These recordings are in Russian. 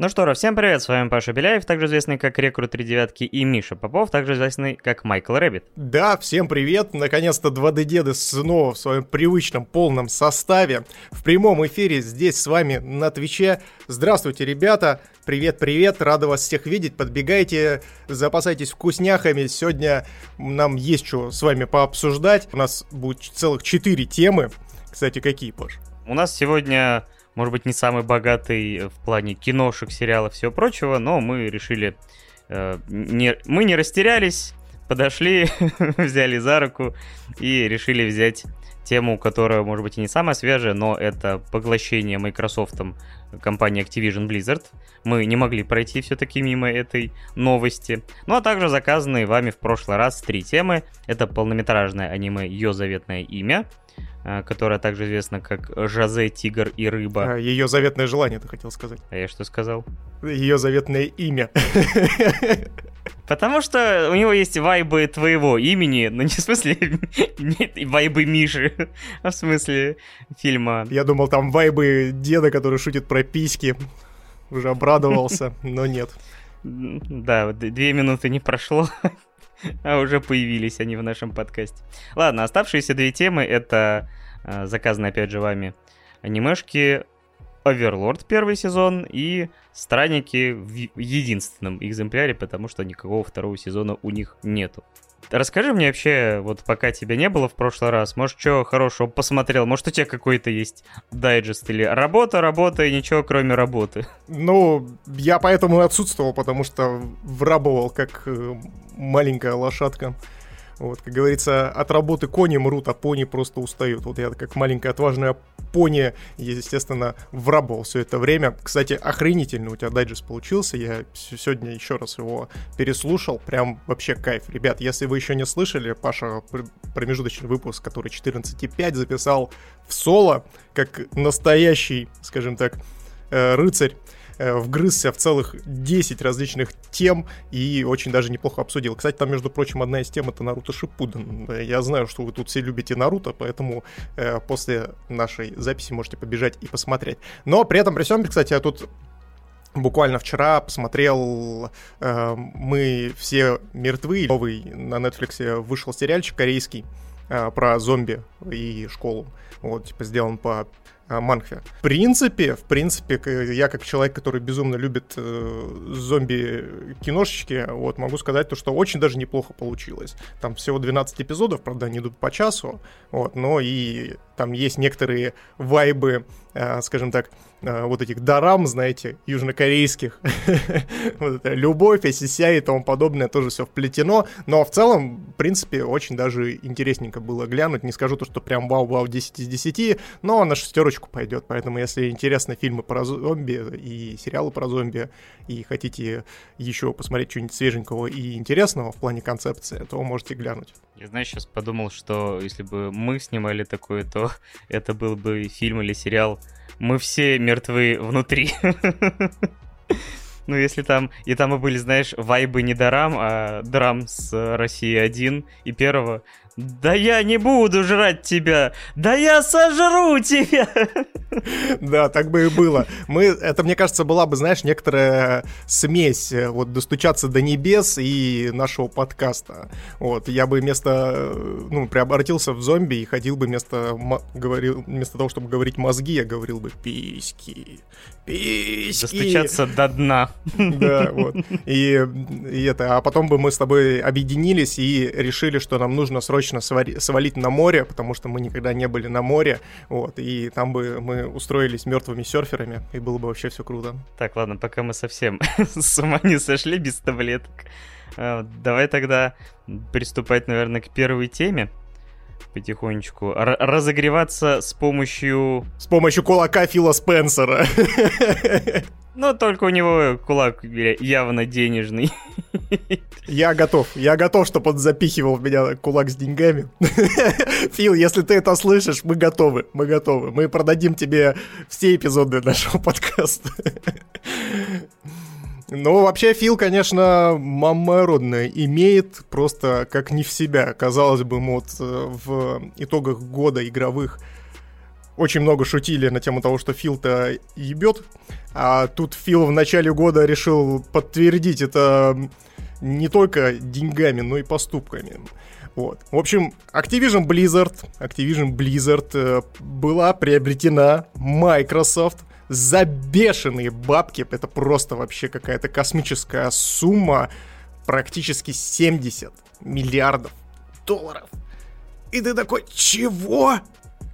Ну что ж, всем привет, с вами Паша Беляев, также известный как Рекрут 3 девятки, и Миша Попов, также известный как Майкл Рэббит. Да, всем привет, наконец-то 2D-деды снова в своем привычном полном составе, в прямом эфире здесь с вами на Твиче. Здравствуйте, ребята, привет-привет, рада вас всех видеть, подбегайте, запасайтесь вкусняхами, сегодня нам есть что с вами пообсуждать, у нас будет целых 4 темы, кстати, какие, Паш? У нас сегодня может быть, не самый богатый в плане киношек, сериалов, всего прочего, но мы решили... Э, не, мы не растерялись, подошли, взяли за руку и решили взять тему, которая, может быть, и не самая свежая, но это поглощение Microsoft компании Activision Blizzard. Мы не могли пройти все-таки мимо этой новости. Ну а также заказанные вами в прошлый раз три темы. Это полнометражное аниме «Ее заветное имя», э, которая также известна как Жозе, Тигр и Рыба. А, ее заветное желание, ты хотел сказать. А я что сказал? Ее заветное имя. Потому что у него есть вайбы твоего имени, но не в смысле вайбы Миши, а в смысле фильма. Я думал, там вайбы деда, который шутит про письки. Уже обрадовался, но нет. Да, две минуты не прошло, а уже появились они в нашем подкасте. Ладно, оставшиеся две темы — это а, заказанные, опять же, вами анимешки Оверлорд первый сезон и Странники в единственном экземпляре, потому что никакого второго сезона у них нету. Расскажи мне вообще, вот пока тебя не было в прошлый раз, может, что хорошего посмотрел, может, у тебя какой-то есть дайджест или работа, работа и ничего, кроме работы? Ну, я поэтому и отсутствовал, потому что врабовал как э, маленькая лошадка. Вот, как говорится, от работы кони мрут, а пони просто устают. Вот я как маленькая отважная пони, естественно, врабовал все это время. Кстати, охренительный у тебя дайджест получился. Я сегодня еще раз его переслушал. Прям вообще кайф. Ребят, если вы еще не слышали, Паша промежуточный выпуск, который 14.5 записал в соло, как настоящий, скажем так, э, рыцарь вгрызся в целых 10 различных тем и очень даже неплохо обсудил. Кстати, там, между прочим, одна из тем это Наруто Шипуден. Я знаю, что вы тут все любите Наруто, поэтому э, после нашей записи можете побежать и посмотреть. Но при этом, при всем, кстати, я тут Буквально вчера посмотрел э, «Мы все мертвы». Новый на Netflix вышел сериальчик корейский э, про зомби и школу. Вот, типа, сделан по Манхве. В принципе, в принципе, я как человек, который безумно любит э, зомби-киношечки, вот, могу сказать то, что очень даже неплохо получилось. Там всего 12 эпизодов, правда, они идут по часу, вот, но и там есть некоторые вайбы, э, скажем так, э, вот этих дарам, знаете, южнокорейских. вот это любовь, SSI и тому подобное тоже все вплетено. Но в целом, в принципе, очень даже интересненько было глянуть. Не скажу то, что прям вау-вау 10 из 10, но на шестерочку пойдет. Поэтому, если интересны фильмы про зомби и сериалы про зомби, и хотите еще посмотреть что-нибудь свеженького и интересного в плане концепции, то можете глянуть. Я, знаешь, сейчас подумал, что если бы мы снимали такое, то это был бы фильм или сериал «Мы все мертвы внутри». Ну, если там... И там и были, знаешь, вайбы не дарам, а драм с России 1 и первого. Да я не буду жрать тебя! Да я сожру тебя! Да, так бы и было. Мы, это, мне кажется, была бы, знаешь, некоторая смесь, э, вот, достучаться до небес и нашего подкаста. Вот, я бы вместо, э, ну, преобратился в зомби и ходил бы вместо, говорил, вместо того, чтобы говорить мозги, я говорил бы письки, письки. Достучаться до дна. Да, вот. И, и это, а потом бы мы с тобой объединились и решили, что нам нужно срочно свали, свалить на море, потому что мы никогда не были на море, вот, и там бы мы устроились мертвыми серферами, и было бы вообще все круто. Так, ладно, пока мы совсем с ума не сошли без таблеток, а, давай тогда приступать, наверное, к первой теме потихонечку Р- разогреваться с помощью... С помощью кулака Фила Спенсера. Но только у него кулак явно денежный. Я готов. Я готов, чтобы он запихивал в меня кулак с деньгами. Фил, если ты это слышишь, мы готовы. Мы готовы. Мы продадим тебе все эпизоды нашего подкаста. Ну, вообще, Фил, конечно, мама родная, имеет просто как не в себя. Казалось бы, вот э, в итогах года игровых очень много шутили на тему того, что Фил-то ебет, а тут Фил в начале года решил подтвердить это не только деньгами, но и поступками. Вот. В общем, Activision Blizzard, Activision Blizzard э, была приобретена Microsoft за бешеные бабки. Это просто вообще какая-то космическая сумма. Практически 70 миллиардов долларов. И ты такой, чего?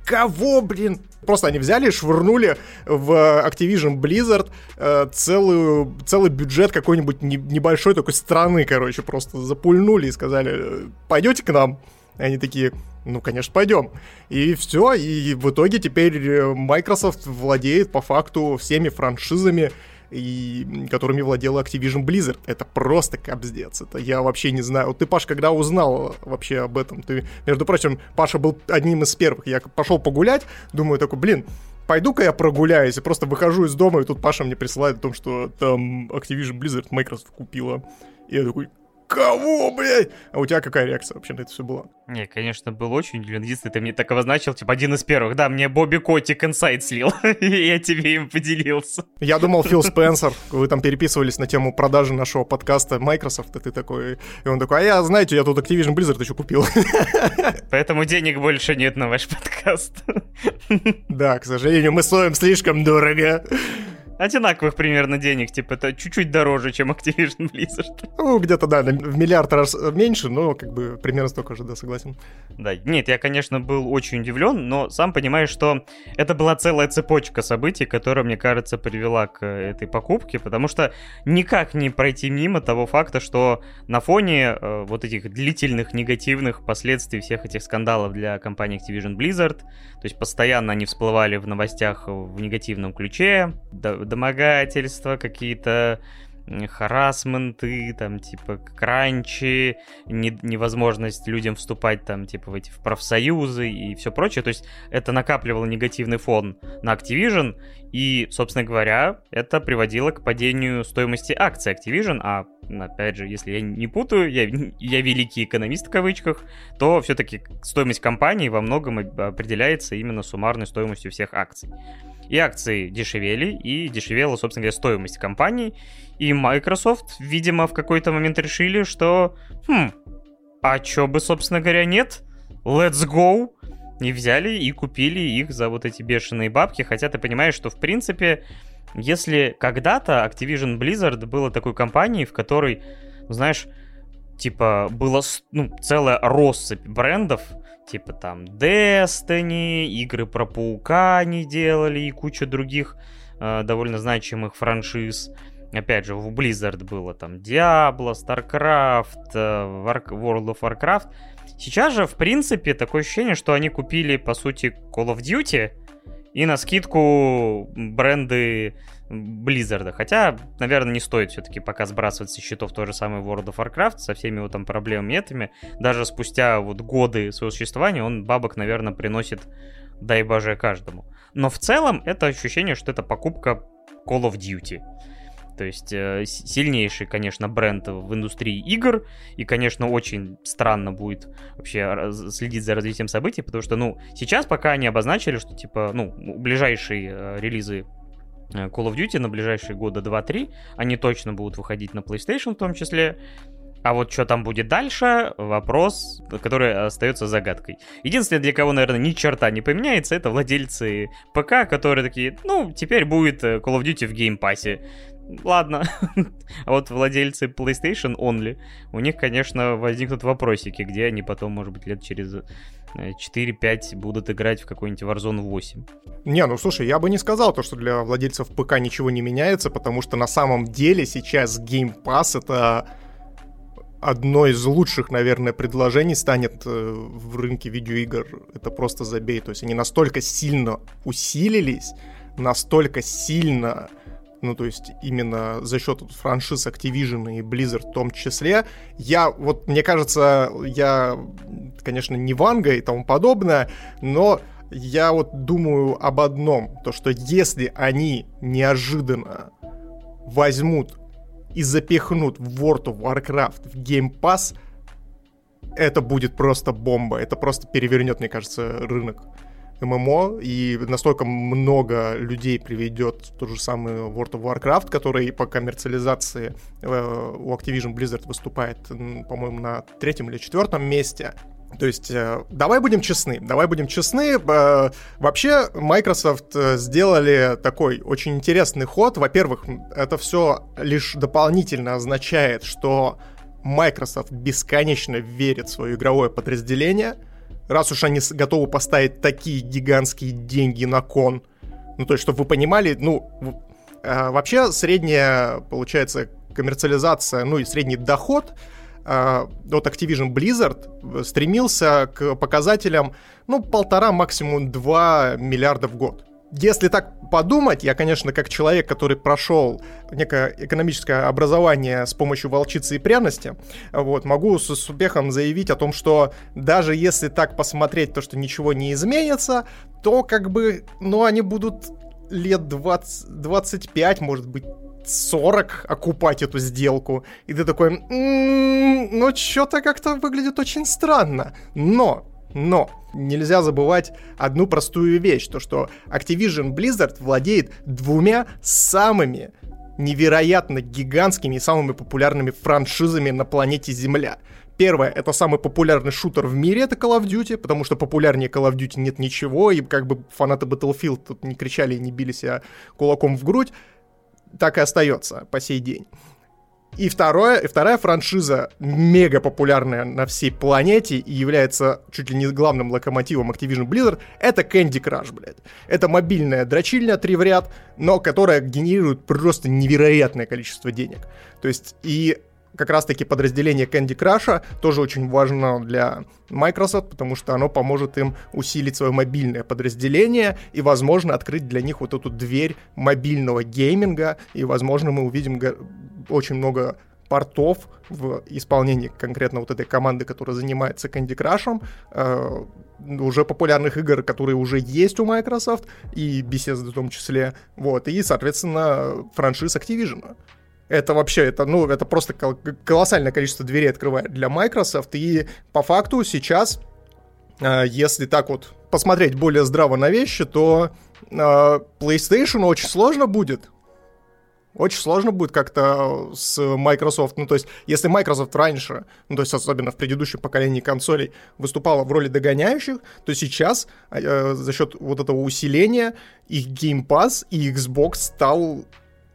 Кого, блин? Просто они взяли и швырнули в Activision Blizzard э, целую, целый бюджет какой-нибудь не, небольшой такой страны, короче, просто запульнули и сказали, пойдете к нам? И они такие, ну, конечно, пойдем. И все, и в итоге теперь э, Microsoft владеет по факту всеми франшизами, и, которыми владела Activision Blizzard. Это просто капздец. Это я вообще не знаю. Вот ты, Паш, когда узнал вообще об этом? Ты, между прочим, Паша был одним из первых. Я пошел погулять, думаю такой, блин, пойду-ка я прогуляюсь, и просто выхожу из дома, и тут Паша мне присылает о том, что там Activision Blizzard Microsoft купила. И я такой, Кого, блядь? А у тебя какая реакция вообще на это все была? Не, конечно, был очень удивлен. Единственное, ты мне так обозначил, типа, один из первых. Да, мне Бобби Котик инсайт слил, и я тебе им поделился. Я думал, Фил Спенсер, вы там переписывались на тему продажи нашего подкаста Microsoft, и ты такой... И он такой, а я, знаете, я тут Activision Blizzard еще купил. Поэтому денег больше нет на ваш подкаст. Да, к сожалению, мы стоим слишком дорого одинаковых примерно денег, типа это чуть-чуть дороже, чем Activision Blizzard. Ну, где-то, да, в миллиард раз меньше, но как бы примерно столько же, да, согласен. Да, нет, я, конечно, был очень удивлен, но сам понимаешь, что это была целая цепочка событий, которая, мне кажется, привела к этой покупке, потому что никак не пройти мимо того факта, что на фоне э, вот этих длительных негативных последствий всех этих скандалов для компании Activision Blizzard, то есть постоянно они всплывали в новостях в негативном ключе, домогательства, какие-то харасменты, там, типа, кранчи, не, невозможность людям вступать, там, типа, в эти в профсоюзы и все прочее. То есть это накапливало негативный фон на Activision, и, собственно говоря, это приводило к падению стоимости акций Activision, а, опять же, если я не путаю, я, я великий экономист в кавычках, то все-таки стоимость компании во многом определяется именно суммарной стоимостью всех акций. И акции дешевели, и дешевела, собственно говоря, стоимость компании. И Microsoft, видимо, в какой-то момент решили, что, хм, а чё бы, собственно говоря, нет? Let's go! И взяли и купили их за вот эти бешеные бабки. Хотя ты понимаешь, что, в принципе, если когда-то Activision Blizzard была такой компанией, в которой, знаешь, типа, было ну, целая россыпь брендов, Типа там Destiny, игры про Паука они делали и куча других э, довольно значимых франшиз. Опять же, в Blizzard было там Diablo, StarCraft, э, World of Warcraft. Сейчас же, в принципе, такое ощущение, что они купили, по сути, Call of Duty и на скидку бренды Blizzard. Хотя, наверное, не стоит все-таки пока сбрасывать со счетов тот же самый World of Warcraft со всеми его там проблемами этими. Даже спустя вот годы своего существования он бабок, наверное, приносит, дай боже, каждому. Но в целом это ощущение, что это покупка Call of Duty. То есть э, сильнейший, конечно, бренд в индустрии игр. И, конечно, очень странно будет вообще следить за развитием событий, потому что, ну, сейчас пока они обозначили, что, типа, ну, ближайшие э, релизы Э, Call of Duty на ближайшие года 2-3. Они точно будут выходить на PlayStation в том числе. А вот что там будет дальше, вопрос, который остается загадкой. Единственное, для кого, наверное, ни черта не поменяется, это владельцы ПК, которые такие, ну, теперь будет Call of Duty в геймпассе. Ладно. а вот владельцы PlayStation Only, у них, конечно, возникнут вопросики, где они потом, может быть, лет через 4-5 э, будут играть в какой-нибудь Warzone 8. Не, ну слушай, я бы не сказал то, что для владельцев ПК ничего не меняется, потому что на самом деле сейчас Game Pass это одно из лучших, наверное, предложений станет э, в рынке видеоигр. Это просто забей. То есть они настолько сильно усилились, настолько сильно ну, то есть именно за счет франшиз Activision и Blizzard в том числе. Я, вот, мне кажется, я, конечно, не Ванга и тому подобное, но я вот думаю об одном, то что если они неожиданно возьмут и запихнут World of Warcraft в Game Pass, это будет просто бомба, это просто перевернет, мне кажется, рынок. ММО, и настолько много людей приведет тот же самый World of Warcraft, который по коммерциализации э, у Activision Blizzard выступает, по-моему, на третьем или четвертом месте. То есть, э, давай будем честны, давай будем честны. Э, вообще, Microsoft э, сделали такой очень интересный ход. Во-первых, это все лишь дополнительно означает, что Microsoft бесконечно верит в свое игровое подразделение, раз уж они готовы поставить такие гигантские деньги на кон. Ну, то есть, чтобы вы понимали, ну, вообще средняя, получается, коммерциализация, ну и средний доход — а, вот Activision Blizzard стремился к показателям, ну, полтора, максимум два миллиарда в год. Если так подумать, я, конечно, как человек, который прошел некое экономическое образование с помощью волчицы и пряности, вот, могу с успехом заявить о том, что даже если так посмотреть то, что ничего не изменится, то как бы, ну, они будут лет 20, 25, может быть, 40 окупать эту сделку. И ты такой, м-м, ну что-то как-то выглядит очень странно. Но, но, нельзя забывать одну простую вещь, то что Activision Blizzard владеет двумя самыми невероятно гигантскими и самыми популярными франшизами на планете Земля. Первое, это самый популярный шутер в мире, это Call of Duty, потому что популярнее Call of Duty нет ничего, и как бы фанаты Battlefield тут не кричали и не били себя кулаком в грудь так и остается по сей день. И, второе, и вторая франшиза, мега популярная на всей планете и является чуть ли не главным локомотивом Activision Blizzard, это Candy Crush, блядь. Это мобильная дрочильня три в ряд, но которая генерирует просто невероятное количество денег. То есть, и как раз-таки подразделение Candy Crush тоже очень важно для Microsoft, потому что оно поможет им усилить свое мобильное подразделение и, возможно, открыть для них вот эту дверь мобильного гейминга, и, возможно, мы увидим очень много портов в исполнении конкретно вот этой команды, которая занимается Candy Crush, э, уже популярных игр, которые уже есть у Microsoft, и Bethesda в том числе, вот, и, соответственно, франшиз Activision. Это вообще, это, ну, это просто колоссальное количество дверей открывает для Microsoft. И по факту сейчас, э, если так вот посмотреть более здраво на вещи, то э, PlayStation очень сложно будет. Очень сложно будет как-то с Microsoft. Ну, то есть, если Microsoft раньше, ну, то есть, особенно в предыдущем поколении консолей, выступала в роли догоняющих, то сейчас э, за счет вот этого усиления их Game Pass и Xbox стал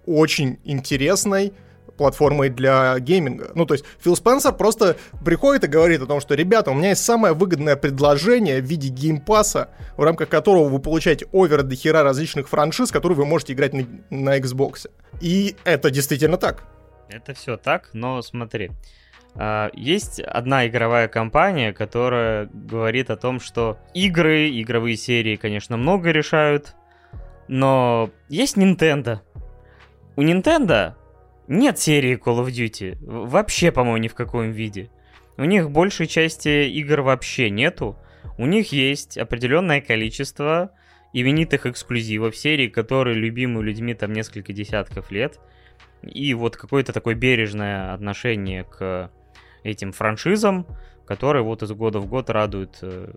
очень интересной платформой для гейминга. Ну, то есть Фил Спенсер просто приходит и говорит о том, что, ребята, у меня есть самое выгодное предложение в виде геймпаса, в рамках которого вы получаете овер до хера различных франшиз, которые вы можете играть на, на Xbox. И это действительно так. Это все так, но смотри. А, есть одна игровая компания, которая говорит о том, что игры, игровые серии, конечно, много решают, но есть Nintendo, у Nintendo нет серии Call of Duty. Вообще, по-моему, ни в каком виде. У них большей части игр вообще нету. У них есть определенное количество именитых эксклюзивов серии, которые любимы людьми там несколько десятков лет. И вот какое-то такое бережное отношение к этим франшизам, которые вот из года в год радуют э,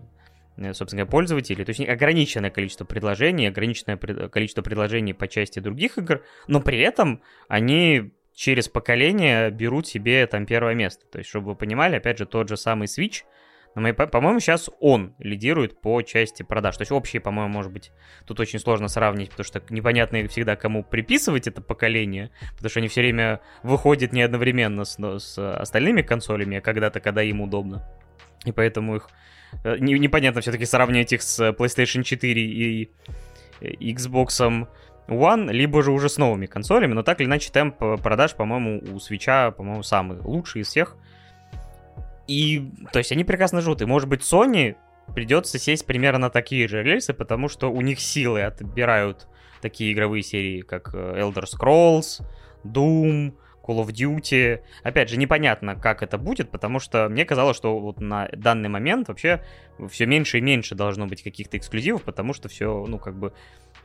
собственно говоря, пользователей. То есть ограниченное количество предложений, ограниченное количество предложений по части других игр, но при этом они через поколение берут себе там первое место. То есть, чтобы вы понимали, опять же, тот же самый Switch, по-моему, сейчас он лидирует по части продаж. То есть общие, по-моему, может быть, тут очень сложно сравнить, потому что непонятно всегда, кому приписывать это поколение, потому что они все время выходят не одновременно с, с остальными консолями, а когда-то, когда им удобно. И поэтому их Э, непонятно все-таки сравнивать их с PlayStation 4 и Xbox One, либо же уже с новыми консолями, но так или иначе темп продаж, по-моему, у Switch, по-моему, самый лучший из всех. И, то есть, они прекрасно живут. И, может быть, Sony придется сесть примерно на такие же рельсы, потому что у них силы отбирают такие игровые серии, как э, Elder Scrolls, Doom, Call of Duty. Опять же, непонятно, как это будет, потому что мне казалось, что вот на данный момент вообще все меньше и меньше должно быть каких-то эксклюзивов, потому что все, ну, как бы,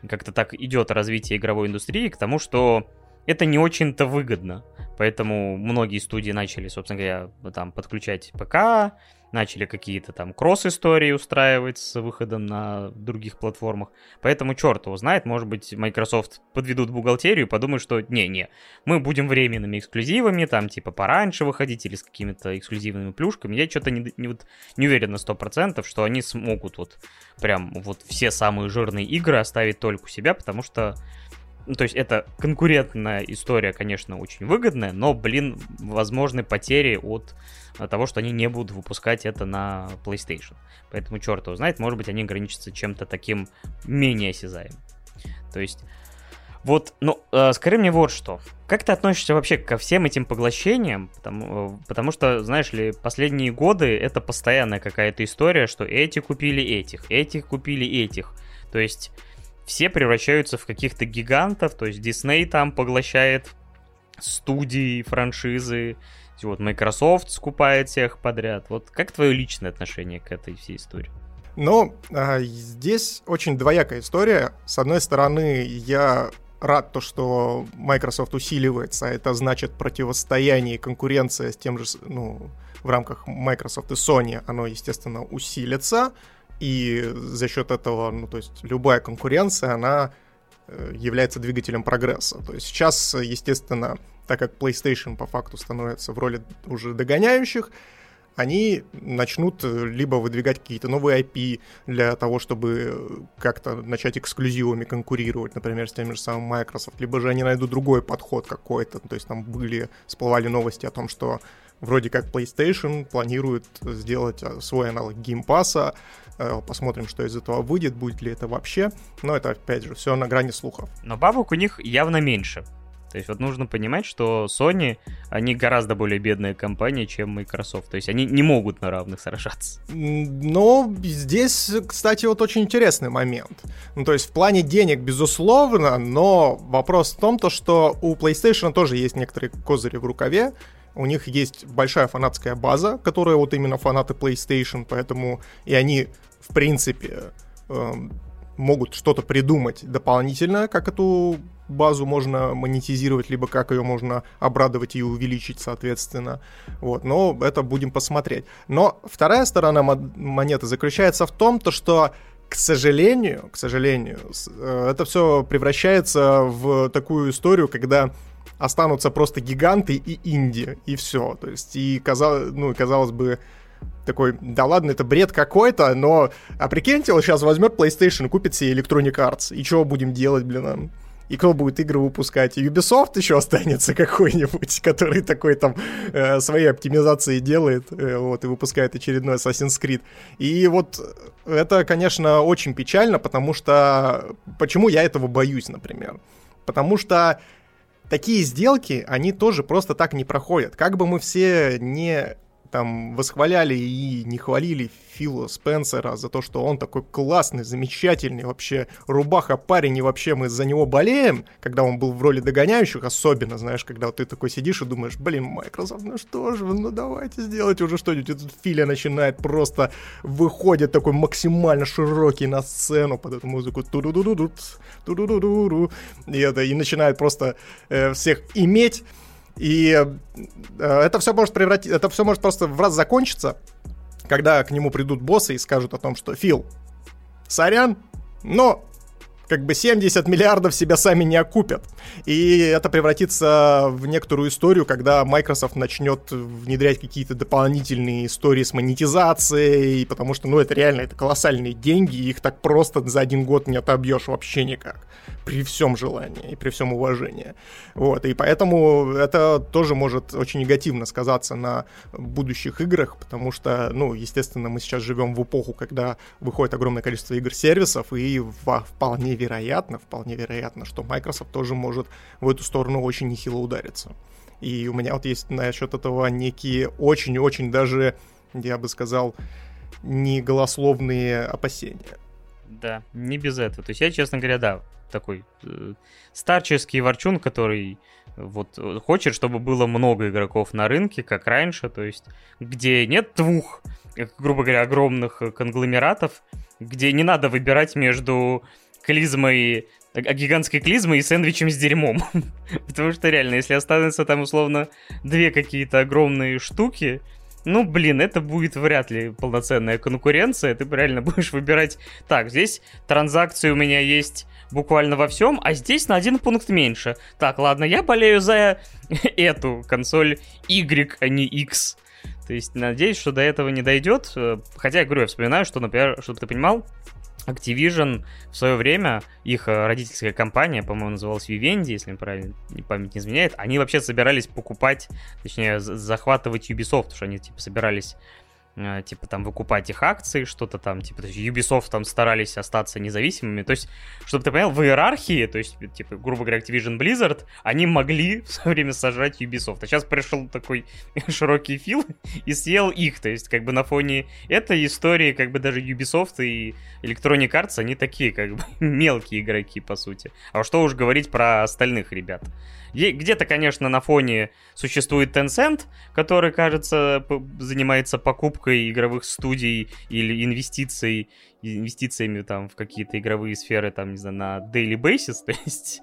как-то так идет развитие игровой индустрии к тому, что это не очень-то выгодно. Поэтому многие студии начали, собственно говоря, там подключать ПК, начали какие-то там кросс-истории устраивать с выходом на других платформах. Поэтому черт его знает, может быть, Microsoft подведут бухгалтерию и подумают, что не-не, мы будем временными эксклюзивами, там типа пораньше выходить или с какими-то эксклюзивными плюшками. Я что-то не, не, вот, не уверен на 100%, что они смогут вот прям вот все самые жирные игры оставить только у себя, потому что ну, то есть это конкурентная история, конечно, очень выгодная, но, блин, возможны потери от того, что они не будут выпускать это на PlayStation. Поэтому черт его знает, может быть, они ограничатся чем-то таким менее осязаемым. То есть, вот, ну, э, скажи мне вот что. Как ты относишься вообще ко всем этим поглощениям? Потому, э, потому что, знаешь ли, последние годы это постоянная какая-то история, что эти купили этих, этих купили этих. То есть все превращаются в каких-то гигантов, то есть Disney там поглощает студии, франшизы, вот Microsoft скупает всех подряд. Вот как твое личное отношение к этой всей истории? Ну, а, здесь очень двоякая история. С одной стороны, я рад то, что Microsoft усиливается. Это значит противостояние и конкуренция с тем же, ну, в рамках Microsoft и Sony, оно, естественно, усилится и за счет этого, ну, то есть любая конкуренция, она э, является двигателем прогресса. То есть сейчас, естественно, так как PlayStation по факту становится в роли уже догоняющих, они начнут э, либо выдвигать какие-то новые IP для того, чтобы как-то начать эксклюзивами конкурировать, например, с теми же самыми Microsoft, либо же они найдут другой подход какой-то. То есть там были, всплывали новости о том, что вроде как PlayStation планирует сделать э, свой аналог Э, посмотрим, что из этого выйдет, будет ли это вообще. Но это, опять же, все на грани слухов. Но бабок у них явно меньше. То есть вот нужно понимать, что Sony, они гораздо более бедная компания, чем Microsoft. То есть они не могут на равных сражаться. Но здесь, кстати, вот очень интересный момент. Ну, то есть в плане денег, безусловно, но вопрос в том, то, что у PlayStation тоже есть некоторые козыри в рукаве. У них есть большая фанатская база, которая вот именно фанаты PlayStation, поэтому и они в принципе, э, могут что-то придумать дополнительно, как эту базу можно монетизировать, либо как ее можно обрадовать и увеличить, соответственно. Вот, но это будем посмотреть. Но вторая сторона монеты заключается в том, то, что к сожалению, к сожалению, э, это все превращается в такую историю, когда останутся просто гиганты и инди, и все. То есть, и казалось, ну, казалось бы, такой, да ладно, это бред какой-то, но... А прикиньте, он сейчас возьмет PlayStation, купит себе Electronic Arts, и что будем делать, блин, и кто будет игры выпускать? Ubisoft еще останется какой-нибудь, который такой там э, свои оптимизации делает, э, вот, и выпускает очередной Assassin's Creed. И вот это, конечно, очень печально, потому что... Почему я этого боюсь, например? Потому что такие сделки, они тоже просто так не проходят. Как бы мы все не там восхваляли и не хвалили Фила Спенсера за то, что он такой классный, замечательный, вообще рубаха парень, и вообще мы за него болеем, когда он был в роли догоняющих, особенно, знаешь, когда ты такой сидишь и думаешь, блин, Microsoft, ну что же, ну давайте сделать уже что-нибудь. И тут Филя начинает просто, выходит такой максимально широкий на сцену под эту музыку, ту ду ду ду ду ду ду ду ду и это, и начинает просто э, всех иметь, и э, это все может превратить, это все может просто в раз закончиться, когда к нему придут боссы и скажут о том, что Фил, сорян, но как бы 70 миллиардов себя сами не окупят. И это превратится в некоторую историю, когда Microsoft начнет внедрять какие-то дополнительные истории с монетизацией, потому что, ну, это реально, это колоссальные деньги, и их так просто за один год не отобьешь вообще никак. При всем желании и при всем уважении. Вот, и поэтому это тоже может очень негативно сказаться на будущих играх, потому что, ну, естественно, мы сейчас живем в эпоху, когда выходит огромное количество игр-сервисов, и вполне вероятно, вполне вероятно, что Microsoft тоже может в эту сторону очень нехило удариться. И у меня вот есть насчет этого некие очень-очень даже, я бы сказал, не голословные опасения. Да, не без этого. То есть я, честно говоря, да, такой э, старческий ворчун, который вот хочет, чтобы было много игроков на рынке, как раньше, то есть где нет двух, э, грубо говоря, огромных конгломератов, где не надо выбирать между клизмой гигантской клизмой и сэндвичем с дерьмом. Потому что реально, если останутся там условно две какие-то огромные штуки, ну, блин, это будет вряд ли полноценная конкуренция. Ты реально будешь выбирать... Так, здесь транзакции у меня есть буквально во всем, а здесь на один пункт меньше. Так, ладно, я болею за эту консоль Y, а не X. То есть, надеюсь, что до этого не дойдет. Хотя, я говорю, я вспоминаю, что, например, чтобы ты понимал, Activision в свое время, их э, родительская компания, по-моему, называлась Vivendi, если правильно память не изменяет, они вообще собирались покупать, точнее, захватывать Ubisoft, потому что они, типа, собирались типа там выкупать их акции, что-то там, типа, то есть Ubisoft там старались остаться независимыми, то есть, чтобы ты понял, в иерархии, то есть, типа, грубо говоря, Activision Blizzard, они могли в свое время сожрать Ubisoft, а сейчас пришел такой широкий фил и съел их, то есть, как бы на фоне этой истории, как бы даже Ubisoft и Electronic Arts, они такие, как бы, мелкие игроки, по сути. А что уж говорить про остальных ребят. Где-то, конечно, на фоне существует Tencent, который, кажется, занимается покупкой игровых студий или инвестиций, инвестициями там в какие-то игровые сферы, там, не знаю, на daily basis, то есть,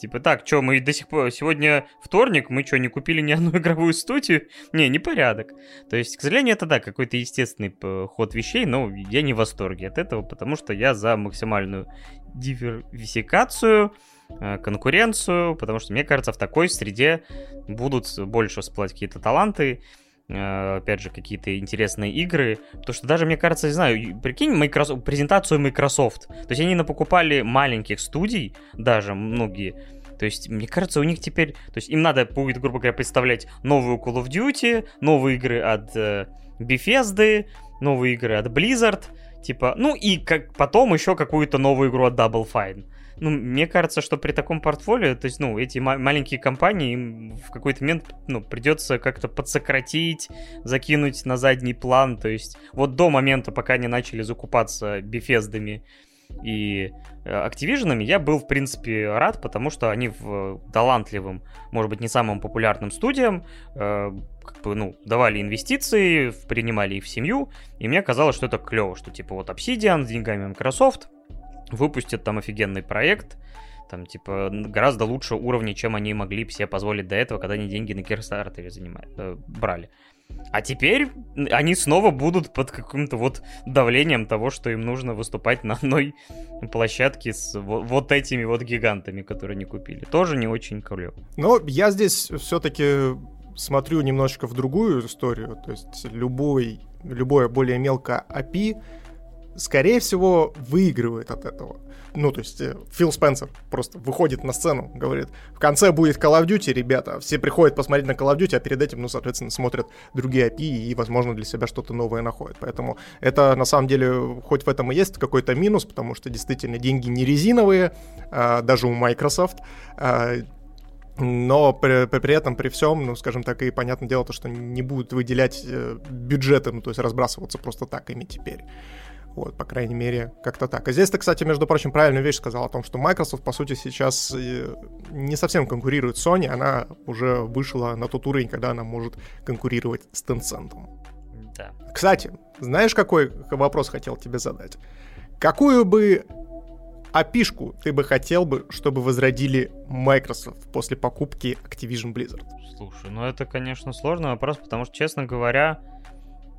типа, так, что, мы до сих пор, сегодня вторник, мы что, не купили ни одну игровую студию? Не, не порядок. То есть, к сожалению, это, да, какой-то естественный ход вещей, но я не в восторге от этого, потому что я за максимальную диверсификацию, конкуренцию, потому что, мне кажется, в такой среде будут больше всплывать какие-то таланты, э, опять же, какие-то интересные игры. То, что даже, мне кажется, не знаю, прикинь Microsoft, презентацию Microsoft. То есть они напокупали маленьких студий, даже многие, то есть, мне кажется, у них теперь... То есть, им надо будет, грубо говоря, представлять новую Call of Duty, новые игры от э, Bethesda, новые игры от Blizzard, типа... Ну, и как потом еще какую-то новую игру от Double Fine ну, мне кажется, что при таком портфолио, то есть, ну, эти ма- маленькие компании, им в какой-то момент, ну, придется как-то подсократить, закинуть на задний план, то есть, вот до момента, пока они начали закупаться бифездами и э, Activision, я был, в принципе, рад, потому что они в талантливым, может быть, не самым популярным студиям, э, как бы, ну, давали инвестиции, принимали их в семью, и мне казалось, что это клево, что, типа, вот Obsidian с деньгами Microsoft, выпустят там офигенный проект, там, типа, гораздо лучше уровня, чем они могли себе позволить до этого, когда они деньги на Kickstarter занимали, э, брали. А теперь они снова будут под каким-то вот давлением того, что им нужно выступать на одной площадке с вот, этими вот гигантами, которые они купили. Тоже не очень клево. Но я здесь все-таки смотрю немножечко в другую историю. То есть любой, любое более мелкое API скорее всего, выигрывает от этого. Ну, то есть э, Фил Спенсер просто выходит на сцену, говорит, в конце будет Call of Duty, ребята, все приходят посмотреть на Call of Duty, а перед этим, ну, соответственно, смотрят другие API и, возможно, для себя что-то новое находят. Поэтому это, на самом деле, хоть в этом и есть какой-то минус, потому что, действительно, деньги не резиновые, а, даже у Microsoft, а, но при, при, этом, при всем, ну, скажем так, и понятное дело, то, что не будут выделять э, бюджеты, ну, то есть разбрасываться просто так ими теперь. Вот, по крайней мере, как-то так. И здесь ты, кстати, между прочим, правильную вещь сказал о том, что Microsoft, по сути, сейчас э, не совсем конкурирует с Sony, она уже вышла на тот уровень, когда она может конкурировать с Tencent. Да. Кстати, знаешь, какой вопрос хотел тебе задать? Какую бы опишку ты бы хотел бы, чтобы возродили Microsoft после покупки Activision Blizzard? Слушай, ну это, конечно, сложный вопрос, потому что, честно говоря,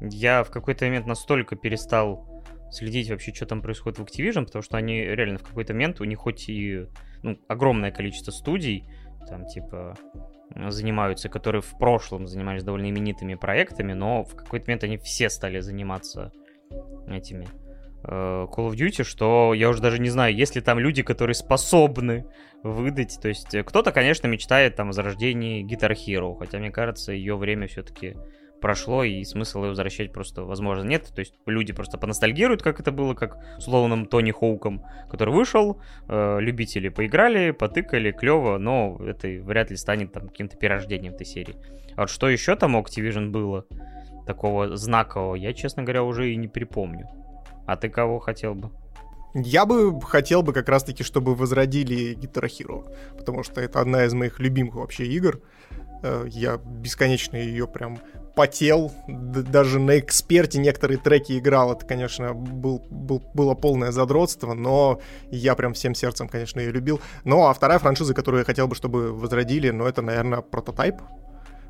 я в какой-то момент настолько перестал следить вообще, что там происходит в Activision, потому что они реально в какой-то момент, у них хоть и ну, огромное количество студий, там типа занимаются, которые в прошлом занимались довольно именитыми проектами, но в какой-то момент они все стали заниматься этими э, Call of Duty, что я уже даже не знаю, есть ли там люди, которые способны выдать. То есть кто-то, конечно, мечтает там о зарождении Guitar Hero, хотя мне кажется, ее время все-таки прошло, и смысл ее возвращать просто, возможно, нет. То есть люди просто поностальгируют, как это было, как с Тони Хоуком, который вышел, э, любители поиграли, потыкали, клево, но это вряд ли станет там каким-то перерождением этой серии. А вот что еще там у Activision было такого знакового, я, честно говоря, уже и не припомню. А ты кого хотел бы? Я бы хотел бы как раз-таки, чтобы возродили Guitar Hero, потому что это одна из моих любимых вообще игр. Э, я бесконечно ее прям потел, даже на эксперте некоторые треки играл, это, конечно, был, был, было полное задротство, но я прям всем сердцем, конечно, ее любил. Ну, а вторая франшиза, которую я хотел бы, чтобы возродили, ну, это, наверное, прототайп,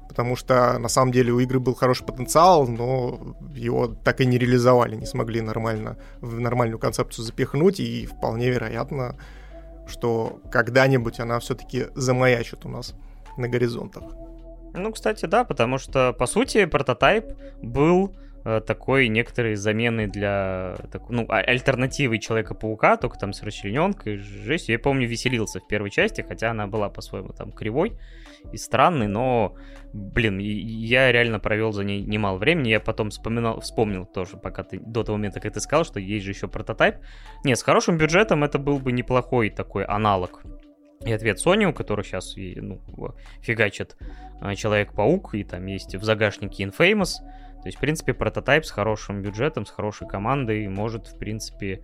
потому что на самом деле у игры был хороший потенциал, но его так и не реализовали, не смогли нормально в нормальную концепцию запихнуть, и вполне вероятно, что когда-нибудь она все-таки замаячит у нас на горизонтах. Ну, кстати, да, потому что, по сути, прототайп был э, такой некоторой заменой для, так, ну, а, альтернативы Человека-паука, только там с расчлененкой, жесть. Я помню, веселился в первой части, хотя она была по-своему там кривой и странный, но, блин, я реально провел за ней немало времени. Я потом вспоминал, вспомнил тоже, пока ты до того момента, как ты сказал, что есть же еще прототайп. Нет, с хорошим бюджетом это был бы неплохой такой аналог и ответ Sony, у которых сейчас ну, фигачит а, Человек-паук, и там есть в загашнике Infamous. То есть, в принципе, прототайп с хорошим бюджетом, с хорошей командой может, в принципе,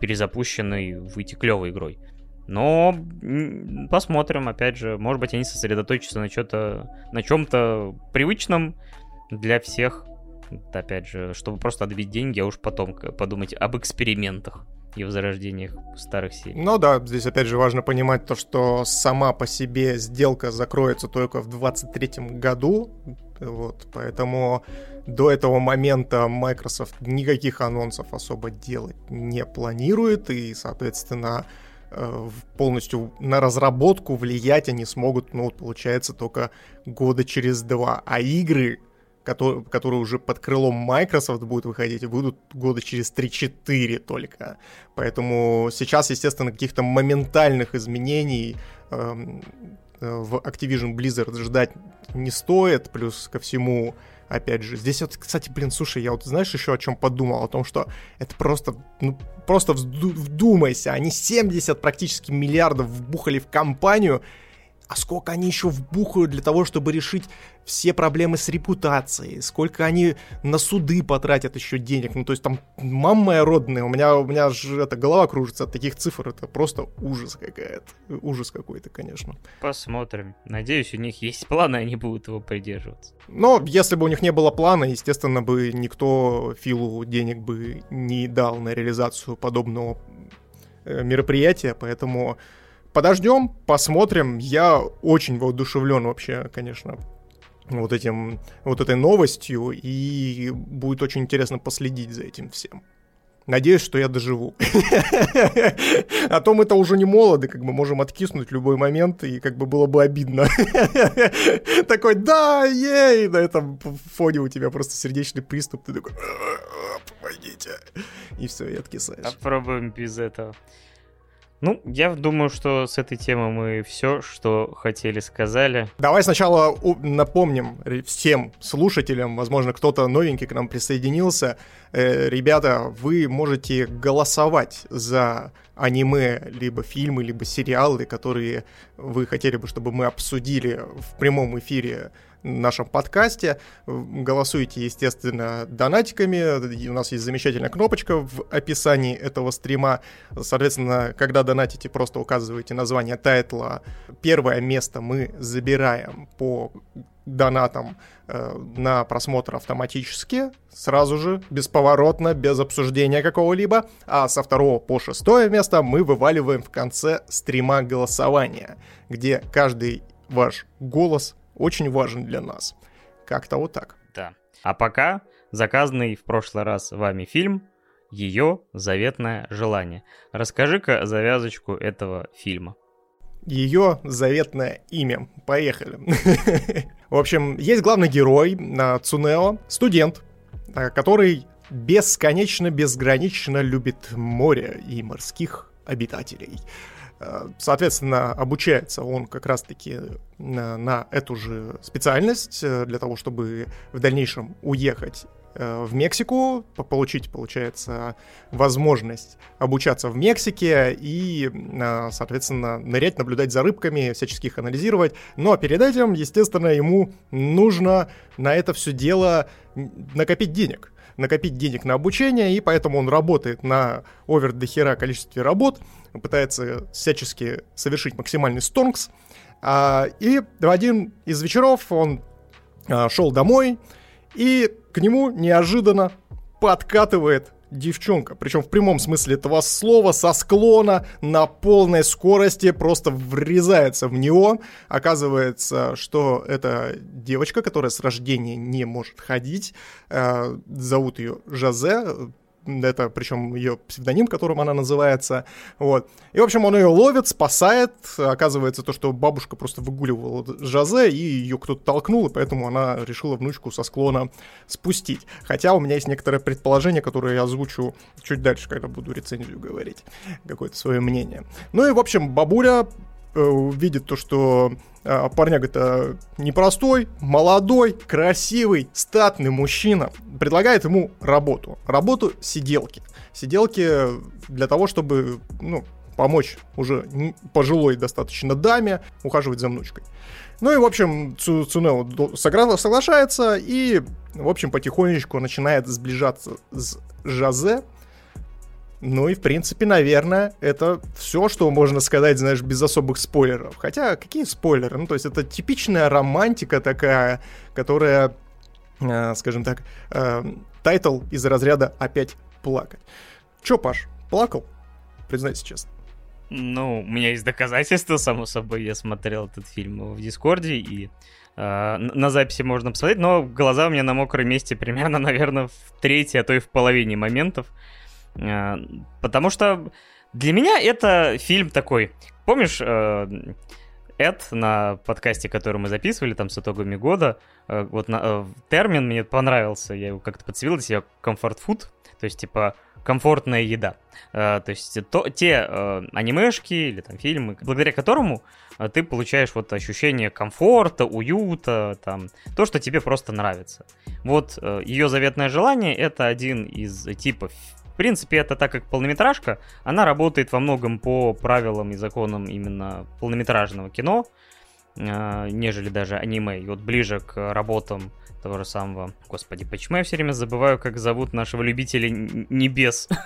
перезапущенный выйти клевой игрой. Но посмотрим, опять же, может быть, они сосредоточатся на, на чем-то привычном для всех. Опять же, чтобы просто отбить деньги, а уж потом подумать об экспериментах и возрождениях старых серий. Ну да, здесь опять же важно понимать то, что сама по себе сделка закроется только в 23 году, вот, поэтому до этого момента Microsoft никаких анонсов особо делать не планирует, и, соответственно, э, полностью на разработку влиять они смогут, ну, получается, только года через два. А игры который, который уже под крылом Microsoft будет выходить, выйдут года через 3-4 только. Поэтому сейчас, естественно, каких-то моментальных изменений эм, э, в Activision Blizzard ждать не стоит. Плюс ко всему, опять же, здесь вот, кстати, блин, слушай, я вот знаешь еще о чем подумал? О том, что это просто, ну, просто вдумайся, они 70 практически миллиардов вбухали в компанию, а сколько они еще вбухают для того, чтобы решить все проблемы с репутацией, сколько они на суды потратят еще денег. Ну, то есть там, мама моя родная, у меня, у меня же эта голова кружится от таких цифр, это просто ужас какая-то. Ужас какой-то, конечно. Посмотрим. Надеюсь, у них есть планы, они будут его придерживаться. Но если бы у них не было плана, естественно, бы никто Филу денег бы не дал на реализацию подобного э, мероприятия, поэтому подождем, посмотрим. Я очень воодушевлен вообще, конечно, вот этим, вот этой новостью, и будет очень интересно последить за этим всем. Надеюсь, что я доживу. А то мы-то уже не молоды, как бы можем откиснуть в любой момент, и как бы было бы обидно. Такой, да, ей, на этом фоне у тебя просто сердечный приступ, ты такой, помогите. И все, и откисаешь. Попробуем без этого. Ну, я думаю, что с этой темы мы все, что хотели, сказали. Давай сначала напомним всем слушателям, возможно, кто-то новенький к нам присоединился. Э, ребята, вы можете голосовать за аниме, либо фильмы, либо сериалы, которые вы хотели бы, чтобы мы обсудили в прямом эфире нашем подкасте. Голосуйте, естественно, донатиками. У нас есть замечательная кнопочка в описании этого стрима. Соответственно, когда донатите, просто указываете название тайтла. Первое место мы забираем по донатам э, на просмотр автоматически, сразу же, бесповоротно, без обсуждения какого-либо. А со второго по шестое место мы вываливаем в конце стрима голосования, где каждый ваш голос очень важен для нас. Как-то вот так. Да. А пока заказанный в прошлый раз вами фильм «Ее заветное желание». Расскажи-ка завязочку этого фильма. Ее заветное имя. Поехали. В общем, есть главный герой Цунео, студент, э, который бесконечно, безгранично любит море и морских обитателей. Э, соответственно, обучается он как раз-таки на, на эту же специальность э, для того, чтобы в дальнейшем уехать э, в Мексику, получить, получается, возможность обучаться в Мексике и, соответственно, нырять, наблюдать за рыбками, всячески их анализировать. Но перед этим, естественно, ему нужно на это все дело накопить денег накопить денег на обучение, и поэтому он работает на овер до хера количестве работ, пытается всячески совершить максимальный стонкс. А, и в один из вечеров он а, шел домой И к нему неожиданно подкатывает девчонка. Причем в прямом смысле этого слова, со склона, на полной скорости, просто врезается в него. Оказывается, что это девочка, которая с рождения не может ходить. Э, зовут ее Жозе это причем ее псевдоним, которым она называется, вот. И, в общем, он ее ловит, спасает, оказывается то, что бабушка просто выгуливала Жазе, и ее кто-то толкнул, и поэтому она решила внучку со склона спустить. Хотя у меня есть некоторое предположение, которое я озвучу чуть дальше, когда буду рецензию говорить, какое-то свое мнение. Ну и, в общем, бабуля видит то, что а, парняга это непростой, молодой, красивый, статный мужчина. Предлагает ему работу. Работу сиделки. Сиделки для того, чтобы, ну, помочь уже пожилой достаточно даме ухаживать за внучкой. Ну и, в общем, Цунео соглашается и, в общем, потихонечку начинает сближаться с Жазе, ну и, в принципе, наверное, это все, что можно сказать, знаешь, без особых спойлеров. Хотя, какие спойлеры? Ну, то есть, это типичная романтика такая, которая, э, скажем так, э, тайтл из разряда «Опять плакать». Чё, Паш, плакал? Признайся честно. Ну, у меня есть доказательства, само собой. Я смотрел этот фильм в Дискорде, и э, на записи можно посмотреть, но глаза у меня на мокром месте примерно, наверное, в третьей, а то и в половине моментов. Потому что для меня это фильм такой. Помнишь, э, Эд на подкасте, который мы записывали там с итогами года, э, вот на, термин мне понравился, я его как-то подцепил для комфорт-фуд, то есть типа комфортная еда. То есть то, те анимешки или там фильмы, благодаря которому ты получаешь вот ощущение комфорта, уюта, там, то, что тебе просто нравится. Вот ее заветное желание это один из типов в принципе, это так как полнометражка, она работает во многом по правилам и законам именно полнометражного кино, э, нежели даже аниме. И вот ближе к работам того же самого... Господи, почему я все время забываю, как зовут нашего любителя небес?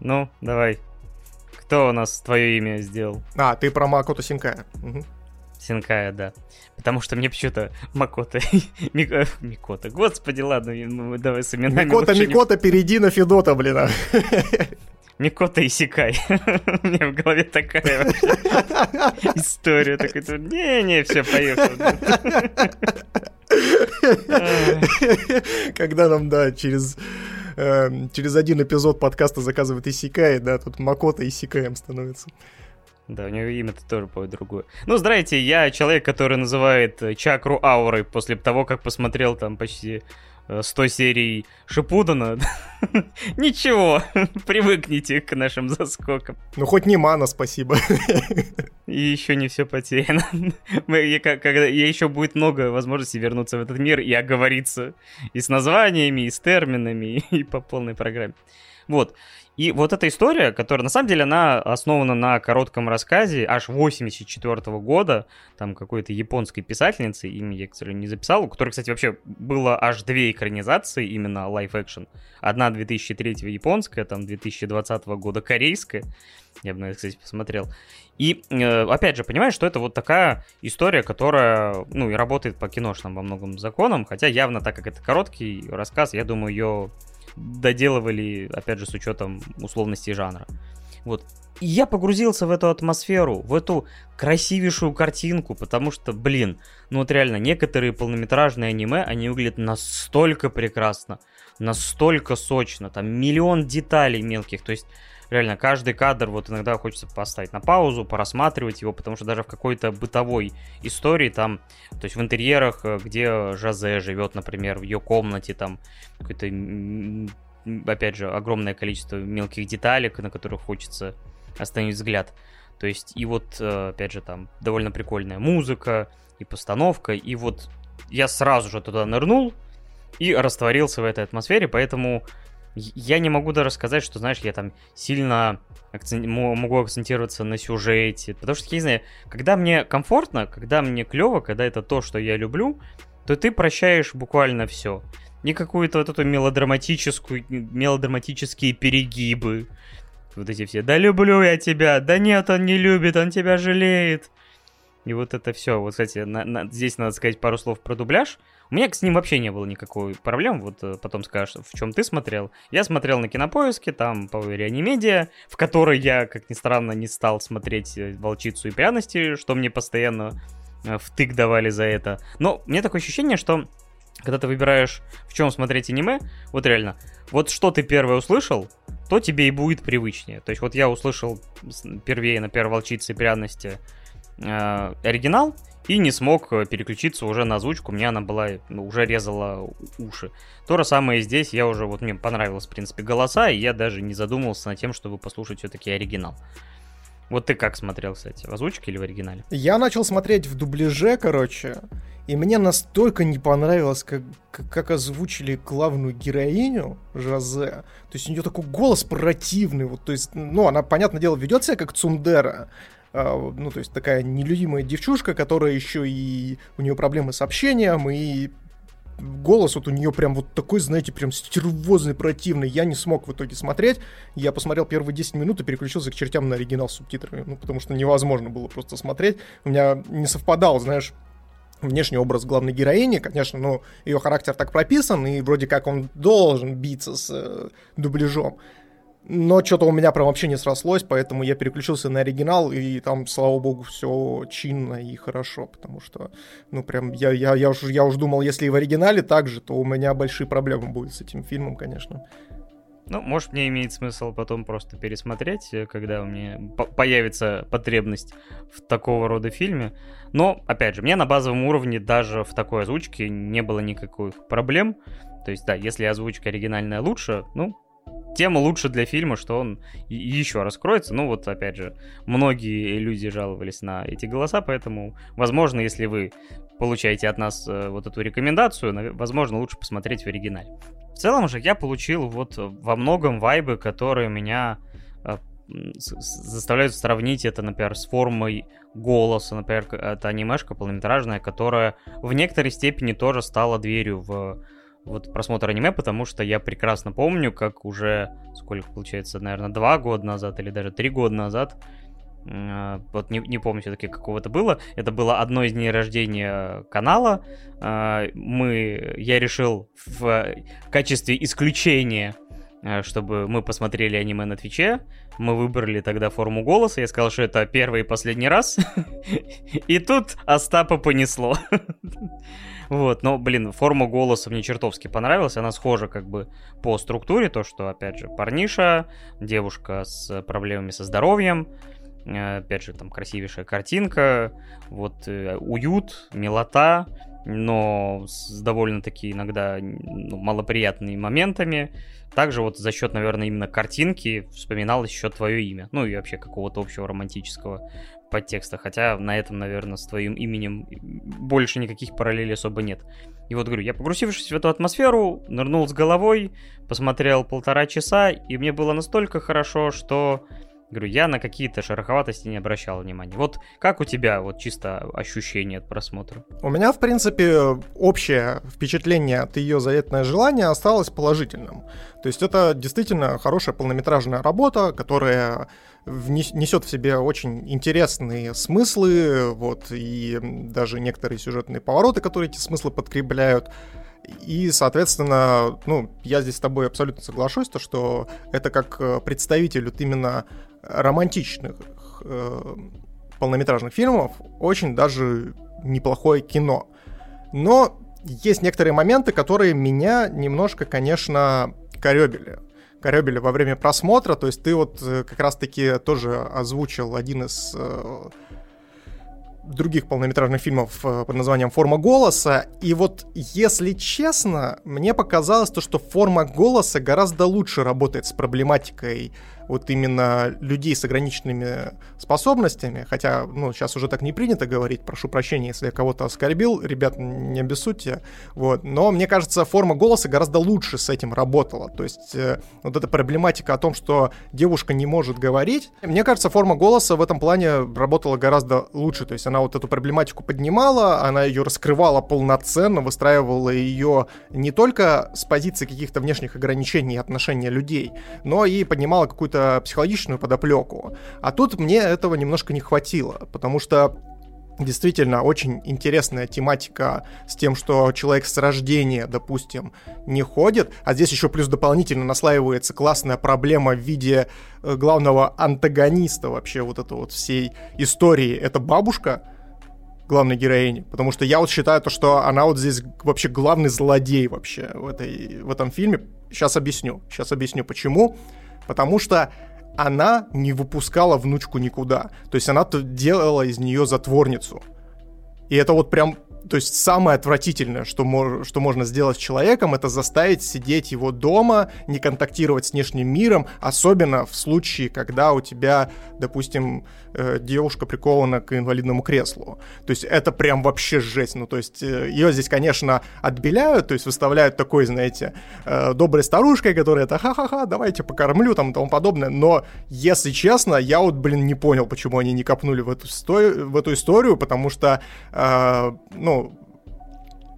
Ну, давай. Кто у нас твое имя сделал? А, ты про Макото Синкая. Синкая, да. Потому что мне почему-то Макота... Мик... Микота. Господи, ладно, ну, давай с именами. Микота, Микота, не... перейди на Федота, блин. Микота и Сикай. У меня в голове такая история. Такой, не-не, все, поехал. Когда нам, да, через эм, через один эпизод подкаста заказывает Исикай, да, тут Макота Исикаем становится. Да, у него имя-то тоже будет другое. Ну, здрасте, я человек, который называет э, чакру аурой после того, как посмотрел там почти 100 э, серий Шипудана. Ничего, привыкните к нашим заскокам. Ну, хоть не мана, спасибо. И еще не все потеряно. Я, когда, я еще будет много возможностей вернуться в этот мир и оговориться и с названиями, и с терминами, и по полной программе. Вот. И вот эта история, которая на самом деле она основана на коротком рассказе аж 84 года, там какой-то японской писательницы, имя я, к сожалению, не записал, у которой, кстати, вообще было аж две экранизации именно live-action. Одна 2003 японская, там 2020 года корейская. Я бы на это, кстати, посмотрел. И, э, опять же, понимаешь, что это вот такая история, которая, ну, и работает по киношным во многом законам, хотя явно, так как это короткий рассказ, я думаю, ее доделывали, опять же, с учетом условностей жанра. Вот. И я погрузился в эту атмосферу, в эту красивейшую картинку, потому что, блин, ну вот реально, некоторые полнометражные аниме, они выглядят настолько прекрасно, настолько сочно, там миллион деталей мелких, то есть реально каждый кадр вот иногда хочется поставить на паузу, порассматривать его, потому что даже в какой-то бытовой истории там, то есть в интерьерах, э, где Жазе живет, например, в ее комнате, там какой-то опять же, огромное количество мелких деталек, на которых хочется остановить взгляд. То есть, и вот, э, опять же, там довольно прикольная музыка и постановка, и вот я сразу же туда нырнул и растворился в этой атмосфере, поэтому я не могу даже сказать, что, знаешь, я там сильно акцент... могу акцентироваться на сюжете. Потому что, я не знаю, когда мне комфортно, когда мне клево, когда это то, что я люблю, то ты прощаешь буквально все. Не какую-то вот эту мелодраматическую, мелодраматические перегибы. Вот эти все, да люблю я тебя, да нет, он не любит, он тебя жалеет. и вот это все. Вот, кстати, на, на, здесь надо сказать пару слов про дубляж. У меня с ним вообще не было никакой проблем. Вот э, потом скажешь, в чем ты смотрел. Я смотрел на кинопоиске, там по Реанимедиа, в которой я, как ни странно, не стал смотреть э, волчицу и пряности, что мне постоянно э, втык давали за это. Но мне такое ощущение, что когда ты выбираешь, в чем смотреть аниме, вот реально, вот что ты первое услышал, то тебе и будет привычнее. То есть вот я услышал первее, например, «Волчицы и пряности» э, оригинал, и не смог переключиться уже на озвучку, меня она была, ну, уже резала уши. То же самое и здесь, я уже, вот мне понравилось, в принципе, голоса, и я даже не задумывался над тем, чтобы послушать все-таки оригинал. Вот ты как смотрел, кстати, в озвучке или в оригинале? Я начал смотреть в дубляже, короче, и мне настолько не понравилось, как, как озвучили главную героиню Жозе. То есть у нее такой голос противный. Вот, то есть, ну, она, понятное дело, ведет себя как Цундера. А, ну, то есть такая нелюдимая девчушка, которая еще и... У нее проблемы с общением, и голос вот у нее прям вот такой, знаете, прям стервозный, противный. Я не смог в итоге смотреть. Я посмотрел первые 10 минут и переключился к чертям на оригинал с субтитрами. Ну, потому что невозможно было просто смотреть. У меня не совпадал, знаешь, внешний образ главной героини, конечно, но ее характер так прописан, и вроде как он должен биться с э, дубляжом. Но что-то у меня прям вообще не срослось, поэтому я переключился на оригинал, и там, слава богу, все чинно и хорошо, потому что, ну, прям, я, я, я, уж, я уж думал, если и в оригинале так же, то у меня большие проблемы будут с этим фильмом, конечно. Ну, может, мне имеет смысл потом просто пересмотреть, э, когда у меня появится потребность в такого рода фильме. Но, опять же, мне на базовом уровне даже в такой озвучке не было никаких проблем. То есть, да, если озвучка оригинальная лучше, ну, тем лучше для фильма, что он еще раскроется. Ну вот, опять же, многие люди жаловались на эти голоса, поэтому, возможно, если вы получаете от нас э, вот эту рекомендацию, возможно, лучше посмотреть в оригинале. В целом же я получил вот во многом вайбы, которые меня э, заставляют сравнить это, например, с формой голоса, например, это анимешка полнометражная, которая в некоторой степени тоже стала дверью в вот просмотр аниме, потому что я прекрасно помню, как уже, сколько получается, наверное, два года назад или даже три года назад, вот не, не помню все-таки какого это было, это было одно из дней рождения канала, э, мы, я решил в качестве исключения чтобы мы посмотрели аниме на Твиче. Мы выбрали тогда форму голоса. Я сказал, что это первый и последний раз. И тут Остапа понесло. Вот, но, блин, форма голоса мне чертовски понравилась. Она схожа как бы по структуре, то, что, опять же, парниша, девушка с проблемами со здоровьем, э, опять же, там красивейшая картинка, вот э, уют, милота, но с довольно-таки иногда ну, малоприятными моментами. Также вот за счет, наверное, именно картинки вспоминалось еще твое имя. Ну и вообще какого-то общего романтического подтекста, хотя на этом, наверное, с твоим именем больше никаких параллелей особо нет. И вот говорю, я погрузившись в эту атмосферу, нырнул с головой, посмотрел полтора часа, и мне было настолько хорошо, что Говорю, я на какие-то шероховатости не обращал внимания. Вот как у тебя вот чисто ощущение от просмотра? У меня, в принципе, общее впечатление от ее заветное желание осталось положительным. То есть это действительно хорошая полнометражная работа, которая несет в себе очень интересные смыслы, вот, и даже некоторые сюжетные повороты, которые эти смыслы подкрепляют. И, соответственно, ну, я здесь с тобой абсолютно соглашусь, то, что это как э, представитель вот именно романтичных э, полнометражных фильмов очень даже неплохое кино. Но есть некоторые моменты, которые меня немножко, конечно, коребили. Коребили во время просмотра, то есть ты вот э, как раз-таки тоже озвучил один из э, других полнометражных фильмов э, под названием «Форма голоса». И вот, если честно, мне показалось то, что «Форма голоса» гораздо лучше работает с проблематикой вот именно людей с ограниченными способностями, хотя, ну, сейчас уже так не принято говорить, прошу прощения, если я кого-то оскорбил, ребят, не обессудьте, вот, но мне кажется, форма голоса гораздо лучше с этим работала, то есть э, вот эта проблематика о том, что девушка не может говорить, мне кажется, форма голоса в этом плане работала гораздо лучше, то есть она вот эту проблематику поднимала, она ее раскрывала полноценно, выстраивала ее не только с позиции каких-то внешних ограничений и отношения людей, но и поднимала какую-то какую-то психологичную подоплеку. А тут мне этого немножко не хватило, потому что действительно очень интересная тематика с тем, что человек с рождения, допустим, не ходит, а здесь еще плюс дополнительно наслаивается классная проблема в виде э, главного антагониста вообще вот этой вот всей истории. Это бабушка, главной героини, потому что я вот считаю то, что она вот здесь вообще главный злодей вообще в, этой, в этом фильме. Сейчас объясню, сейчас объясню почему. Потому что она не выпускала внучку никуда. То есть она делала из нее затворницу. И это вот прям то есть самое отвратительное, что, что можно сделать с человеком, это заставить сидеть его дома, не контактировать с внешним миром, особенно в случае, когда у тебя, допустим, э, девушка прикована к инвалидному креслу. То есть это прям вообще жесть. Ну, то есть э, ее здесь, конечно, отбеляют, то есть выставляют такой, знаете, э, доброй старушкой, которая это ха-ха-ха, давайте покормлю, там и тому подобное. Но, если честно, я вот, блин, не понял, почему они не копнули в эту, в эту историю, потому что, э, ну,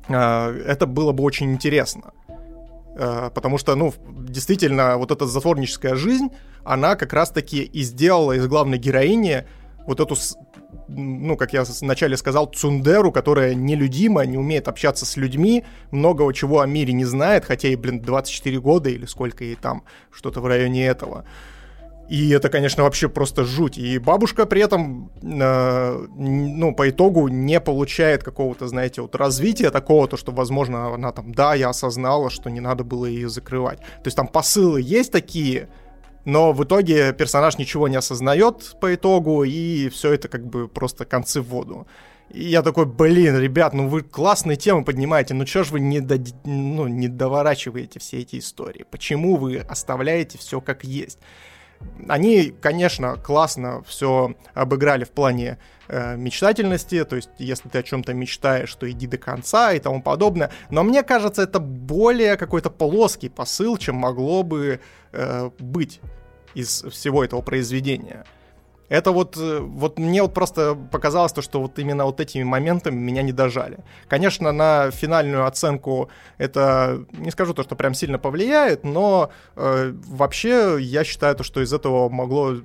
а, это было бы очень интересно. А, потому что, ну, действительно, вот эта затворническая жизнь, она как раз-таки и сделала из главной героини вот эту, ну, как я вначале сказал, цундеру, которая нелюдима, не умеет общаться с людьми, многого чего о мире не знает, хотя и, блин, 24 года или сколько ей там, что-то в районе этого. И это, конечно, вообще просто жуть. И бабушка при этом, э, ну, по итогу не получает какого-то, знаете, вот развития такого, то, что, возможно, она там, да, я осознала, что не надо было ее закрывать. То есть там посылы есть такие, но в итоге персонаж ничего не осознает по итогу, и все это как бы просто концы в воду. И я такой, блин, ребят, ну вы классные темы поднимаете, ну чё ж вы не, до, ну, не доворачиваете все эти истории? Почему вы оставляете все как есть? Они, конечно, классно все обыграли в плане э, мечтательности, то есть если ты о чем-то мечтаешь, то иди до конца и тому подобное. Но мне кажется, это более какой-то плоский посыл, чем могло бы э, быть из всего этого произведения. Это вот, э, вот мне вот просто показалось то, что вот именно вот этими моментами меня не дожали. Конечно, на финальную оценку это, не скажу то, что прям сильно повлияет, но э, вообще я считаю то, что из этого могло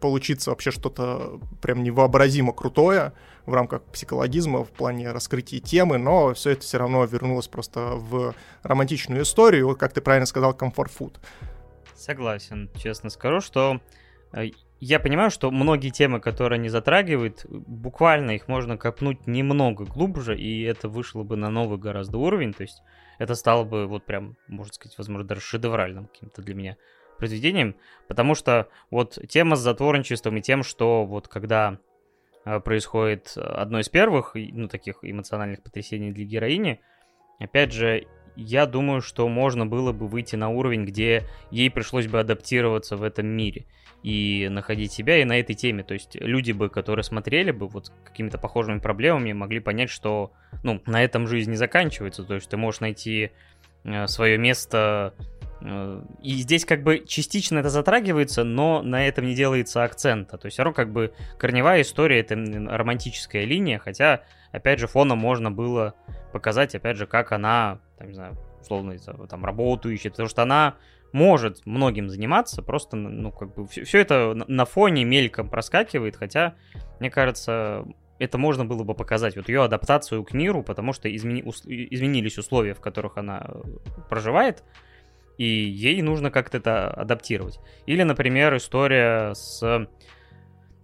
получиться вообще что-то прям невообразимо крутое в рамках психологизма в плане раскрытия темы, но все это все равно вернулось просто в романтичную историю, вот как ты правильно сказал, комфорт-фуд. Согласен, честно скажу, что э, я понимаю, что многие темы, которые они затрагивают, буквально их можно копнуть немного глубже, и это вышло бы на новый гораздо уровень, то есть это стало бы вот прям, можно сказать, возможно, даже шедевральным каким-то для меня произведением, потому что вот тема с затворничеством и тем, что вот когда э, происходит одно из первых, ну, таких эмоциональных потрясений для героини, опять же, я думаю, что можно было бы выйти на уровень, где ей пришлось бы адаптироваться в этом мире и находить себя и на этой теме. То есть люди бы, которые смотрели бы вот какими-то похожими проблемами, могли понять, что ну, на этом жизнь не заканчивается. То есть ты можешь найти э, свое место. Э, и здесь как бы частично это затрагивается, но на этом не делается акцента. То есть все равно как бы корневая история это романтическая линия, хотя, опять же, фоном можно было показать, опять же, как она, там, не знаю, условно, там, работу ищет, потому что она может многим заниматься, просто, ну, как бы, все, все это на фоне мельком проскакивает, хотя, мне кажется, это можно было бы показать, вот ее адаптацию к миру, потому что измени, ус, изменились условия, в которых она э, проживает, и ей нужно как-то это адаптировать. Или, например, история с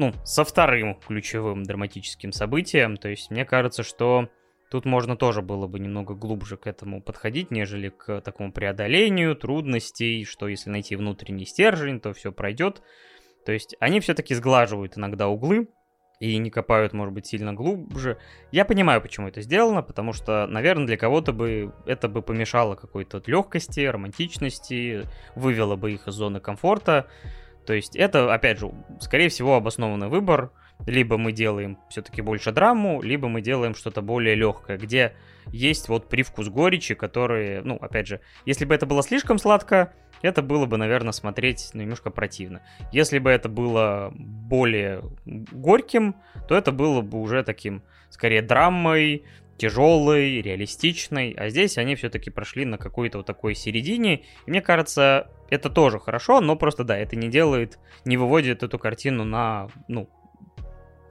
ну, со вторым ключевым драматическим событием. То есть мне кажется, что Тут можно тоже было бы немного глубже к этому подходить, нежели к такому преодолению трудностей, что если найти внутренний стержень, то все пройдет. То есть они все-таки сглаживают иногда углы и не копают, может быть, сильно глубже. Я понимаю, почему это сделано, потому что, наверное, для кого-то бы это бы помешало какой-то легкости, романтичности, вывело бы их из зоны комфорта. То есть это, опять же, скорее всего, обоснованный выбор, либо мы делаем все-таки больше драму, либо мы делаем что-то более легкое, где есть вот привкус горечи, который, ну, опять же, если бы это было слишком сладко, это было бы, наверное, смотреть ну, немножко противно. Если бы это было более горьким, то это было бы уже таким, скорее, драмой, тяжелой, реалистичной, а здесь они все-таки прошли на какой-то вот такой середине, и мне кажется, это тоже хорошо, но просто, да, это не делает, не выводит эту картину на, ну,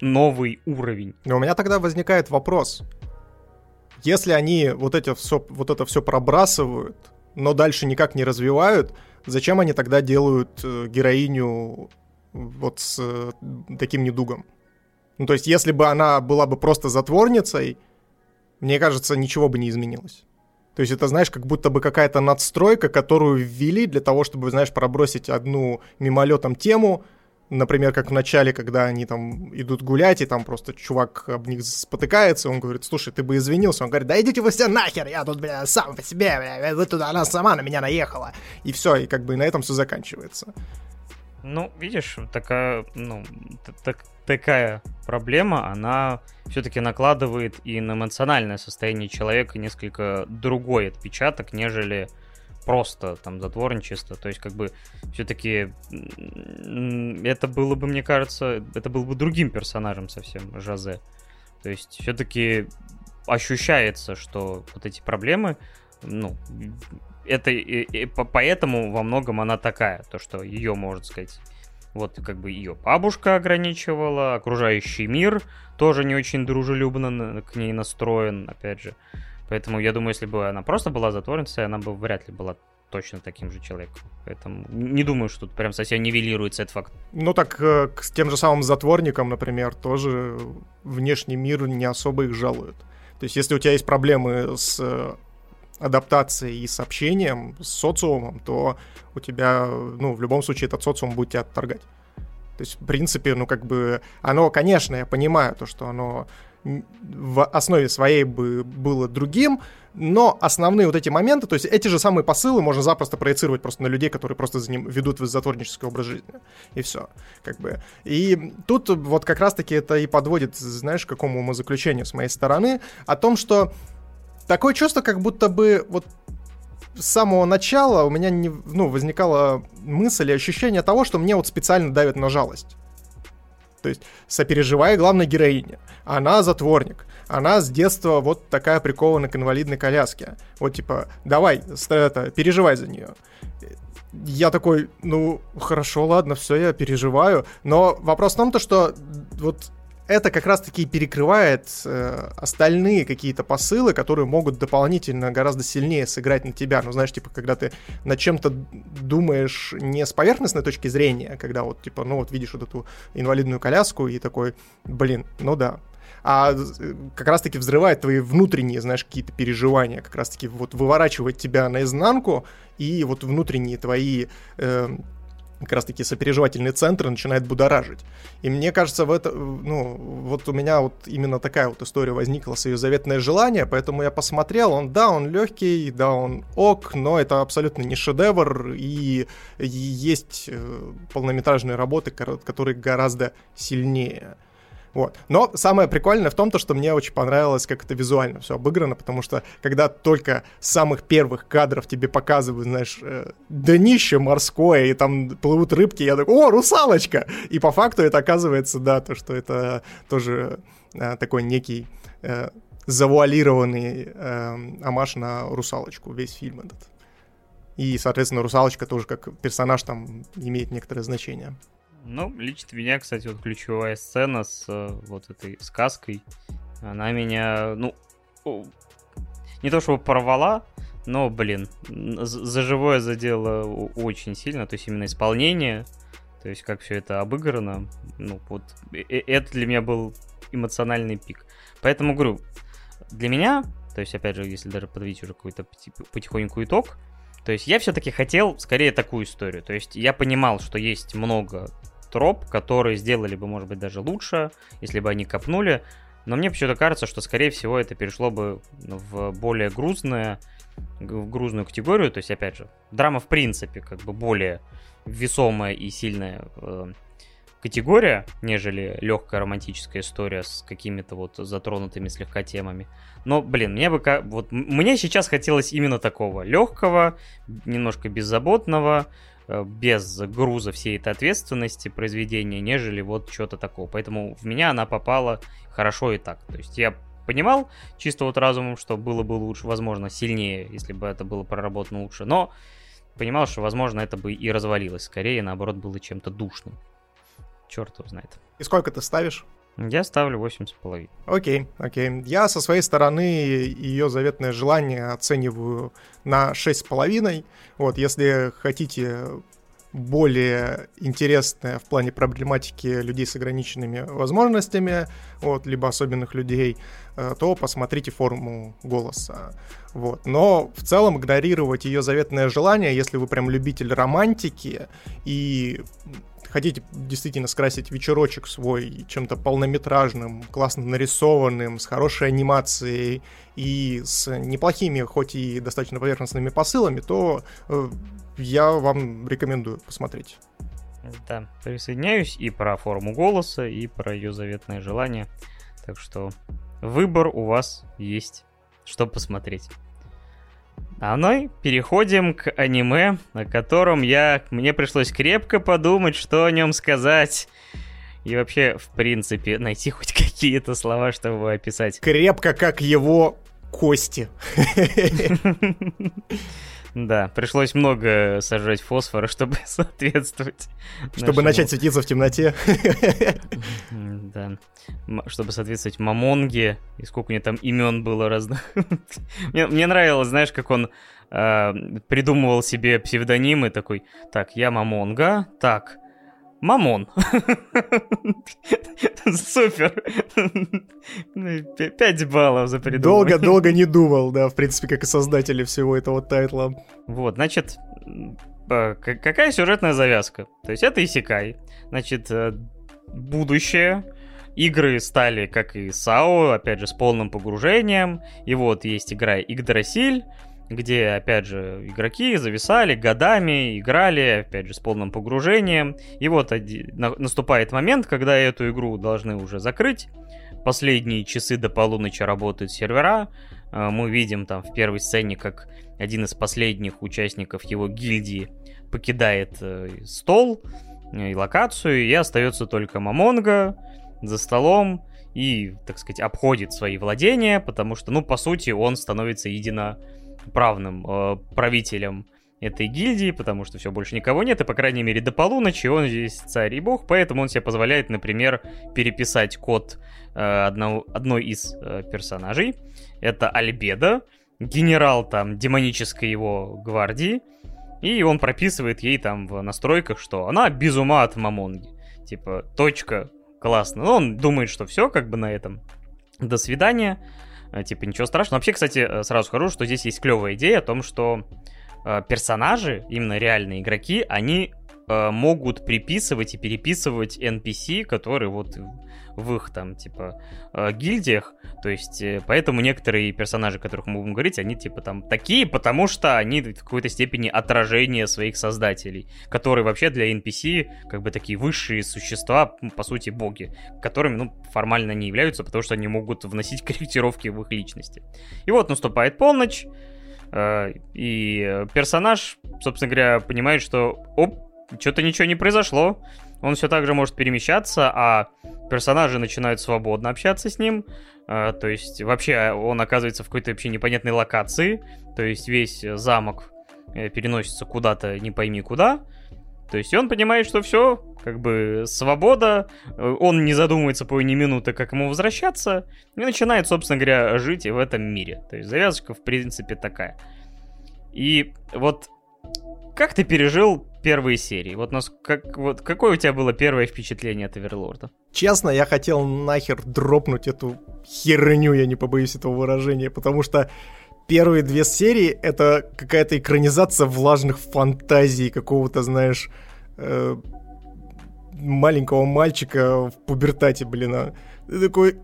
новый уровень. Но у меня тогда возникает вопрос. Если они вот, эти все, вот это все пробрасывают, но дальше никак не развивают, зачем они тогда делают э, героиню вот с э, таким недугом? Ну, то есть, если бы она была бы просто затворницей, мне кажется, ничего бы не изменилось. То есть это, знаешь, как будто бы какая-то надстройка, которую ввели для того, чтобы, знаешь, пробросить одну мимолетом тему, Например, как в начале, когда они там идут гулять, и там просто чувак об них спотыкается, он говорит, слушай, ты бы извинился. Он говорит, да идите вы все нахер, я тут, бля, сам по себе, бля, вы туда, она сама на меня наехала. И все, и как бы на этом все заканчивается. Ну, видишь, такая, ну, так, такая проблема, она все-таки накладывает и на эмоциональное состояние человека несколько другой отпечаток, нежели просто там затворничество. То есть, как бы, все-таки это было бы, мне кажется, это был бы другим персонажем совсем, Жозе. То есть, все-таки ощущается, что вот эти проблемы, ну, это и, и, поэтому во многом она такая, то, что ее, можно сказать, вот как бы ее бабушка ограничивала, окружающий мир тоже не очень дружелюбно к ней настроен, опять же. Поэтому я думаю, если бы она просто была затворницей, она бы вряд ли была точно таким же человеком. Поэтому не думаю, что тут прям совсем нивелируется этот факт. Ну так э, к тем же самым затворникам, например, тоже внешний мир не особо их жалует. То есть если у тебя есть проблемы с э, адаптацией и с общением, с социумом, то у тебя, ну, в любом случае этот социум будет тебя отторгать. То есть, в принципе, ну, как бы, оно, конечно, я понимаю то, что оно в основе своей бы было другим, но основные вот эти моменты, то есть эти же самые посылы можно запросто проецировать просто на людей, которые просто за ним ведут затворнический образ жизни. И все. Как бы. И тут вот как раз-таки это и подводит, знаешь, к какому умозаключению с моей стороны, о том, что такое чувство, как будто бы вот с самого начала у меня не, ну, возникала мысль и ощущение того, что мне вот специально давят на жалость. То есть, сопереживая главной героине. Она затворник. Она с детства вот такая прикована к инвалидной коляске. Вот типа, давай, это, переживай за нее. Я такой, ну, хорошо, ладно, все, я переживаю. Но вопрос в том, то, что вот это как раз-таки перекрывает э, остальные какие-то посылы, которые могут дополнительно гораздо сильнее сыграть на тебя. Ну, знаешь, типа, когда ты над чем-то думаешь не с поверхностной точки зрения, когда вот, типа, ну, вот видишь вот эту инвалидную коляску и такой, блин, ну да, а э, как раз-таки взрывает твои внутренние, знаешь, какие-то переживания, как раз-таки вот выворачивает тебя наизнанку, и вот внутренние твои э, как раз-таки сопереживательный центр начинает будоражить. И мне кажется, в это, ну, вот у меня вот именно такая вот история возникла с ее заветное желание, поэтому я посмотрел, он, да, он легкий, да, он ок, но это абсолютно не шедевр, и, есть э, полнометражные работы, которые гораздо сильнее. Вот. Но самое прикольное в том, то, что мне очень понравилось, как это визуально все обыграно, потому что когда только с самых первых кадров тебе показывают, знаешь, э, днище морское, и там плывут рыбки, я такой, о, русалочка! И по факту это оказывается, да, то, что это тоже э, такой некий э, завуалированный э, амаш на русалочку, весь фильм этот. И, соответственно, русалочка тоже как персонаж там имеет некоторое значение. Ну, лично меня, кстати, вот ключевая сцена с э, вот этой сказкой, она меня, ну, не то чтобы порвала, но, блин, за живое задело очень сильно, то есть именно исполнение, то есть как все это обыграно, ну, вот, э, э, это для меня был эмоциональный пик. Поэтому, говорю, для меня, то есть, опять же, если даже подвести уже какой-то потихоньку итог, то есть я все-таки хотел скорее такую историю. То есть я понимал, что есть много троп, которые сделали бы, может быть, даже лучше, если бы они копнули. Но мне почему-то кажется, что, скорее всего, это перешло бы в более грузное, в грузную категорию. То есть, опять же, драма в принципе как бы более весомая и сильная э, категория, нежели легкая романтическая история с какими-то вот затронутыми слегка темами. Но, блин, мне бы вот мне сейчас хотелось именно такого легкого, немножко беззаботного, без груза всей этой ответственности произведения, нежели вот что-то такого. Поэтому в меня она попала хорошо и так. То есть я понимал чисто вот разумом, что было бы лучше, возможно, сильнее, если бы это было проработано лучше, но понимал, что, возможно, это бы и развалилось. Скорее, наоборот, было чем-то душным. Черт его знает. И сколько ты ставишь? Я ставлю 8,5. Окей, окей. Я со своей стороны ее заветное желание оцениваю на 6,5. Вот, если хотите более интересное в плане проблематики людей с ограниченными возможностями, вот, либо особенных людей, э, то посмотрите форму голоса. Вот. Но в целом игнорировать ее заветное желание, если вы прям любитель романтики и хотите действительно скрасить вечерочек свой чем-то полнометражным, классно нарисованным, с хорошей анимацией и с неплохими, хоть и достаточно поверхностными посылами, то э, я вам рекомендую посмотреть. Да, присоединяюсь и про форму голоса, и про ее заветное желание. Так что выбор у вас есть, что посмотреть. А мы переходим к аниме, о котором я... Мне пришлось крепко подумать, что о нем сказать. И вообще, в принципе, найти хоть какие-то слова, чтобы описать. Крепко, как его кости. Да, пришлось много сажать фосфора, чтобы соответствовать. Чтобы нашему... начать светиться в темноте. Да. Чтобы соответствовать Мамонге. И сколько у него там имен было разных. мне, мне нравилось, знаешь, как он э, придумывал себе псевдонимы такой. Так, я Мамонга. Так, Мамон. Супер. Пять баллов за придумывание. Долго-долго не думал, да, в принципе, как и создатели всего этого тайтла. Вот, значит, какая сюжетная завязка? То есть это Исикай. Значит, э, будущее, игры стали, как и САО, опять же, с полным погружением. И вот есть игра Игдрасиль, где, опять же, игроки зависали годами, играли, опять же, с полным погружением. И вот наступает момент, когда эту игру должны уже закрыть. Последние часы до полуночи работают сервера. А, мы видим там в первой сцене, как один из последних участников его гильдии покидает э, стол э, и локацию, и остается только Мамонга за столом и, так сказать, обходит свои владения, потому что, ну, по сути, он становится едино правным э, правителем этой гильдии, потому что все, больше никого нет, и, по крайней мере, до полуночи он здесь царь и бог, поэтому он себе позволяет, например, переписать код э, одного, одной из э, персонажей. Это Альбеда, генерал там демонической его гвардии, и он прописывает ей там в настройках, что она без ума от Мамонги. Типа, точка, классно. Но он думает, что все, как бы на этом. До свидания. Э, типа, ничего страшного. Вообще, кстати, э, сразу скажу, что здесь есть клевая идея о том, что э, персонажи, именно реальные игроки, они могут приписывать и переписывать NPC, которые вот в их там, типа, э, гильдиях. То есть, э, поэтому некоторые персонажи, о которых мы будем говорить, они, типа, там такие, потому что они в какой-то степени отражение своих создателей, которые вообще для NPC, как бы, такие высшие существа, по сути, боги, которыми, ну, формально не являются, потому что они могут вносить корректировки в их личности. И вот наступает полночь, э, и персонаж, собственно говоря, понимает, что, оп, что-то ничего не произошло, он все так же может перемещаться, а персонажи начинают свободно общаться с ним. Э, то есть вообще он оказывается в какой-то вообще непонятной локации. То есть весь замок э, переносится куда-то не пойми куда. То есть он понимает, что все, как бы свобода, э, он не задумывается по ни минуты, как ему возвращаться, и начинает, собственно говоря, жить в этом мире. То есть завязка, в принципе, такая. И вот как ты пережил первые серии? Вот, нас, как, вот какое у тебя было первое впечатление от Эверлорда? Честно, я хотел нахер дропнуть эту херню, я не побоюсь этого выражения, потому что первые две серии — это какая-то экранизация влажных фантазий какого-то, знаешь, э, маленького мальчика в пубертате, блин. А. Ты такой,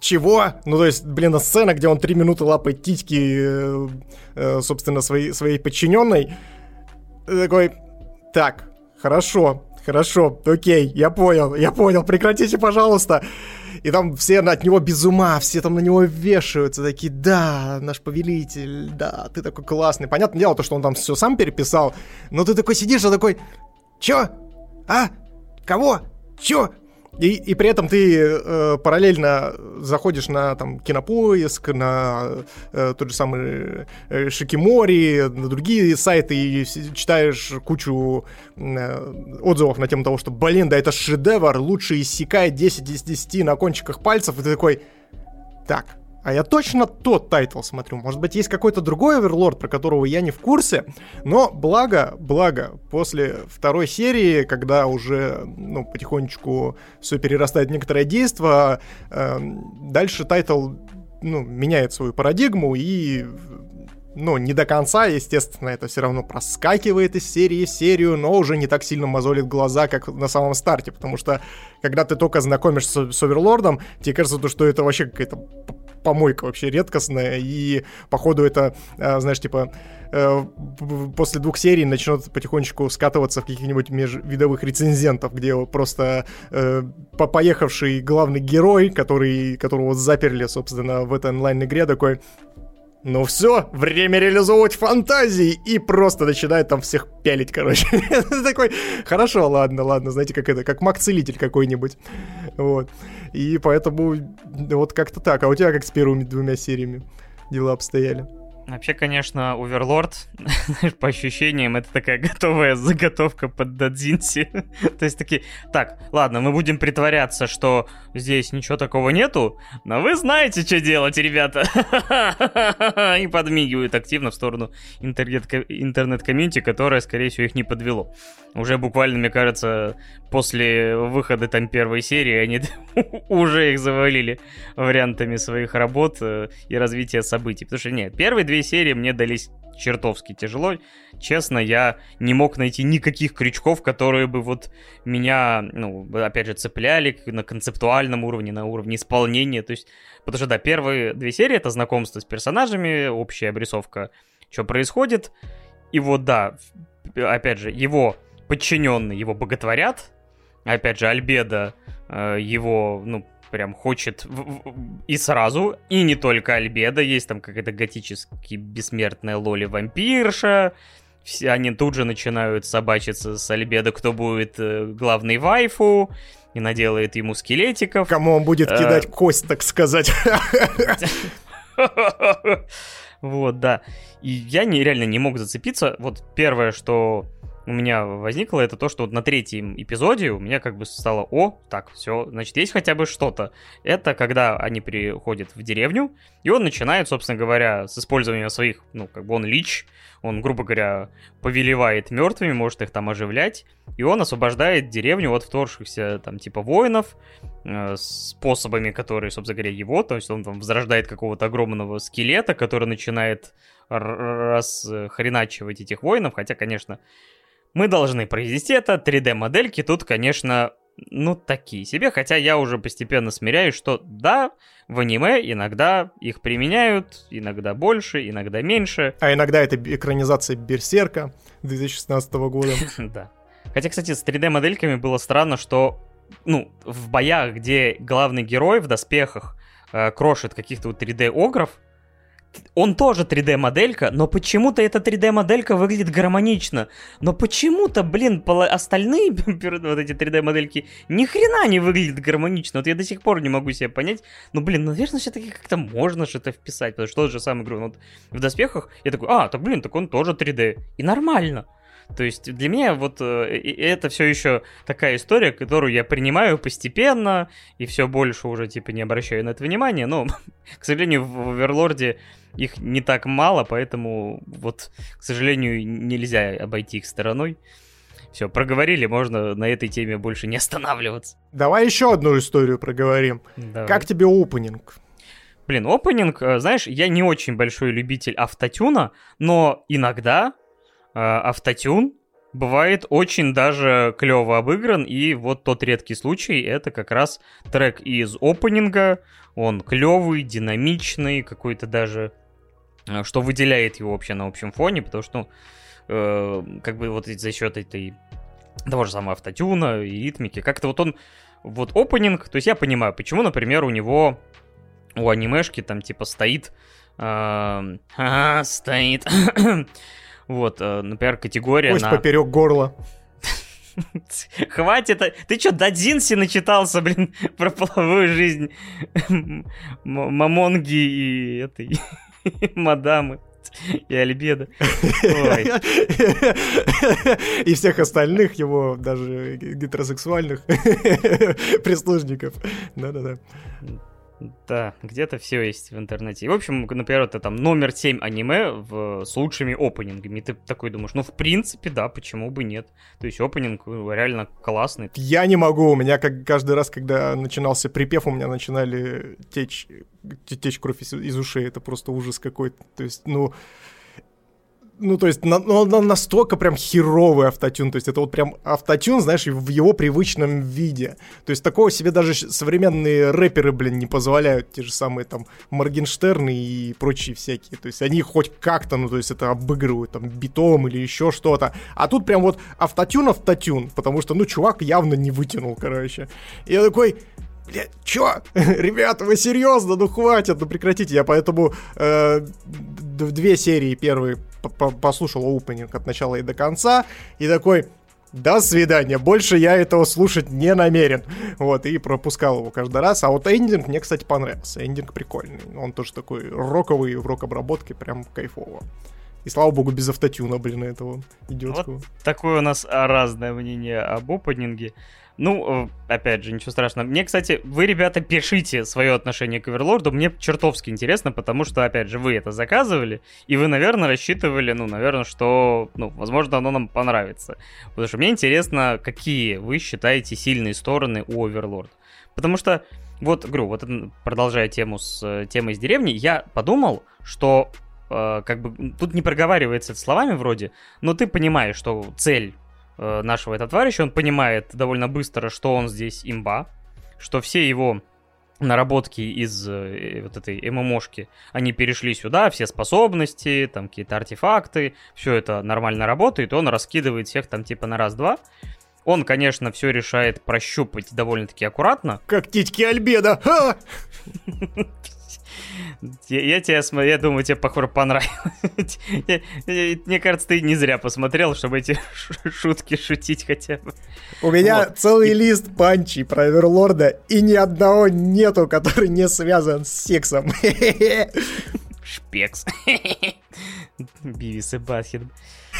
чего? Ну, то есть, блин, а сцена, где он три минуты лапает титьки, э, э, собственно, своей, своей подчиненной. Такой, так, хорошо, хорошо, окей, я понял, я понял, прекратите, пожалуйста. И там все от него без ума, все там на него вешаются, такие, да, наш повелитель, да, ты такой классный. Понятное дело, то, что он там все сам переписал, но ты такой сидишь, а такой, чё? А? Кого? Чё? И, и при этом ты э, параллельно заходишь на там кинопоиск, на э, тот же самый э, Шикимори, на другие сайты и читаешь кучу э, отзывов на тему того, что, блин, да это шедевр, лучший исекай 10 из 10 на кончиках пальцев, и ты такой, так, а я точно тот тайтл смотрю. Может быть, есть какой-то другой оверлорд, про которого я не в курсе. Но благо, благо, после второй серии, когда уже ну, потихонечку все перерастает в некоторое действие, э, дальше тайтл ну, меняет свою парадигму и ну, не до конца, естественно, это все равно проскакивает из серии в серию, но уже не так сильно мозолит глаза, как на самом старте, потому что, когда ты только знакомишься с Оверлордом, тебе кажется, что это вообще какая-то помойка вообще редкостная, и походу это, э, знаешь, типа э, после двух серий начнет потихонечку скатываться в каких-нибудь межвидовых рецензентов, где просто э, поехавший главный герой, который, которого заперли, собственно, в этой онлайн-игре, такой ну все, время реализовывать фантазии и просто начинает там всех пялить, короче. Такой, хорошо, ладно, ладно, знаете, как это, как маг-целитель какой-нибудь. Вот. И поэтому вот как-то так. А у тебя как с первыми двумя сериями дела обстояли? Вообще, конечно, Оверлорд, по ощущениям, это такая готовая заготовка под Дадзинси. То есть такие, так, ладно, мы будем притворяться, что здесь ничего такого нету, но вы знаете, что делать, ребята. И подмигивают активно в сторону интернет-комьюнити, которое, скорее всего, их не подвело. Уже буквально, мне кажется, после выхода там первой серии они уже их завалили вариантами своих работ э, и развития событий. Потому что, нет, первые две серии мне дались чертовски тяжело. Честно, я не мог найти никаких крючков, которые бы вот меня, ну, опять же, цепляли на концептуальном уровне, на уровне исполнения. То есть, потому что, да, первые две серии — это знакомство с персонажами, общая обрисовка, что происходит. И вот, да, опять же, его подчиненные его боготворят. Опять же, Альбеда э, его, ну, прям хочет в, в, и сразу, и не только Альбеда, есть там какая-то готически бессмертная Лоли-вампирша, все, они тут же начинают собачиться с Альбедо, кто будет э, главный вайфу, и наделает ему скелетиков. Кому он будет э, кидать кость, так сказать. Вот, да. И я нереально не мог зацепиться. Вот первое, что у меня возникло, это то, что вот на третьем эпизоде у меня как бы стало, о, так, все, значит, есть хотя бы что-то. Это когда они приходят в деревню, и он начинает, собственно говоря, с использованием своих, ну, как бы он лич, он, грубо говоря, повелевает мертвыми, может их там оживлять, и он освобождает деревню от вторгшихся там типа воинов э, способами, которые, собственно говоря, его, то есть он там возрождает какого-то огромного скелета, который начинает расхреначивать этих воинов, хотя, конечно, мы должны произвести это. 3D-модельки тут, конечно, ну, такие себе, хотя я уже постепенно смиряюсь, что да, в аниме иногда их применяют, иногда больше, иногда меньше. А иногда это экранизация Берсерка 2016 года. Да. Хотя, кстати, с 3D-модельками было странно, что, ну, в боях, где главный герой в доспехах э, крошит каких-то вот 3D-огров, он тоже 3D-моделька, но почему-то эта 3D-моделька выглядит гармонично. Но почему-то, блин, остальные вот эти 3D-модельки ни хрена не выглядят гармонично. Вот я до сих пор не могу себе понять. Ну, блин, наверное, все-таки как-то можно что-то вписать. Потому что тот же самый игру. Вот в доспехах я такой, а, так, блин, так он тоже 3D. И нормально. То есть для меня вот э, это все еще такая история, которую я принимаю постепенно и все больше уже типа не обращаю на это внимания. Но, к сожалению, в Оверлорде их не так мало, поэтому вот, к сожалению, нельзя обойти их стороной. Все, проговорили, можно на этой теме больше не останавливаться. Давай еще одну историю проговорим. Давай. Как тебе опенинг? Блин, опенинг, э, знаешь, я не очень большой любитель автотюна, но иногда автотюн бывает очень даже клево обыгран, и вот тот редкий случай, это как раз трек из опенинга, он клевый, динамичный, какой-то даже, э, что выделяет его вообще на общем фоне, потому что, э, как бы вот за счет этой того же самого автотюна и ритмики, как-то вот он, вот опенинг, то есть я понимаю, почему, например, у него, у анимешки там типа стоит, э, а, стоит Вот, э, например, категория Пусть на... поперек горла. Хватит. А, ты что, до Динси начитался, блин, про половую жизнь Мамонги и этой мадамы и Альбеда. И всех остальных его, даже гетеросексуальных прислужников. Да-да-да. Да, где-то все есть в интернете. И, в общем, например, это там номер 7 аниме в, с лучшими опенингами. И ты такой думаешь, ну, в принципе, да, почему бы нет. То есть опенинг ну, реально классный. Я не могу, у меня как каждый раз, когда начинался припев, у меня начинали течь, течь кровь из, из ушей. Это просто ужас какой-то. То есть, ну, ну, то есть, на, ну, он настолько прям херовый автотюн, то есть это вот прям автотюн, знаешь, в его привычном виде. То есть такого себе даже современные рэперы, блин, не позволяют, те же самые там Моргенштерны и прочие всякие. То есть они хоть как-то, ну, то есть это обыгрывают там битом или еще что-то. А тут прям вот автотюн-автотюн, потому что, ну, чувак явно не вытянул, короче. И я такой, Бля, чё? Ребята, вы серьезно? Ну хватит, ну прекратите. Я поэтому э, две серии первые послушал опенинг от начала и до конца, и такой, до свидания, больше я этого слушать не намерен. Вот, и пропускал его каждый раз. А вот эндинг мне, кстати, понравился. Эндинг прикольный. Он тоже такой роковый, в рок-обработке, прям кайфово. И слава богу, без автотюна, блин, этого идиотского. Вот такое у нас разное мнение об опенинге. Ну, э, опять же, ничего страшного. Мне, кстати, вы, ребята, пишите свое отношение к Оверлорду. Мне чертовски интересно, потому что, опять же, вы это заказывали, и вы, наверное, рассчитывали, ну, наверное, что, ну, возможно, оно нам понравится. Потому что мне интересно, какие вы считаете сильные стороны у Оверлорда. Потому что, вот, говорю, вот продолжая тему с э, темой из деревни, я подумал, что э, как бы тут не проговаривается словами вроде, но ты понимаешь, что цель нашего этого товарища, он понимает довольно быстро, что он здесь имба, что все его наработки из э, вот этой ММОшки, они перешли сюда, все способности, там какие-то артефакты, все это нормально работает, он раскидывает всех там типа на раз-два. Он, конечно, все решает прощупать довольно-таки аккуратно. Как титьки Альбеда! Я, я тебя смотрю, я думаю, тебе, похоже, понравилось. Мне кажется, ты не зря посмотрел, чтобы эти шутки шутить хотя бы. У меня вот. целый лист панчей про Оверлорда, и ни одного нету, который не связан с сексом. Шпекс. Бивис и Батхед.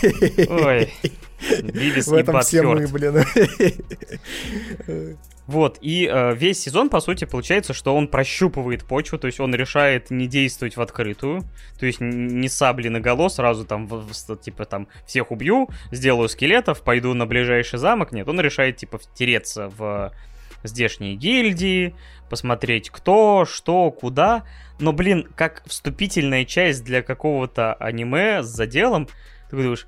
Ой. Бивис В этом все мы, блин. Вот, и э, весь сезон, по сути, получается, что он прощупывает почву, то есть он решает не действовать в открытую, то есть не сабли на голо, сразу там, в, в, типа, там, всех убью, сделаю скелетов, пойду на ближайший замок, нет, он решает, типа, втереться в здешние гильдии, посмотреть кто, что, куда, но, блин, как вступительная часть для какого-то аниме с заделом, ты думаешь,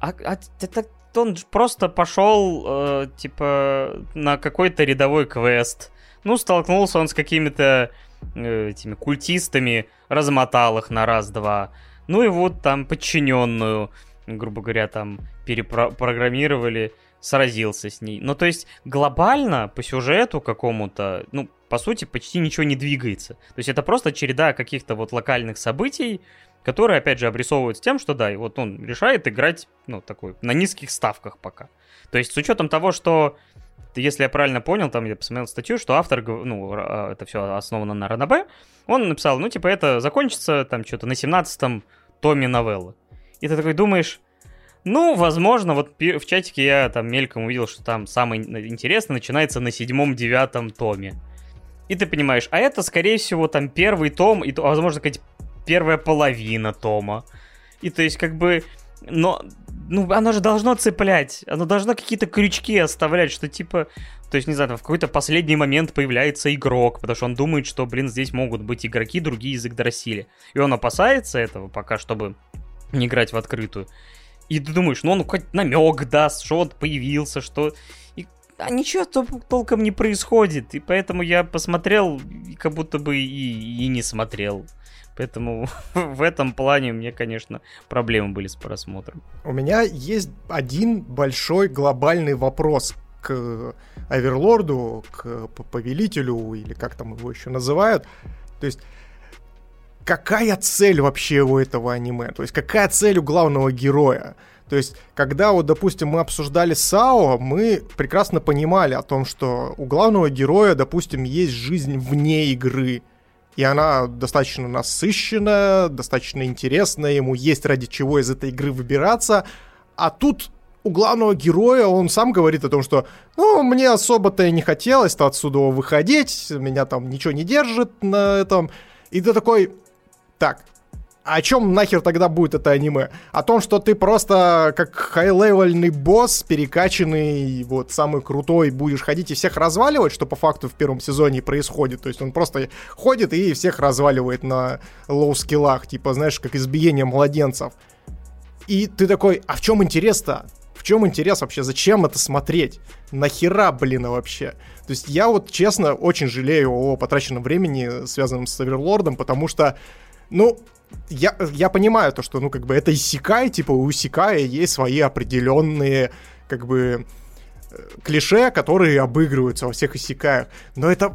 а, а это он просто пошел, э, типа, на какой-то рядовой квест. Ну, столкнулся он с какими-то э, этими культистами, размотал их на раз-два. Ну и вот там подчиненную, грубо говоря, там перепрограммировали, сразился с ней. Ну, то есть, глобально по сюжету какому-то, ну, по сути, почти ничего не двигается. То есть, это просто череда каких-то вот локальных событий, который, опять же, обрисовывается тем, что да, и вот он решает играть, ну, такой, на низких ставках пока. То есть с учетом того, что, если я правильно понял, там я посмотрел статью, что автор, ну, а, это все основано на Ранабе, он написал, ну, типа, это закончится там что-то на 17-м томе новеллы. И ты такой думаешь, ну, возможно, вот в чатике я там мельком увидел, что там самое интересное начинается на седьмом-девятом томе. И ты понимаешь, а это, скорее всего, там первый том, и, возможно, какая-то первая половина тома. И то есть как бы... Но, ну, оно же должно цеплять, оно должно какие-то крючки оставлять, что типа, то есть, не знаю, в какой-то последний момент появляется игрок, потому что он думает, что, блин, здесь могут быть игроки, другие из Игдрасиля. И он опасается этого пока, чтобы не играть в открытую. И ты думаешь, ну он хоть намек даст, что он появился, что... И... А ничего толком не происходит, и поэтому я посмотрел, как будто бы и, и не смотрел. Поэтому в этом плане мне, конечно, проблемы были с просмотром. У меня есть один большой глобальный вопрос к Аверлорду, к повелителю, или как там его еще называют. То есть, какая цель вообще у этого аниме? То есть, какая цель у главного героя? То есть, когда вот, допустим, мы обсуждали САО, мы прекрасно понимали о том, что у главного героя, допустим, есть жизнь вне игры. И она достаточно насыщенная, достаточно интересная, ему есть ради чего из этой игры выбираться. А тут у главного героя он сам говорит о том, что ну, мне особо-то и не хотелось-то отсюда выходить, меня там ничего не держит на этом. И ты такой, так, о чем нахер тогда будет это аниме? О том, что ты просто как хай-левельный босс, перекачанный, вот, самый крутой, будешь ходить и всех разваливать, что по факту в первом сезоне происходит. То есть он просто ходит и всех разваливает на лоу-скиллах, типа, знаешь, как избиение младенцев. И ты такой, а в чем интерес-то? В чем интерес вообще? Зачем это смотреть? Нахера, блин, вообще? То есть я вот, честно, очень жалею о потраченном времени, связанном с Оверлордом, потому что, ну, я, я понимаю то, что, ну, как бы это Исикай, типа у Исикая есть свои определенные, как бы, э, клише, которые обыгрываются во всех Исикаях. Но это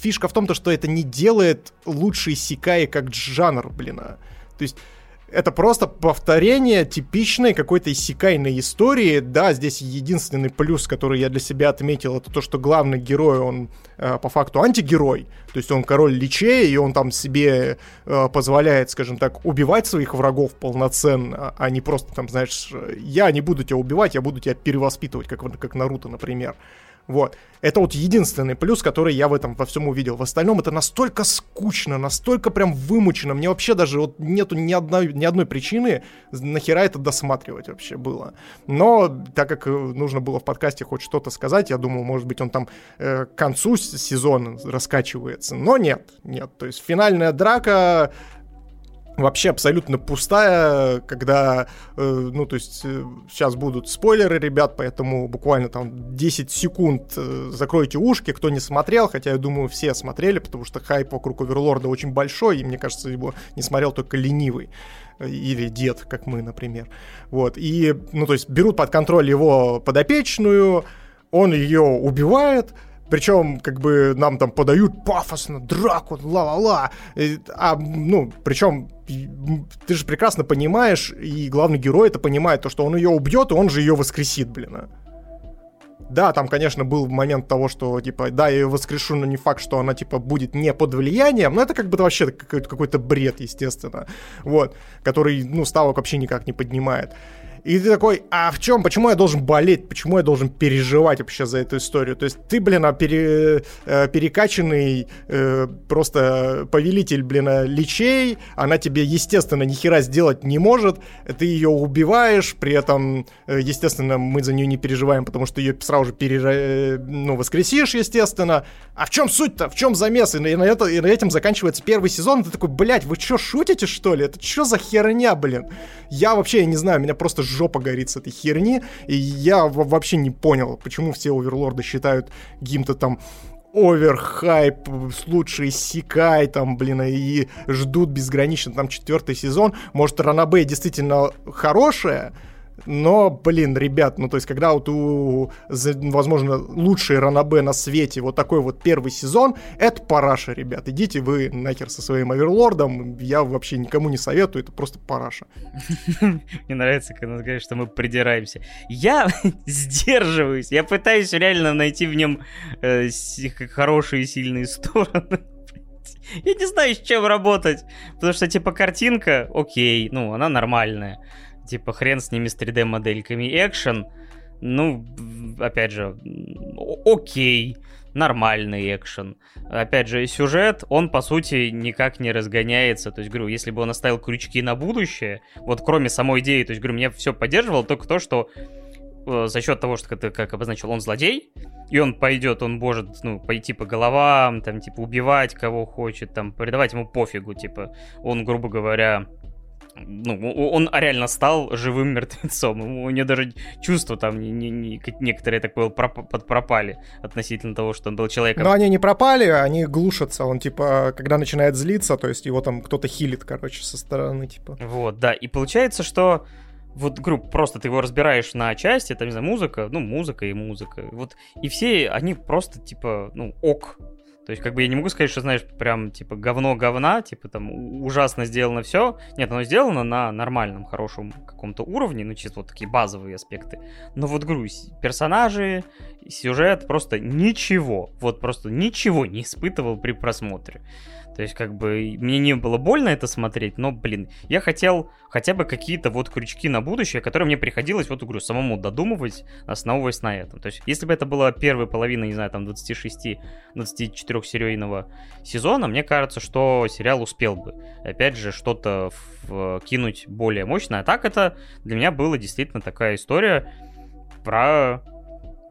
фишка в том, то, что это не делает лучший Исикай как жанр, блин. А. То есть это просто повторение типичной какой-то иссякайной истории. Да, здесь единственный плюс, который я для себя отметил, это то, что главный герой, он э, по факту антигерой. То есть он король личей, и он там себе э, позволяет, скажем так, убивать своих врагов полноценно, а не просто там, знаешь, я не буду тебя убивать, я буду тебя перевоспитывать, как, как Наруто, например. Вот. Это вот единственный плюс, который я в этом во всем увидел. В остальном это настолько скучно, настолько прям вымучено. Мне вообще даже вот нету ни одной, ни одной причины, нахера это досматривать вообще было. Но так как э, нужно было в подкасте хоть что-то сказать, я думал, может быть, он там э, к концу сезона раскачивается. Но нет, нет. То есть финальная драка вообще абсолютно пустая, когда, э, ну, то есть, э, сейчас будут спойлеры, ребят, поэтому буквально там 10 секунд э, закройте ушки, кто не смотрел, хотя я думаю, все смотрели, потому что хайп вокруг Оверлорда очень большой, и мне кажется, его не смотрел только ленивый э, или дед, как мы, например. Вот, и, ну, то есть, берут под контроль его подопечную, он ее убивает, причем, как бы, нам там подают пафосно, драку, ла-ла-ла. А, ну, причем, ты же прекрасно понимаешь, и главный герой это понимает, то, что он ее убьет, и он же ее воскресит, блин. А. Да, там, конечно, был момент того, что, типа, да, я ее воскрешу, но не факт, что она, типа, будет не под влиянием, но это как бы вообще какой-то, какой-то бред, естественно, вот, который, ну, ставок вообще никак не поднимает. И ты такой, а в чем, почему я должен болеть, почему я должен переживать вообще за эту историю? То есть ты, блин, а пере, э, перекачанный э, просто повелитель, блин, а, личей, она тебе, естественно, ни хера сделать не может, ты ее убиваешь, при этом, э, естественно, мы за нее не переживаем, потому что ее сразу же пере, э, ну, воскресишь, естественно. А в чем суть-то, в чем замес? И на, это, и на этим заканчивается первый сезон, ты такой, блядь, вы что, шутите, что ли? Это что за херня, блин? Я вообще, я не знаю, меня просто жопа горит с этой херни, и я вообще не понял, почему все оверлорды считают каким-то там оверхайп, лучший Сикай, там, блин, и ждут безгранично там четвертый сезон. Может, Ранабе действительно хорошая, но, блин, ребят, ну то есть, когда вот у, возможно, лучшие ранабе на свете вот такой вот первый сезон, это параша, ребят. Идите вы нахер со своим оверлордом. Я вообще никому не советую, это просто параша. Мне нравится, когда ты говоришь, что мы придираемся. Я сдерживаюсь, я пытаюсь реально найти в нем э, хорошие и сильные стороны. Я не знаю, с чем работать. Потому что, типа, картинка, окей, ну, она нормальная типа хрен с ними с 3D-модельками. Экшен, ну, опять же, окей, нормальный экшен. Опять же, сюжет, он, по сути, никак не разгоняется. То есть, говорю, если бы он оставил крючки на будущее, вот кроме самой идеи, то есть, говорю, меня все поддерживало только то, что э, за счет того, что ты как обозначил, он злодей, и он пойдет, он может, ну, пойти по головам, там, типа, убивать кого хочет, там, передавать ему пофигу, типа, он, грубо говоря, ну, он реально стал живым мертвецом. У него даже чувства там не, не, не, некоторые так понял, проп, подпропали относительно того, что он был человеком. Но они не пропали, они глушатся. Он, типа, когда начинает злиться, то есть его там кто-то хилит, короче, со стороны, типа. Вот, да. И получается, что вот, групп, просто ты его разбираешь на части, там, не знаю, музыка, ну, музыка и музыка. Вот, и все они просто, типа, ну, ок. То есть, как бы я не могу сказать, что, знаешь, прям, типа, говно говна, типа, там, ужасно сделано все. Нет, оно сделано на нормальном, хорошем каком-то уровне, ну, чисто вот такие базовые аспекты. Но вот, говорю, персонажи, сюжет, просто ничего, вот просто ничего не испытывал при просмотре. То есть, как бы, мне не было больно это смотреть, но, блин, я хотел хотя бы какие-то вот крючки на будущее, которые мне приходилось, вот, говорю, самому додумывать, основываясь на этом. То есть, если бы это была первая половина, не знаю, там, 26-24 серийного сезона, мне кажется, что сериал успел бы, опять же, что-то кинуть более мощное. А так это для меня была действительно такая история про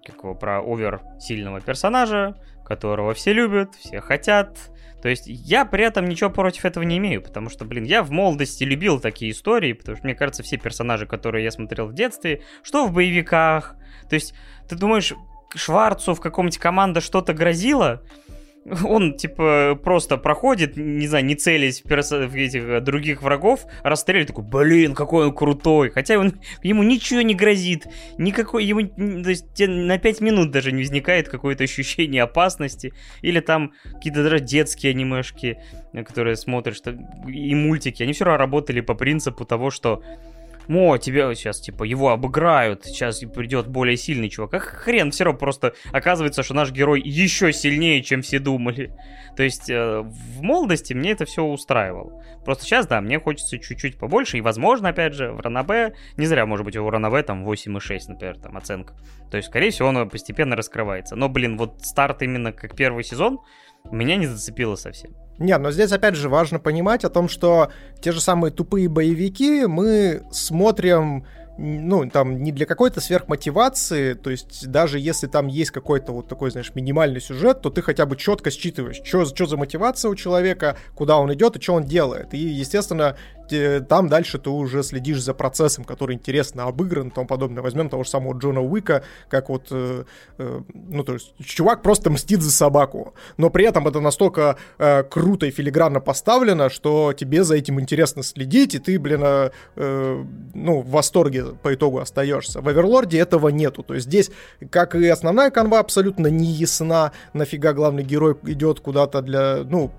какого, про овер сильного персонажа, которого все любят, все хотят, то есть я при этом ничего против этого не имею, потому что, блин, я в молодости любил такие истории, потому что, мне кажется, все персонажи, которые я смотрел в детстве, что в боевиках, то есть ты думаешь, Шварцу в каком-нибудь команда что-то грозило, он, типа, просто проходит, не знаю, не целясь в, перс... в этих э, других врагов, расстреливает, такой, блин, какой он крутой. Хотя он, ему ничего не грозит, никакой, ему, то есть на 5 минут даже не возникает какое-то ощущение опасности. Или там какие-то даже детские анимешки, э, которые смотришь, и мультики, они все равно работали по принципу того, что о, тебя сейчас, типа, его обыграют, сейчас придет более сильный чувак. А хрен, все равно просто оказывается, что наш герой еще сильнее, чем все думали. То есть э, в молодости мне это все устраивало. Просто сейчас, да, мне хочется чуть-чуть побольше, и, возможно, опять же, в Ранабе, не зря, может быть, у Ранабе там 8,6, например, там оценка. То есть, скорее всего, оно постепенно раскрывается. Но, блин, вот старт именно как первый сезон меня не зацепило совсем. Нет, но здесь опять же важно понимать о том, что те же самые тупые боевики мы смотрим ну, там, не для какой-то сверхмотивации, то есть даже если там есть какой-то вот такой, знаешь, минимальный сюжет, то ты хотя бы четко считываешь, что, что за мотивация у человека, куда он идет и что он делает. И, естественно, там дальше ты уже следишь за процессом, который интересно обыгран и тому подобное. Возьмем того же самого Джона Уика, как вот, э, э, ну, то есть, чувак просто мстит за собаку, но при этом это настолько э, круто и филигранно поставлено, что тебе за этим интересно следить, и ты, блин, э, э, ну, в восторге по итогу остаешься. В Оверлорде этого нету, то есть здесь, как и основная канва, абсолютно не ясна, нафига главный герой идет куда-то для, ну,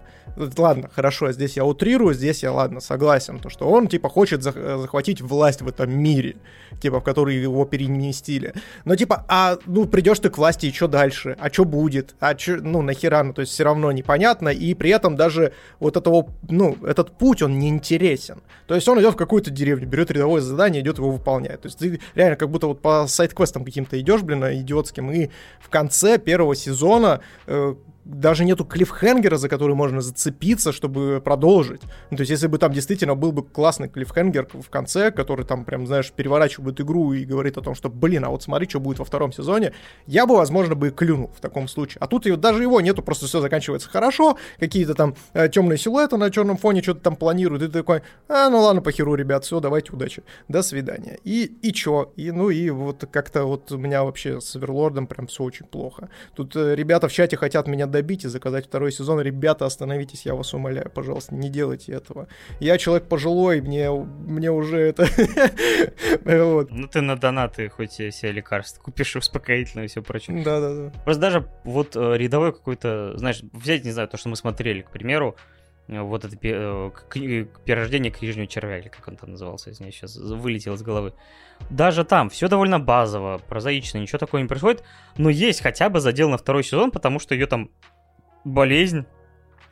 ладно, хорошо, здесь я утрирую, здесь я, ладно, согласен, то, что он, типа, хочет захватить власть в этом мире, типа, в который его переместили. Но, типа, а, ну, придешь ты к власти, и что дальше? А что будет? А что, ну, нахера? Ну, то есть все равно непонятно, и при этом даже вот этого, ну, этот путь, он не интересен. То есть он идет в какую-то деревню, берет рядовое задание, идет его выполняет. То есть ты реально как будто вот по сайт-квестам каким-то идешь, блин, идиотским, и в конце первого сезона э, даже нету клиффхенгера, за который можно зацепиться, чтобы продолжить. Ну, то есть, если бы там действительно был бы классный клиффхенгер в конце, который там прям, знаешь, переворачивает игру и говорит о том, что, блин, а вот смотри, что будет во втором сезоне, я бы, возможно, бы клюнул в таком случае. А тут и даже его нету, просто все заканчивается хорошо, какие-то там э, темные силуэты на черном фоне что-то там планируют, и ты такой, а, ну ладно, похеру, ребят, все, давайте, удачи, до свидания. И, и чё? И, ну и вот как-то вот у меня вообще с Оверлордом прям все очень плохо. Тут э, ребята в чате хотят меня добить и заказать второй сезон. Ребята, остановитесь, я вас умоляю, пожалуйста, не делайте этого. Я человек пожилой, мне, мне уже это... Ну ты на донаты хоть себе лекарства купишь успокоительное и все прочее. Да-да-да. Просто даже вот э, рядовой какой-то, знаешь, взять, не знаю, то, что мы смотрели, к примеру, вот это э, перерождение книжного червя, или как он там назывался, из меня сейчас вылетел из головы. Даже там все довольно базово, прозаично, ничего такого не происходит, но есть хотя бы задел на второй сезон, потому что ее там болезнь,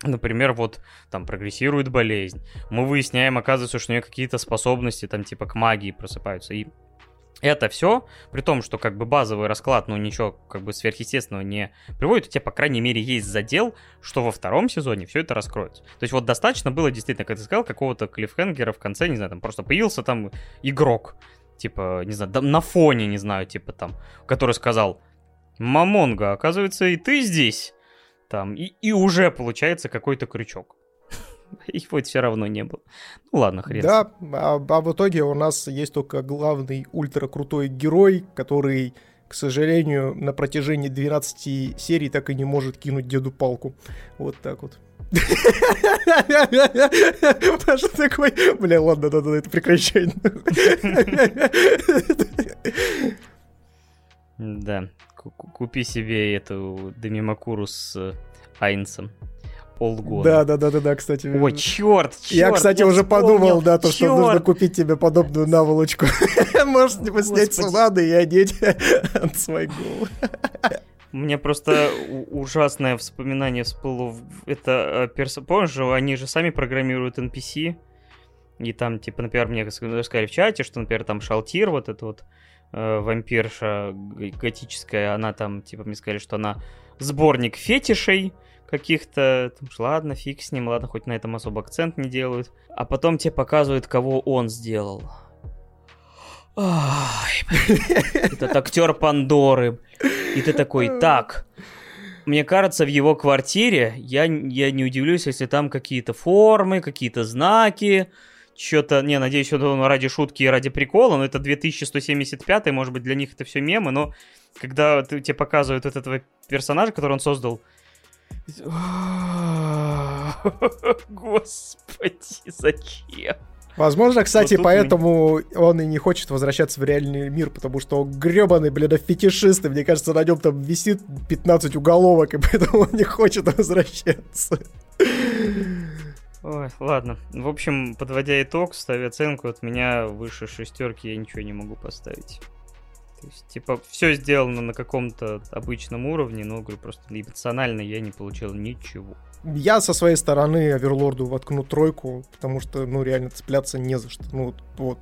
Например, вот там прогрессирует болезнь. Мы выясняем, оказывается, что у нее какие-то способности там типа к магии просыпаются. И это все, при том, что как бы базовый расклад, ну ничего как бы сверхъестественного не приводит, у тебя, по крайней мере, есть задел, что во втором сезоне все это раскроется. То есть вот достаточно было действительно, как ты сказал, какого-то клиффхенгера в конце, не знаю, там просто появился там игрок, типа, не знаю, на фоне, не знаю, типа там, который сказал, Мамонга, оказывается, и ты здесь. Там, и, и уже получается какой-то крючок. Его все равно не было. Ну ладно, хрен. Да, а, а в итоге у нас есть только главный ультра крутой герой, который, к сожалению, на протяжении 12 серий так и не может кинуть деду палку. Вот так вот. Паша такой, бля, ладно, надо это прекращать. Да, купи себе эту Демимакуру с Айнсом. Полгода. Да, да, да, да, да, кстати. О, черт, черт. Я, кстати, уже подумал, да, то, что нужно купить тебе подобную наволочку. Можешь типа снять цунады и одеть от своего. Мне просто ужасное воспоминание всплыло. Это э, перс... Помнишь, они же сами программируют NPC. И там, типа, например, мне сказали в чате, что, например, там Шалтир, вот эта вот э, вампирша готическая, она там, типа, мне сказали, что она сборник фетишей каких-то. Ладно, фиг с ним, ладно, хоть на этом особо акцент не делают. А потом тебе показывают, кого он сделал. Этот актер Пандоры. И ты такой, так, мне кажется, в его квартире я, я не удивлюсь, если там какие-то формы, какие-то знаки, что-то, не, надеюсь, что он ради шутки и ради прикола, но это 2175, может быть, для них это все мемы, но когда тебе показывают этого персонажа, который он создал, Господи, зачем? Возможно, кстати, вот поэтому мы... он и не хочет возвращаться в реальный мир, потому что он гребаный, блин, фетишист, и мне кажется, на нем там висит 15 уголовок, и поэтому он не хочет возвращаться. Ой, ладно. В общем, подводя итог, ставя оценку, от меня выше шестерки я ничего не могу поставить. То есть, типа, все сделано на каком-то обычном уровне, но, говорю, просто эмоционально я не получил ничего. Я со своей стороны Оверлорду воткну тройку, потому что, ну, реально цепляться не за что. Ну, вот,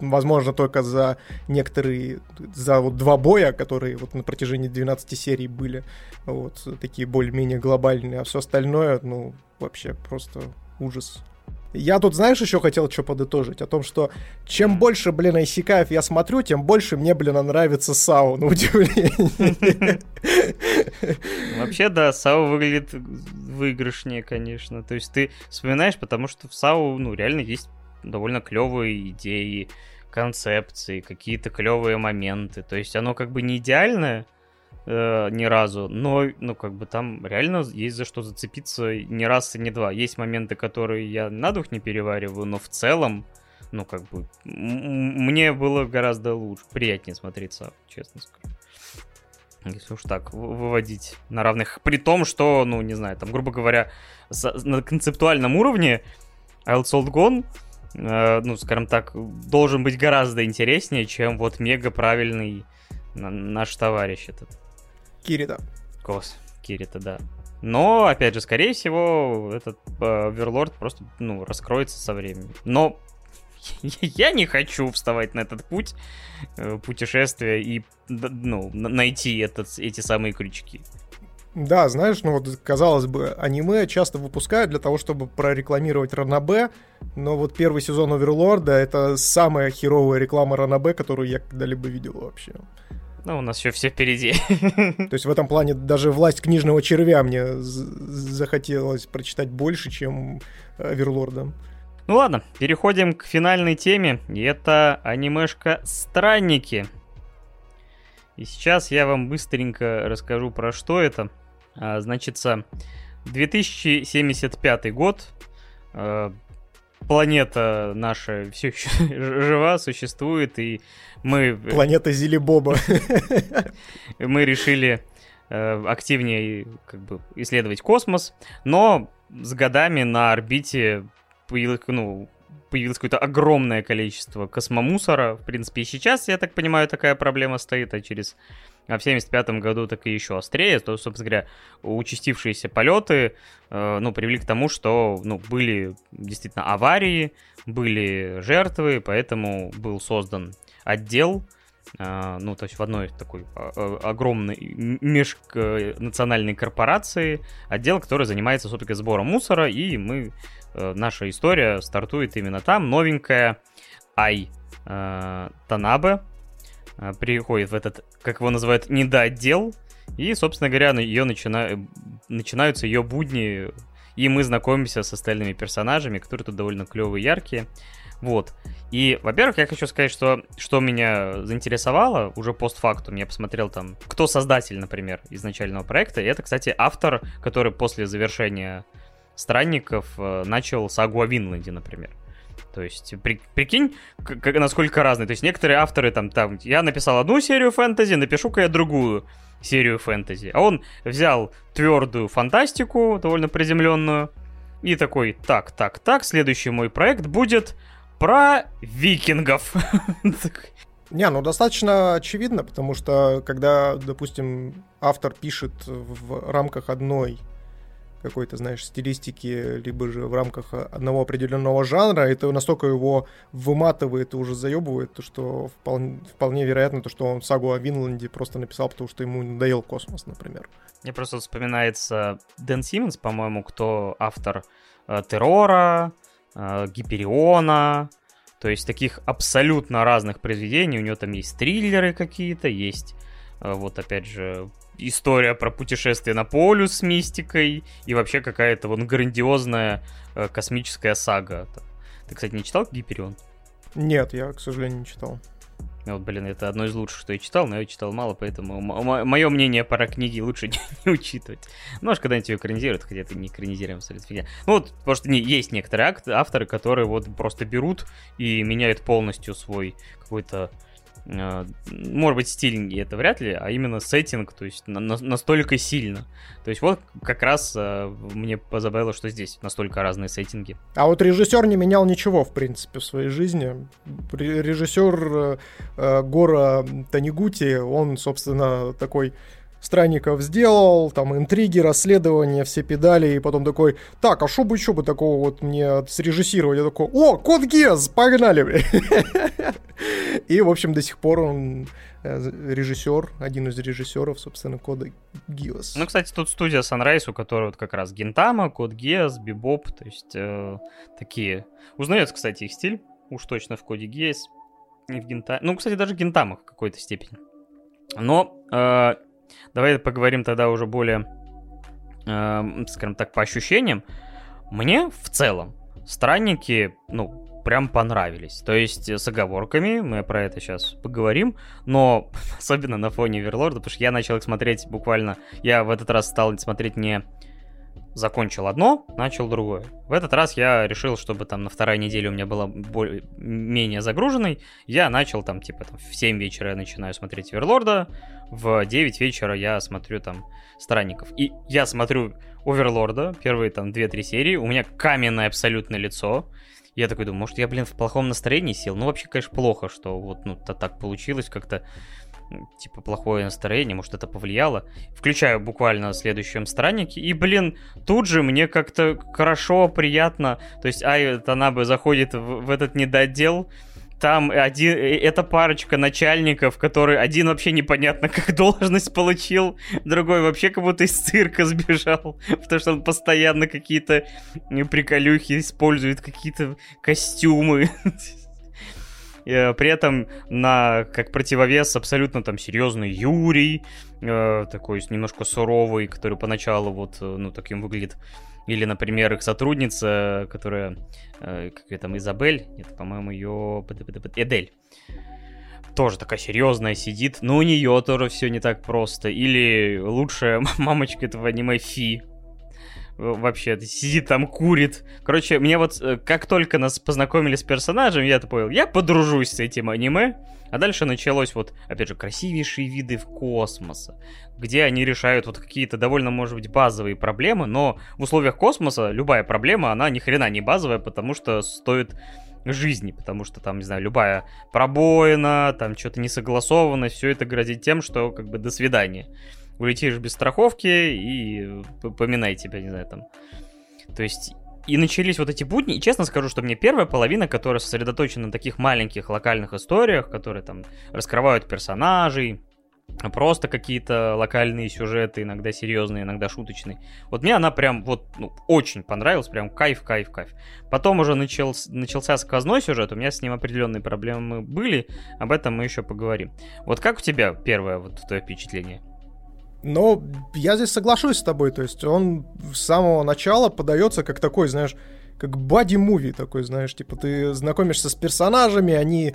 возможно, только за некоторые, за вот два боя, которые вот на протяжении 12 серий были, вот, такие более-менее глобальные, а все остальное, ну, вообще просто ужас. Я тут, знаешь, еще хотел что подытожить? О том, что чем больше, блин, Айсикаев я смотрю, тем больше мне, блин, нравится Сау, на удивление. Вообще, да, Сау выглядит выигрышнее, конечно. То есть ты вспоминаешь, потому что в Сау, ну, реально есть довольно клевые идеи, концепции, какие-то клевые моменты. То есть оно как бы не идеальное, э, ни разу, но, ну, как бы там реально есть за что зацепиться не раз и не два. Есть моменты, которые я на дух не перевариваю, но в целом, ну, как бы, мне было гораздо лучше, приятнее смотреться, честно скажу. Если уж так выводить на равных. При том, что, ну, не знаю, там, грубо говоря, на концептуальном уровне Wild Salt Gone э, ну, скажем так, должен быть гораздо интереснее, чем вот мега правильный наш товарищ этот. Кирита. Кос, Кирита, да. Но, опять же, скорее всего, этот Оверлорд э, просто, ну, раскроется со временем. Но я не хочу вставать на этот путь э, путешествия и, ну, найти этот, эти самые крючки. Да, знаешь, ну вот, казалось бы, аниме часто выпускают для того, чтобы прорекламировать Ранабе, но вот первый сезон Оверлорда — это самая херовая реклама Ранабе, которую я когда-либо видел вообще. Ну, у нас еще все впереди. То есть в этом плане даже «Власть книжного червя» мне захотелось прочитать больше, чем «Оверлорда». Ну ладно, переходим к финальной теме, и это анимешка «Странники». И сейчас я вам быстренько расскажу про что это. А, значится, 2075 год, а, планета наша все еще жива, существует, и мы... Планета Зилибоба. Мы решили э, активнее как бы исследовать космос, но с годами на орбите появилось, ну, появилось какое-то огромное количество космомусора. В принципе, и сейчас, я так понимаю, такая проблема стоит, а через а в 75 году так и еще острее, то, собственно говоря, участившиеся полеты, э, ну, привели к тому, что, ну, были действительно аварии, были жертвы, поэтому был создан отдел, э, ну, то есть в одной такой а, а, огромной межнациональной корпорации, отдел, который занимается, собственно, сбором мусора, и мы, э, наша история стартует именно там, новенькая Ай э, Танабе, приходит в этот, как его называют, недоотдел, и, собственно говоря, ее начина... начинаются ее будни, и мы знакомимся с остальными персонажами, которые тут довольно клевые, яркие. Вот. И, во-первых, я хочу сказать, что, что меня заинтересовало уже постфактум. Я посмотрел там, кто создатель, например, изначального проекта. И это, кстати, автор, который после завершения странников э, начал сагу о Винленде, например. То есть, при, прикинь, как, насколько разные. То есть, некоторые авторы там, там, я написал одну серию фэнтези, напишу-ка я другую серию фэнтези. А он взял твердую фантастику, довольно приземленную, и такой, так, так, так, следующий мой проект будет про викингов. Не, ну достаточно очевидно, потому что когда, допустим, автор пишет в рамках одной какой-то, знаешь, стилистики, либо же в рамках одного определенного жанра, это настолько его выматывает и уже заебывает, то что вполне, вполне вероятно, то, что он сагу о Винланде просто написал, потому что ему надоел космос, например. Мне просто вспоминается Дэн Симмонс, по-моему, кто автор э, Террора, э, Гипериона, то есть таких абсолютно разных произведений. У него там есть триллеры какие-то, есть э, вот опять же история про путешествие на полюс с мистикой и вообще какая-то вот грандиозная э, космическая сага. Ты, кстати, не читал Гиперион? Нет, я, к сожалению, не читал. Вот, блин, это одно из лучших, что я читал, но я читал мало, поэтому мое мнение про книги лучше не, не учитывать. Ну, может, когда-нибудь ее экранизируют, хотя это не экранизируем, абсолютно фигня. Ну, вот, потому что не, есть некоторые авторы, которые вот просто берут и меняют полностью свой какой-то может быть, стиль это вряд ли, а именно сеттинг, то есть на, на, настолько сильно. То есть вот как раз а, мне позабавило, что здесь настолько разные сеттинги. А вот режиссер не менял ничего, в принципе, в своей жизни. Режиссер э, э, Гора Танигути, он, собственно, такой странников сделал, там интриги, расследования, все педали, и потом такой, так, а что бы еще бы такого вот мне срежиссировать? Я такой, о, Код Гес, погнали! И, в общем, до сих пор он э, режиссер, один из режиссеров, собственно, Кода Гиос. Ну, кстати, тут студия Sunrise, у которой вот как раз Гентама, Код Гиос, Бибоп, то есть э, такие... Узнается, кстати, их стиль, уж точно в Коде Гиос, не в Гентаме. Ну, кстати, даже Гентама в какой-то степени. Но э, давай поговорим тогда уже более, э, скажем так, по ощущениям. Мне в целом странники, ну, прям понравились. То есть с оговорками, мы про это сейчас поговорим, но особенно на фоне Верлорда, потому что я начал их смотреть буквально, я в этот раз стал смотреть не закончил одно, начал другое. В этот раз я решил, чтобы там на второй неделе у меня была более, менее загруженной. Я начал там, типа, там, в 7 вечера я начинаю смотреть Оверлорда, в 9 вечера я смотрю там Странников. И я смотрю Оверлорда, первые там 2-3 серии, у меня каменное абсолютно лицо. Я такой думаю, может, я, блин, в плохом настроении сел? Ну, вообще, конечно, плохо, что вот, ну, то так получилось как-то типа, плохое настроение, может, это повлияло. Включаю буквально следующем страннике, и, блин, тут же мне как-то хорошо, приятно. То есть Ай Танабе заходит в, в этот недоотдел, там один, э, эта парочка начальников, который один вообще непонятно как должность получил, другой вообще как будто из цирка сбежал, потому что он постоянно какие-то приколюхи использует, какие-то костюмы. Э, при этом на как противовес абсолютно там серьезный Юрий, э, такой немножко суровый, который поначалу вот, э, ну, таким выглядит. Или, например, их сотрудница, которая, как ее там, Изабель, это, по-моему, ее... Эдель тоже такая серьезная сидит, но у нее тоже все не так просто. Или лучшая мамочка этого аниме Фи, вообще сидит там, курит. Короче, мне вот э, как только нас познакомили с персонажем, я-то понял, я подружусь с этим аниме. А дальше началось вот, опять же, красивейшие виды в космоса, где они решают вот какие-то довольно, может быть, базовые проблемы, но в условиях космоса любая проблема, она ни хрена не базовая, потому что стоит жизни, потому что там, не знаю, любая пробоина, там что-то несогласованность, все это грозит тем, что как бы до свидания улетишь без страховки и поминай тебя, не знаю, там. То есть и начались вот эти будни, и честно скажу, что мне первая половина, которая сосредоточена на таких маленьких локальных историях, которые там раскрывают персонажей, просто какие-то локальные сюжеты, иногда серьезные, иногда шуточные. Вот мне она прям вот ну, очень понравилась, прям кайф, кайф, кайф. Потом уже начал, начался сквозной сюжет, у меня с ним определенные проблемы были, об этом мы еще поговорим. Вот как у тебя первое вот твое впечатление? Но я здесь соглашусь с тобой, то есть он с самого начала подается как такой, знаешь, как бади-муви такой, знаешь, типа ты знакомишься с персонажами, они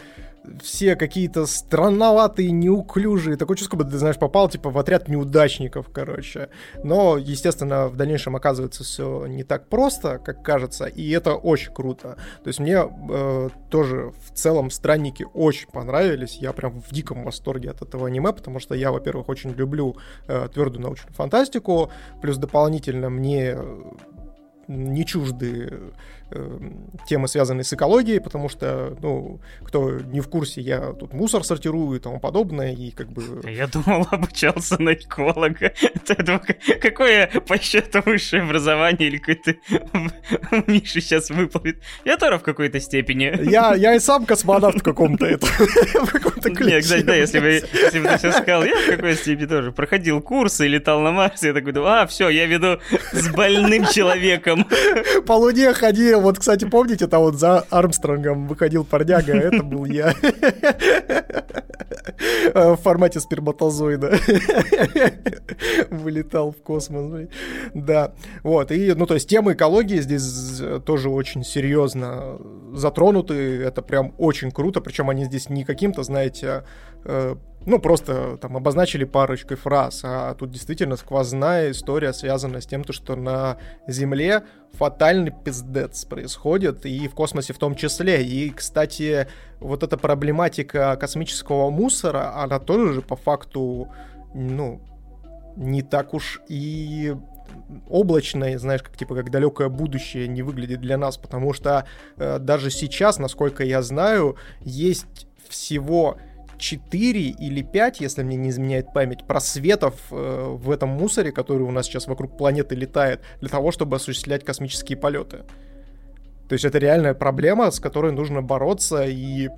все какие-то странноватые, неуклюжие. Такое чувство, как будто, ты знаешь, попал типа в отряд неудачников, короче. Но, естественно, в дальнейшем оказывается все не так просто, как кажется, и это очень круто. То есть мне э, тоже в целом странники очень понравились. Я прям в диком восторге от этого аниме, потому что я, во-первых, очень люблю э, твердую научную фантастику, плюс дополнительно мне не чужды темы, связанные с экологией, потому что, ну, кто не в курсе, я тут мусор сортирую и тому подобное, и как бы... Я думал, обучался на эколога. Какое по счету высшее образование или какой-то Миша сейчас выплывет? Я тоже в какой-то степени. Я, я и сам космонавт в каком-то это, в каком-то ключе. Нет, кстати, да, если бы, если бы ты сейчас сказал, я в какой степени тоже проходил курсы, летал на Марс, я такой думаю, а, все, я веду с больным человеком. По луне ходил. Вот, кстати, помните, там вот за Армстронгом выходил парняга, а это был я. В формате сперматозоида. Вылетал в космос. Да. Вот. И, ну, то есть темы экологии здесь тоже очень серьезно затронуты. Это прям очень круто. Причем они здесь не каким-то, знаете, э, ну, просто там обозначили парочкой фраз, а тут действительно сквозная история, связана с тем, что на Земле фатальный пиздец происходит, и в космосе в том числе. И, кстати, вот эта проблематика космического мусора, она тоже по факту, ну, не так уж и облачное, знаешь, как типа как далекое будущее не выглядит для нас, потому что э, даже сейчас, насколько я знаю, есть всего 4 или 5, если мне не изменяет память, просветов э, в этом мусоре, который у нас сейчас вокруг планеты летает, для того, чтобы осуществлять космические полеты. То есть это реальная проблема, с которой нужно бороться, и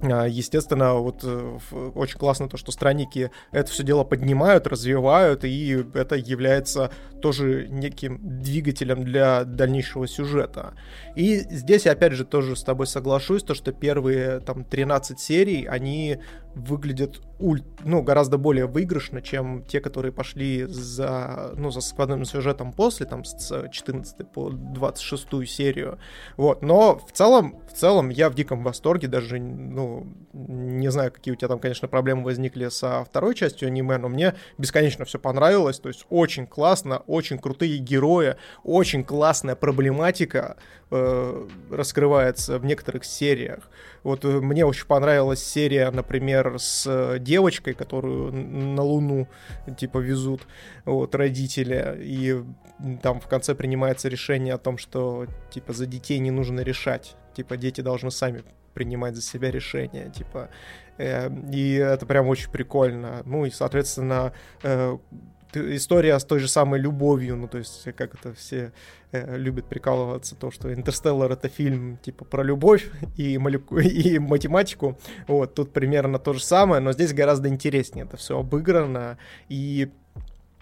естественно, вот э, очень классно то, что странники это все дело поднимают, развивают, и это является тоже неким двигателем для дальнейшего сюжета. И здесь, опять же, тоже с тобой соглашусь, то, что первые там 13 серий, они выглядят уль, ну, гораздо более выигрышно, чем те, которые пошли за, ну, за складным сюжетом после, там, с 14 по 26 серию. Вот, но в целом, в целом я в диком восторге, даже, ну, не знаю, какие у тебя там, конечно, проблемы возникли со второй частью аниме, но мне бесконечно все понравилось, то есть очень классно, очень крутые герои, очень классная проблематика э, раскрывается в некоторых сериях. Вот э, мне очень понравилась серия, например, с э, девочкой, которую на Луну, типа, везут вот, родители, и там в конце принимается решение о том, что, типа, за детей не нужно решать, типа, дети должны сами принимать за себя решения, типа, э, и это прям очень прикольно. Ну и, соответственно, э, история с той же самой любовью, ну, то есть, как это все э, любят прикалываться, то, что «Интерстеллар» — это фильм, типа, про любовь и, молеку... и математику, вот, тут примерно то же самое, но здесь гораздо интереснее это все обыграно, и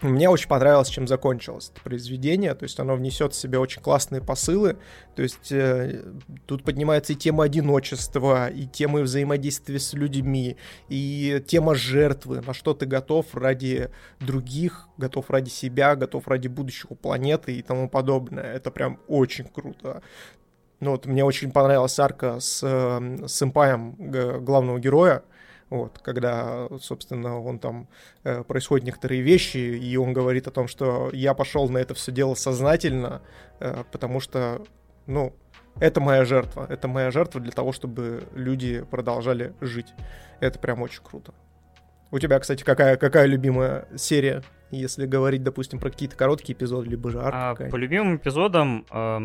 мне очень понравилось, чем закончилось это произведение, то есть оно внесет в себя очень классные посылы, то есть э, тут поднимается и тема одиночества, и тема взаимодействия с людьми, и тема жертвы, на что ты готов ради других, готов ради себя, готов ради будущего планеты и тому подобное. Это прям очень круто. Ну вот мне очень понравилась арка с, э, сэмпаем главного героя, вот, когда, собственно, он там э, происходят некоторые вещи, и он говорит о том, что я пошел на это все дело сознательно, э, потому что, ну, это моя жертва. Это моя жертва для того, чтобы люди продолжали жить. Это прям очень круто. У тебя, кстати, какая, какая любимая серия, если говорить, допустим, про какие-то короткие эпизоды, либо же арка? А, по любимым эпизодам э,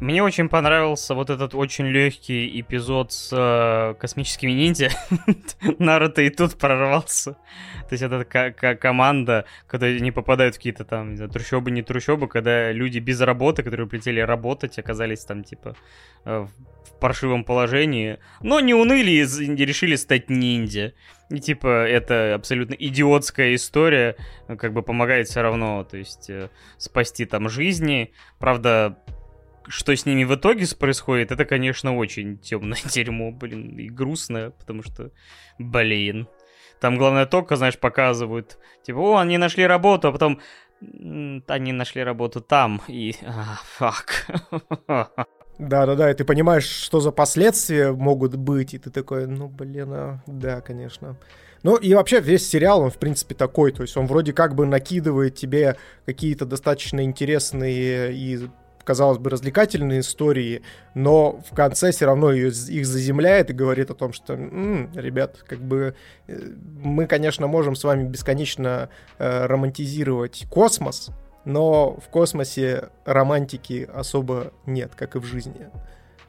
мне очень понравился вот этот очень легкий эпизод с э, космическими ниндзя. Наруто и тут прорвался. То есть это команда, когда они попадают в какие-то там, не знаю, трущобы, не трущобы, когда люди без работы, которые прилетели работать, оказались там типа э, в паршивом положении, но не уныли и решили стать ниндзя. И типа это абсолютно идиотская история, как бы помогает все равно, то есть э, спасти там жизни. Правда, что с ними в итоге происходит, это, конечно, очень темное дерьмо, блин, и грустное, потому что, блин. Там, главное, только, знаешь, показывают, типа, о, они нашли работу, а потом, они нашли работу там, и, а, фак. Да-да-да, и ты понимаешь, что за последствия могут быть, и ты такой, ну, блин, а, да, конечно. Ну и вообще весь сериал, он в принципе такой, то есть он вроде как бы накидывает тебе какие-то достаточно интересные и казалось бы, развлекательные истории, но в конце все равно их заземляет и говорит о том, что, м-м, ребят, как бы э, мы, конечно, можем с вами бесконечно э, романтизировать космос, но в космосе романтики особо нет, как и в жизни.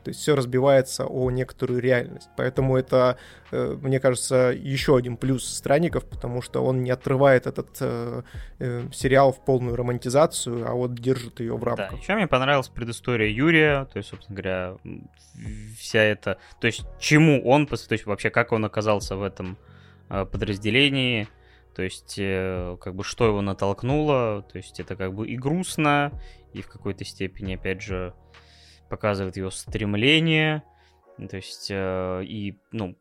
То есть все разбивается о некоторую реальность. Поэтому это, э, мне кажется, еще один плюс странников, потому что он не отрывает этот э, э, сериал в полную романтизацию, а вот держит ее в рамках. Да, еще мне понравилась предыстория Юрия, то есть, собственно говоря, вся эта... То есть, чему он, то есть, вообще, как он оказался в этом подразделении, то есть, как бы, что его натолкнуло, то есть, это как бы и грустно, и в какой-то степени, опять же, показывает его стремление, то есть э, и, ну,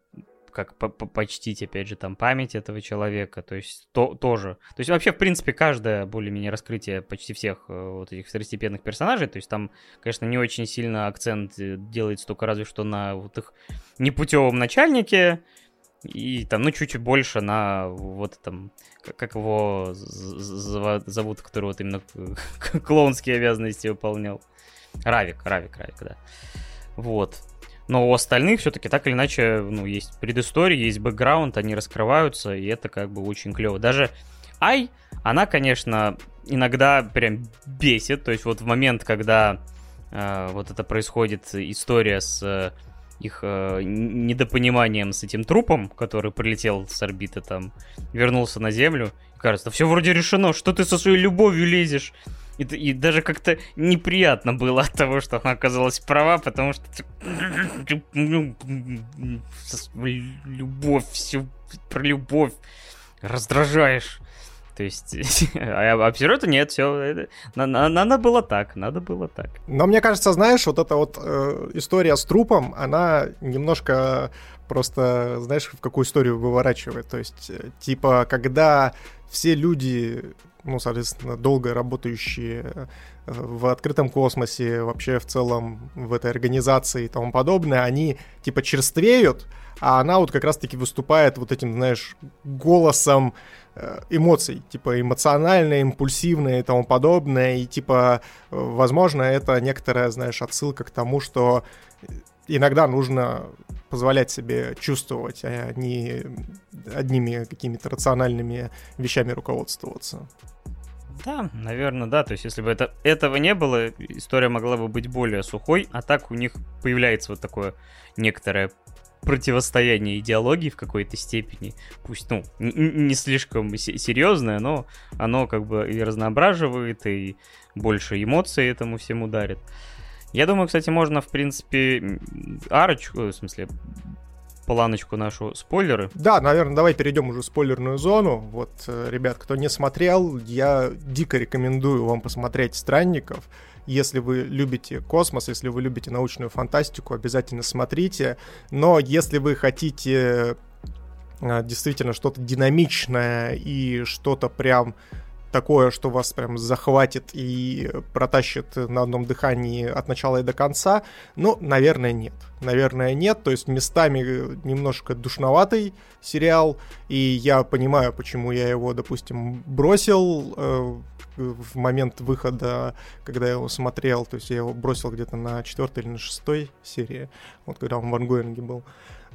как по почтить, опять же, там память этого человека, то есть то тоже. То есть вообще, в принципе, каждое более-менее раскрытие почти всех э, вот этих второстепенных персонажей, то есть там, конечно, не очень сильно акцент э, делается только разве что на вот их непутевом начальнике, и там, ну, чуть-чуть больше на вот там, как, его зовут, который вот именно клоунские обязанности выполнял. Равик, Равик, Равик, да. Вот. Но у остальных все-таки так или иначе, ну, есть предыстория, есть бэкграунд, они раскрываются, и это как бы очень клево. Даже Ай, она, конечно, иногда прям бесит. То есть вот в момент, когда э, вот это происходит история с э, их э, недопониманием с этим трупом, который прилетел с орбиты там, вернулся на Землю, кажется, все вроде решено, что ты со своей любовью лезешь. И, и даже как-то неприятно было от того, что она оказалась права, потому что любовь, все про любовь раздражаешь. То есть, а, а абсолютно нет, все, надо, надо было так, надо было так. Но мне кажется, знаешь, вот эта вот э, история с трупом, она немножко просто, знаешь, в какую историю выворачивает. То есть, э, типа, когда все люди ну, соответственно, долго работающие э, в открытом космосе, вообще в целом в этой организации и тому подобное, они типа черствеют, а она вот как раз-таки выступает вот этим, знаешь, голосом э, эмоций, типа эмоциональная, импульсивная и тому подобное, и типа, возможно, это некоторая, знаешь, отсылка к тому, что иногда нужно позволять себе чувствовать, а не одними какими-то рациональными вещами руководствоваться. Да, наверное, да. То есть, если бы это, этого не было, история могла бы быть более сухой, а так у них появляется вот такое некоторое противостояние идеологии в какой-то степени, пусть, ну, не слишком серьезное, но оно как бы и разноображивает, и больше эмоций этому всему дарит. Я думаю, кстати, можно, в принципе, арочку, в смысле, планочку нашу спойлеры. Да, наверное, давай перейдем уже в спойлерную зону. Вот, э, ребят, кто не смотрел, я дико рекомендую вам посмотреть «Странников». Если вы любите космос, если вы любите научную фантастику, обязательно смотрите. Но если вы хотите э, действительно что-то динамичное и что-то прям такое, что вас прям захватит и протащит на одном дыхании от начала и до конца, ну, наверное, нет. Наверное, нет. То есть местами немножко душноватый сериал, и я понимаю, почему я его, допустим, бросил э, в момент выхода, когда я его смотрел. То есть я его бросил где-то на четвертой или на шестой серии, вот когда он в ангоинге был.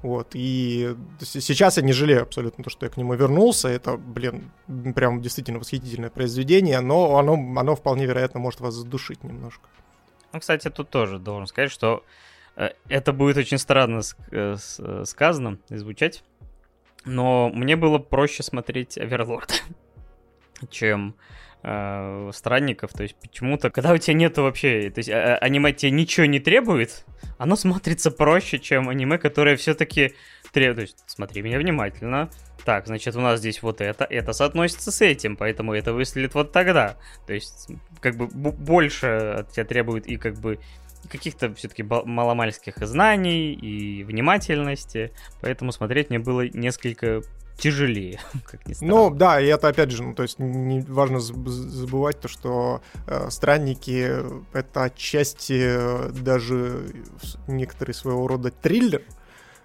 Вот, и сейчас я не жалею абсолютно то, что я к нему вернулся. Это, блин, прям действительно восхитительное произведение, но оно, оно вполне вероятно может вас задушить немножко. Ну, кстати, тут тоже должен сказать, что э, это будет очень странно э, сказано и звучать, но мне было проще смотреть Оверлорд, чем э, странников, то есть почему-то, когда у тебя нету вообще, то есть а, аниме тебе ничего не требует, оно смотрится проще, чем аниме, которое все-таки требует, то есть смотри меня внимательно, так, значит, у нас здесь вот это, это соотносится с этим, поэтому это выстрелит вот тогда, то есть как бы больше от тебя требует и как бы каких-то все-таки маломальских знаний и внимательности, поэтому смотреть мне было несколько тяжелее, как ни странно. Ну, да, и это, опять же, ну, то есть не важно забывать то, что э, «Странники» — это отчасти э, даже некоторый своего рода триллер,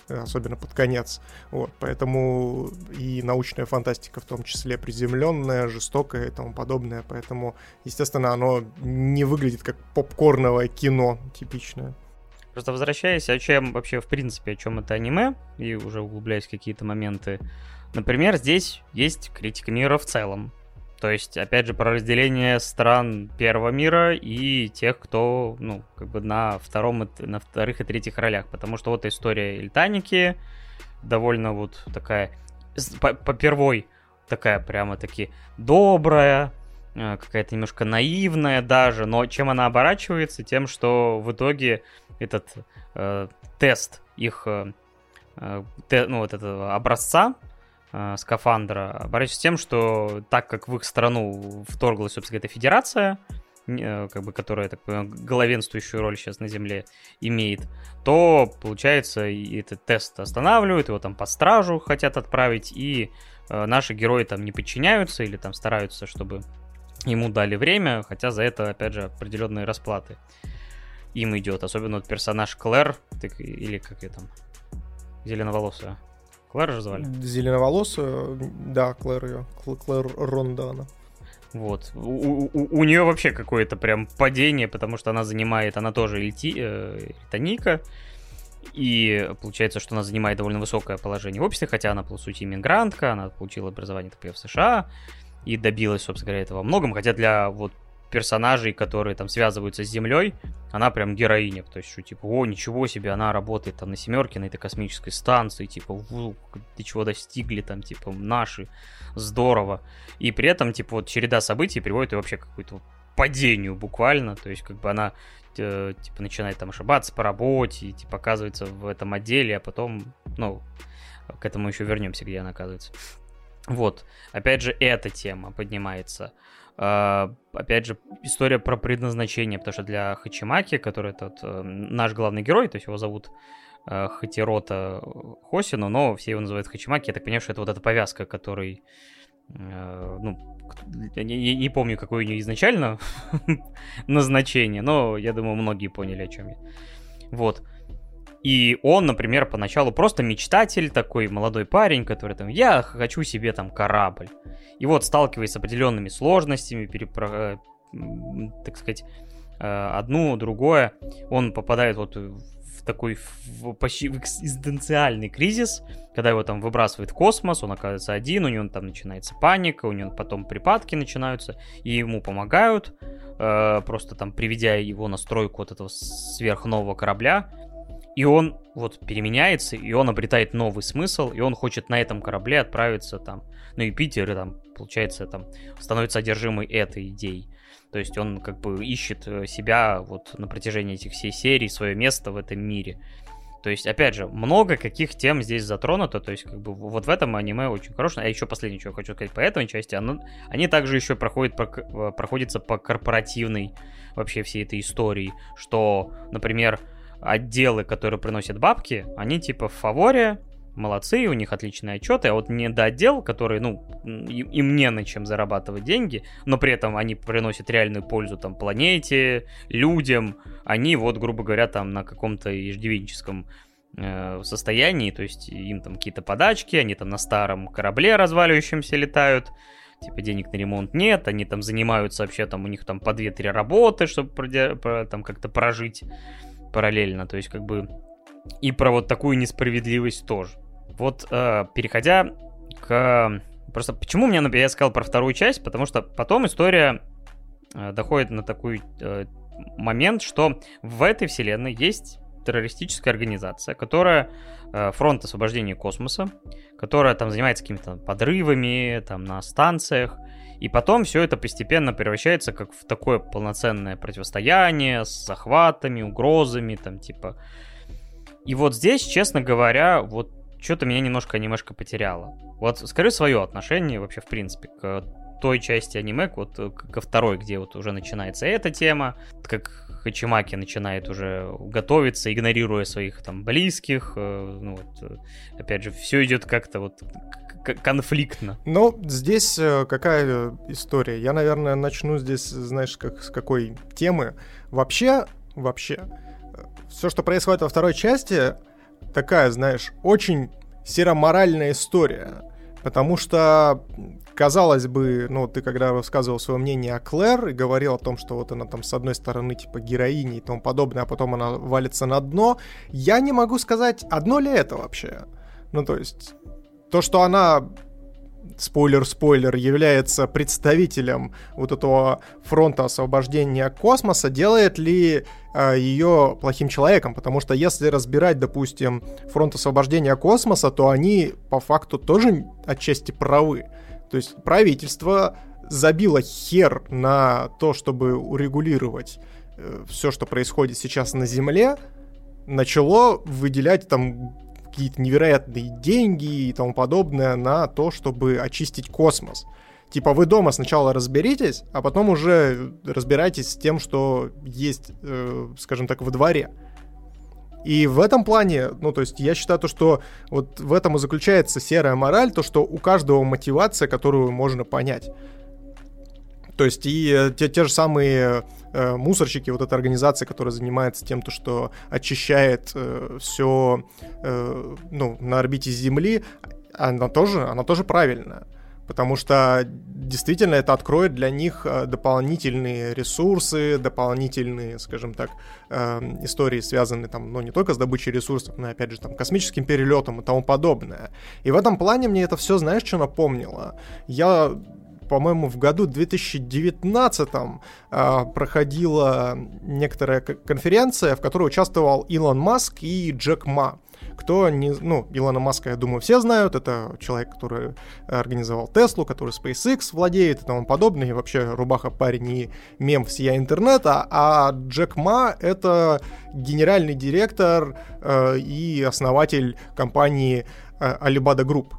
особенно под конец. Вот, поэтому и научная фантастика в том числе приземленная, жестокая и тому подобное. Поэтому, естественно, оно не выглядит как попкорновое кино типичное. Просто возвращаясь, о чем вообще в принципе, о чем это аниме, и уже углубляясь в какие-то моменты. Например, здесь есть критика мира в целом. То есть, опять же, про разделение стран первого мира и тех, кто, ну, как бы на втором, на вторых и третьих ролях. Потому что вот история Ильтаники довольно вот такая, по, первой такая прямо-таки добрая, э, какая-то немножко наивная даже, но чем она оборачивается? Тем, что в итоге этот э, тест их, э, э те, ну, вот этого образца, э, скафандра оборачивается тем, что так как в их страну вторглась, собственно, эта федерация, э, как бы, которая, так понимаю, главенствующую роль сейчас на Земле имеет, то, получается, и этот тест останавливают, его там под стражу хотят отправить, и э, наши герои там не подчиняются или там стараются, чтобы ему дали время, хотя за это, опять же, определенные расплаты им идет. Особенно вот персонаж Клэр, или как ее там, зеленоволосая. Клэр же звали? Зеленоволосая, да, Клэр ее. Клэр Рондана. Вот. У, у, у нее вообще какое-то прям падение, потому что она занимает, она тоже эльти, э, эльтоника, и получается, что она занимает довольно высокое положение в обществе, хотя она, по сути, иммигрантка, она получила образование, так в США, и добилась, собственно говоря, этого во многом, хотя для вот персонажей, которые там связываются с Землей, она прям героиня. То есть, что типа, о, ничего себе, она работает там на семерке, на этой космической станции, типа, ты чего достигли там, типа, наши, здорово. И при этом, типа, вот череда событий приводит ее вообще к какой-то падению буквально. То есть, как бы она э, типа начинает там ошибаться по работе, и, типа оказывается в этом отделе, а потом, ну, к этому еще вернемся, где она оказывается. Вот, опять же, эта тема поднимается. Uh, опять же, история про предназначение, потому что для Хачимаки, который этот uh, наш главный герой, то есть его зовут uh, Хатирота Хосину, но все его называют Хачимаки, я так понимаю, что это вот эта повязка, который, ну, не, не помню, какое у нее изначально назначение, но я думаю, многие поняли, о чем я. Вот. И он, например, поначалу просто мечтатель, такой молодой парень, который там, я хочу себе там корабль. И вот, сталкиваясь с определенными сложностями, перепро... Э, так сказать, э, одну, другое, он попадает вот в такой в, почти в экзистенциальный кризис, когда его там выбрасывает в космос, он оказывается один, у него там начинается паника, у него потом припадки начинаются, и ему помогают, э, просто там приведя его на стройку вот этого сверхнового корабля, и он вот переменяется, и он обретает новый смысл, и он хочет на этом корабле отправиться там на Юпитер, и там, получается, там становится одержимый этой идеей. То есть он как бы ищет э, себя вот на протяжении этих всей серий, свое место в этом мире. То есть, опять же, много каких тем здесь затронуто, то есть, как бы, вот в этом аниме очень хорошее. А еще последнее, что я хочу сказать по этой части, оно, они также еще проходят, по, э, проходятся по корпоративной вообще всей этой истории, что, например, отделы, которые приносят бабки, они типа в фаворе, молодцы, у них отличные отчеты, а вот недоотдел, который, ну, им не на чем зарабатывать деньги, но при этом они приносят реальную пользу там планете, людям, они вот, грубо говоря, там на каком-то иждивенческом э, состоянии, то есть им там какие-то подачки, они там на старом корабле разваливающемся летают, типа денег на ремонт нет, они там занимаются вообще там, у них там по 2-3 работы, чтобы там как-то прожить параллельно, то есть как бы и про вот такую несправедливость тоже. Вот э, переходя к... Просто почему мне, например, я сказал про вторую часть, потому что потом история э, доходит на такой э, момент, что в этой вселенной есть террористическая организация, которая э, фронт освобождения космоса, которая там занимается какими-то подрывами там на станциях, и потом все это постепенно превращается как в такое полноценное противостояние с захватами, угрозами, там типа. И вот здесь, честно говоря, вот что-то меня немножко немножко потеряло. Вот скажи свое отношение вообще, в принципе, к той части аниме, вот ко второй, где вот уже начинается эта тема, как Хачимаки начинает уже готовиться, игнорируя своих там близких. Э, ну, вот, э, опять же, все идет как-то вот конфликтно. Ну, здесь э, какая история? Я, наверное, начну здесь, знаешь, как, с какой темы. Вообще, вообще, все, что происходит во второй части, такая, знаешь, очень сероморальная история. Потому что казалось бы, ну, ты когда высказывал свое мнение о Клэр и говорил о том, что вот она там с одной стороны типа героиня и тому подобное, а потом она валится на дно, я не могу сказать, одно ли это вообще. Ну, то есть, то, что она спойлер-спойлер, является представителем вот этого фронта освобождения космоса, делает ли э, ее плохим человеком? Потому что если разбирать, допустим, фронт освобождения космоса, то они по факту тоже отчасти правы. То есть правительство забило хер на то, чтобы урегулировать э, все, что происходит сейчас на Земле, начало выделять там какие-то невероятные деньги и тому подобное на то, чтобы очистить космос. Типа вы дома сначала разберитесь, а потом уже разбирайтесь с тем, что есть, э, скажем так, во дворе. И в этом плане, ну, то есть я считаю то, что вот в этом и заключается серая мораль, то, что у каждого мотивация, которую можно понять. То есть и э, те, те же самые э, мусорщики, вот эта организация, которая занимается тем, то, что очищает э, все э, ну, на орбите Земли, она тоже, она тоже правильная потому что действительно это откроет для них э, дополнительные ресурсы, дополнительные, скажем так, эм, истории, связанные там, ну, не только с добычей ресурсов, но, опять же, там, космическим перелетом и тому подобное. И в этом плане мне это все, знаешь, что напомнило? Я по-моему, в году 2019 э, проходила некоторая конференция, в которой участвовал Илон Маск и Джек Ма. Кто не... Ну, Илона Маска, я думаю, все знают. Это человек, который организовал Теслу, который SpaceX владеет и тому подобное. И вообще рубаха парень и мем всея интернета. А Джек Ма — это генеральный директор э, и основатель компании э, Alibaba Group.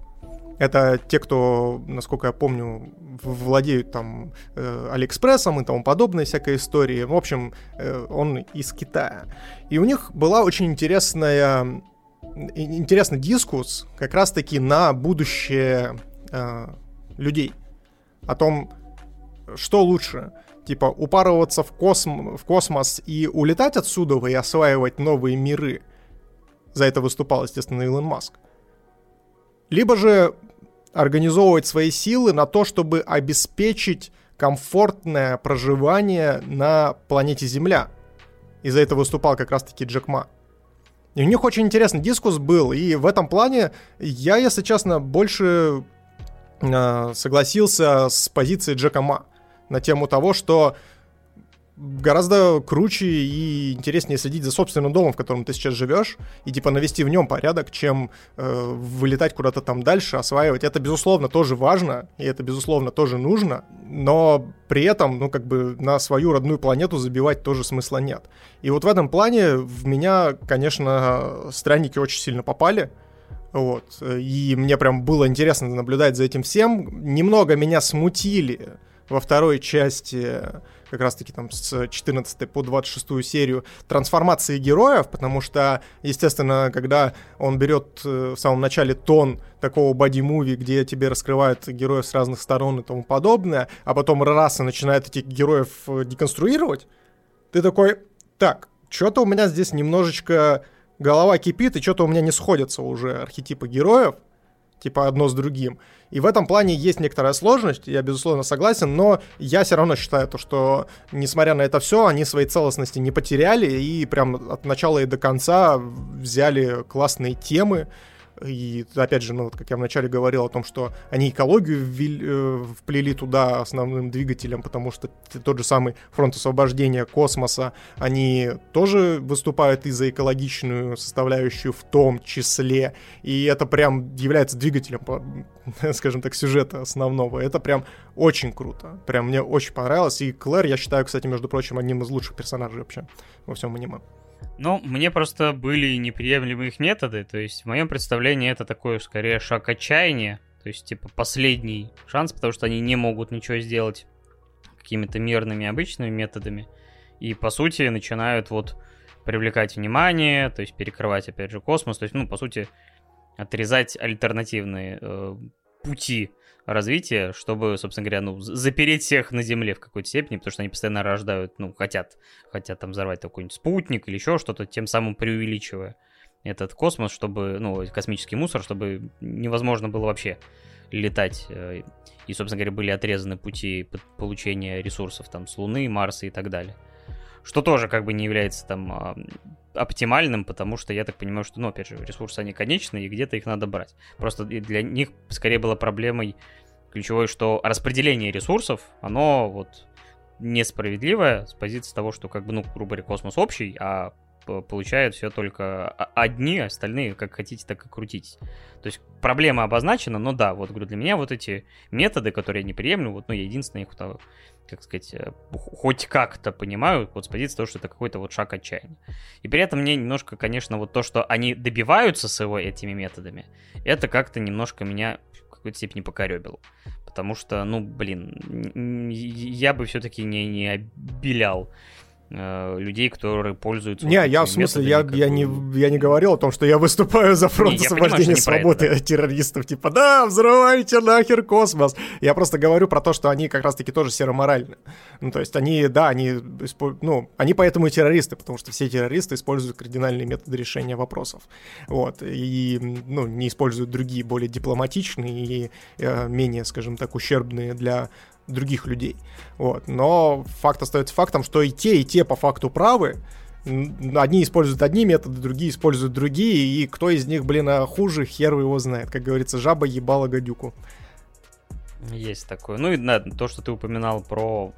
Это те, кто, насколько я помню, владеют там э, Алиэкспрессом и тому подобное всякой истории. В общем, э, он из Китая. И у них была очень интересная интересный дискурс как раз-таки на будущее э, людей. О том, что лучше, типа упарываться в, косм в космос и улетать отсюда и осваивать новые миры. За это выступал, естественно, Илон Маск. Либо же организовывать свои силы на то, чтобы обеспечить комфортное проживание на планете Земля. И за это выступал как раз-таки Джек Ма. И у них очень интересный дискус был, и в этом плане я, если честно, больше э, согласился с позицией Джека Ма на тему того, что гораздо круче и интереснее следить за собственным домом, в котором ты сейчас живешь, и типа навести в нем порядок, чем э, вылетать куда-то там дальше, осваивать. Это, безусловно, тоже важно, и это, безусловно, тоже нужно, но при этом, ну, как бы на свою родную планету забивать тоже смысла нет. И вот в этом плане в меня, конечно, странники очень сильно попали, вот. И мне прям было интересно наблюдать за этим всем. Немного меня смутили во второй части как раз-таки там с 14 по 26 серию трансформации героев, потому что, естественно, когда он берет э, в самом начале тон такого боди-муви, где тебе раскрывают героев с разных сторон и тому подобное, а потом раз и начинает этих героев э, деконструировать, ты такой, так, что-то у меня здесь немножечко голова кипит, и что-то у меня не сходятся уже архетипы героев, типа одно с другим. И в этом плане есть некоторая сложность, я безусловно согласен, но я все равно считаю то, что несмотря на это все, они своей целостности не потеряли и прям от начала и до конца взяли классные темы, и опять же, ну вот как я вначале говорил о том, что они экологию ввели, э, вплели туда основным двигателем, потому что тот же самый фронт освобождения космоса, они тоже выступают и за экологичную составляющую в том числе. И это прям является двигателем, скажем так, сюжета основного. Это прям очень круто. Прям мне очень понравилось. И Клэр, я считаю, кстати, между прочим, одним из лучших персонажей вообще во всем аниме. Ну, мне просто были неприемлемые их методы, то есть в моем представлении это такой, скорее, шаг отчаяния, То есть, типа, последний шанс, потому что они не могут ничего сделать какими-то мирными обычными методами. И, по сути, начинают вот привлекать внимание, то есть перекрывать, опять же, космос. То есть, ну, по сути, отрезать альтернативные э, пути развития, чтобы, собственно говоря, ну, запереть всех на Земле в какой-то степени, потому что они постоянно рождают, ну, хотят, хотят там взорвать какой-нибудь спутник или еще что-то, тем самым преувеличивая этот космос, чтобы, ну, космический мусор, чтобы невозможно было вообще летать. Э, и, собственно говоря, были отрезаны пути получения ресурсов там с Луны, Марса и так далее. Что тоже как бы не является там оптимальным, потому что я так понимаю, что, ну, опять же, ресурсы, они конечные, и где-то их надо брать. Просто для них скорее была проблемой ключевой, что распределение ресурсов, оно вот несправедливое с позиции того, что, как бы, ну, грубо говоря, космос общий, а получают все только одни, остальные как хотите, так и крутитесь. То есть проблема обозначена, но да, вот говорю, для меня вот эти методы, которые я не приемлю, вот, ну, я единственное их как сказать, э, хоть как-то понимаю, вот с позиции того, что это какой-то вот шаг отчаяния. И при этом мне немножко, конечно, вот то, что они добиваются своего этими методами, это как-то немножко меня в какой-то степени покоребило. Потому что, ну, блин, я бы все-таки не, не обелял людей, которые пользуются... Не, я в смысле, я, я, не, я не говорил о том, что я выступаю за фронт освобождения свободы от террористов. Типа, да, взрывайте нахер космос. Я просто говорю про то, что они как раз-таки тоже сероморальны. Ну, то есть они, да, они, ну, они поэтому и террористы, потому что все террористы используют кардинальные методы решения вопросов. Вот. И, ну, не используют другие, более дипломатичные и э, менее, скажем так, ущербные для других людей. Вот. Но факт остается фактом, что и те, и те по факту правы. Одни используют одни методы, другие используют другие, и кто из них, блин, а хуже, хер его знает. Как говорится, жаба ебала гадюку. Есть такое. Ну и да, то, что ты упоминал про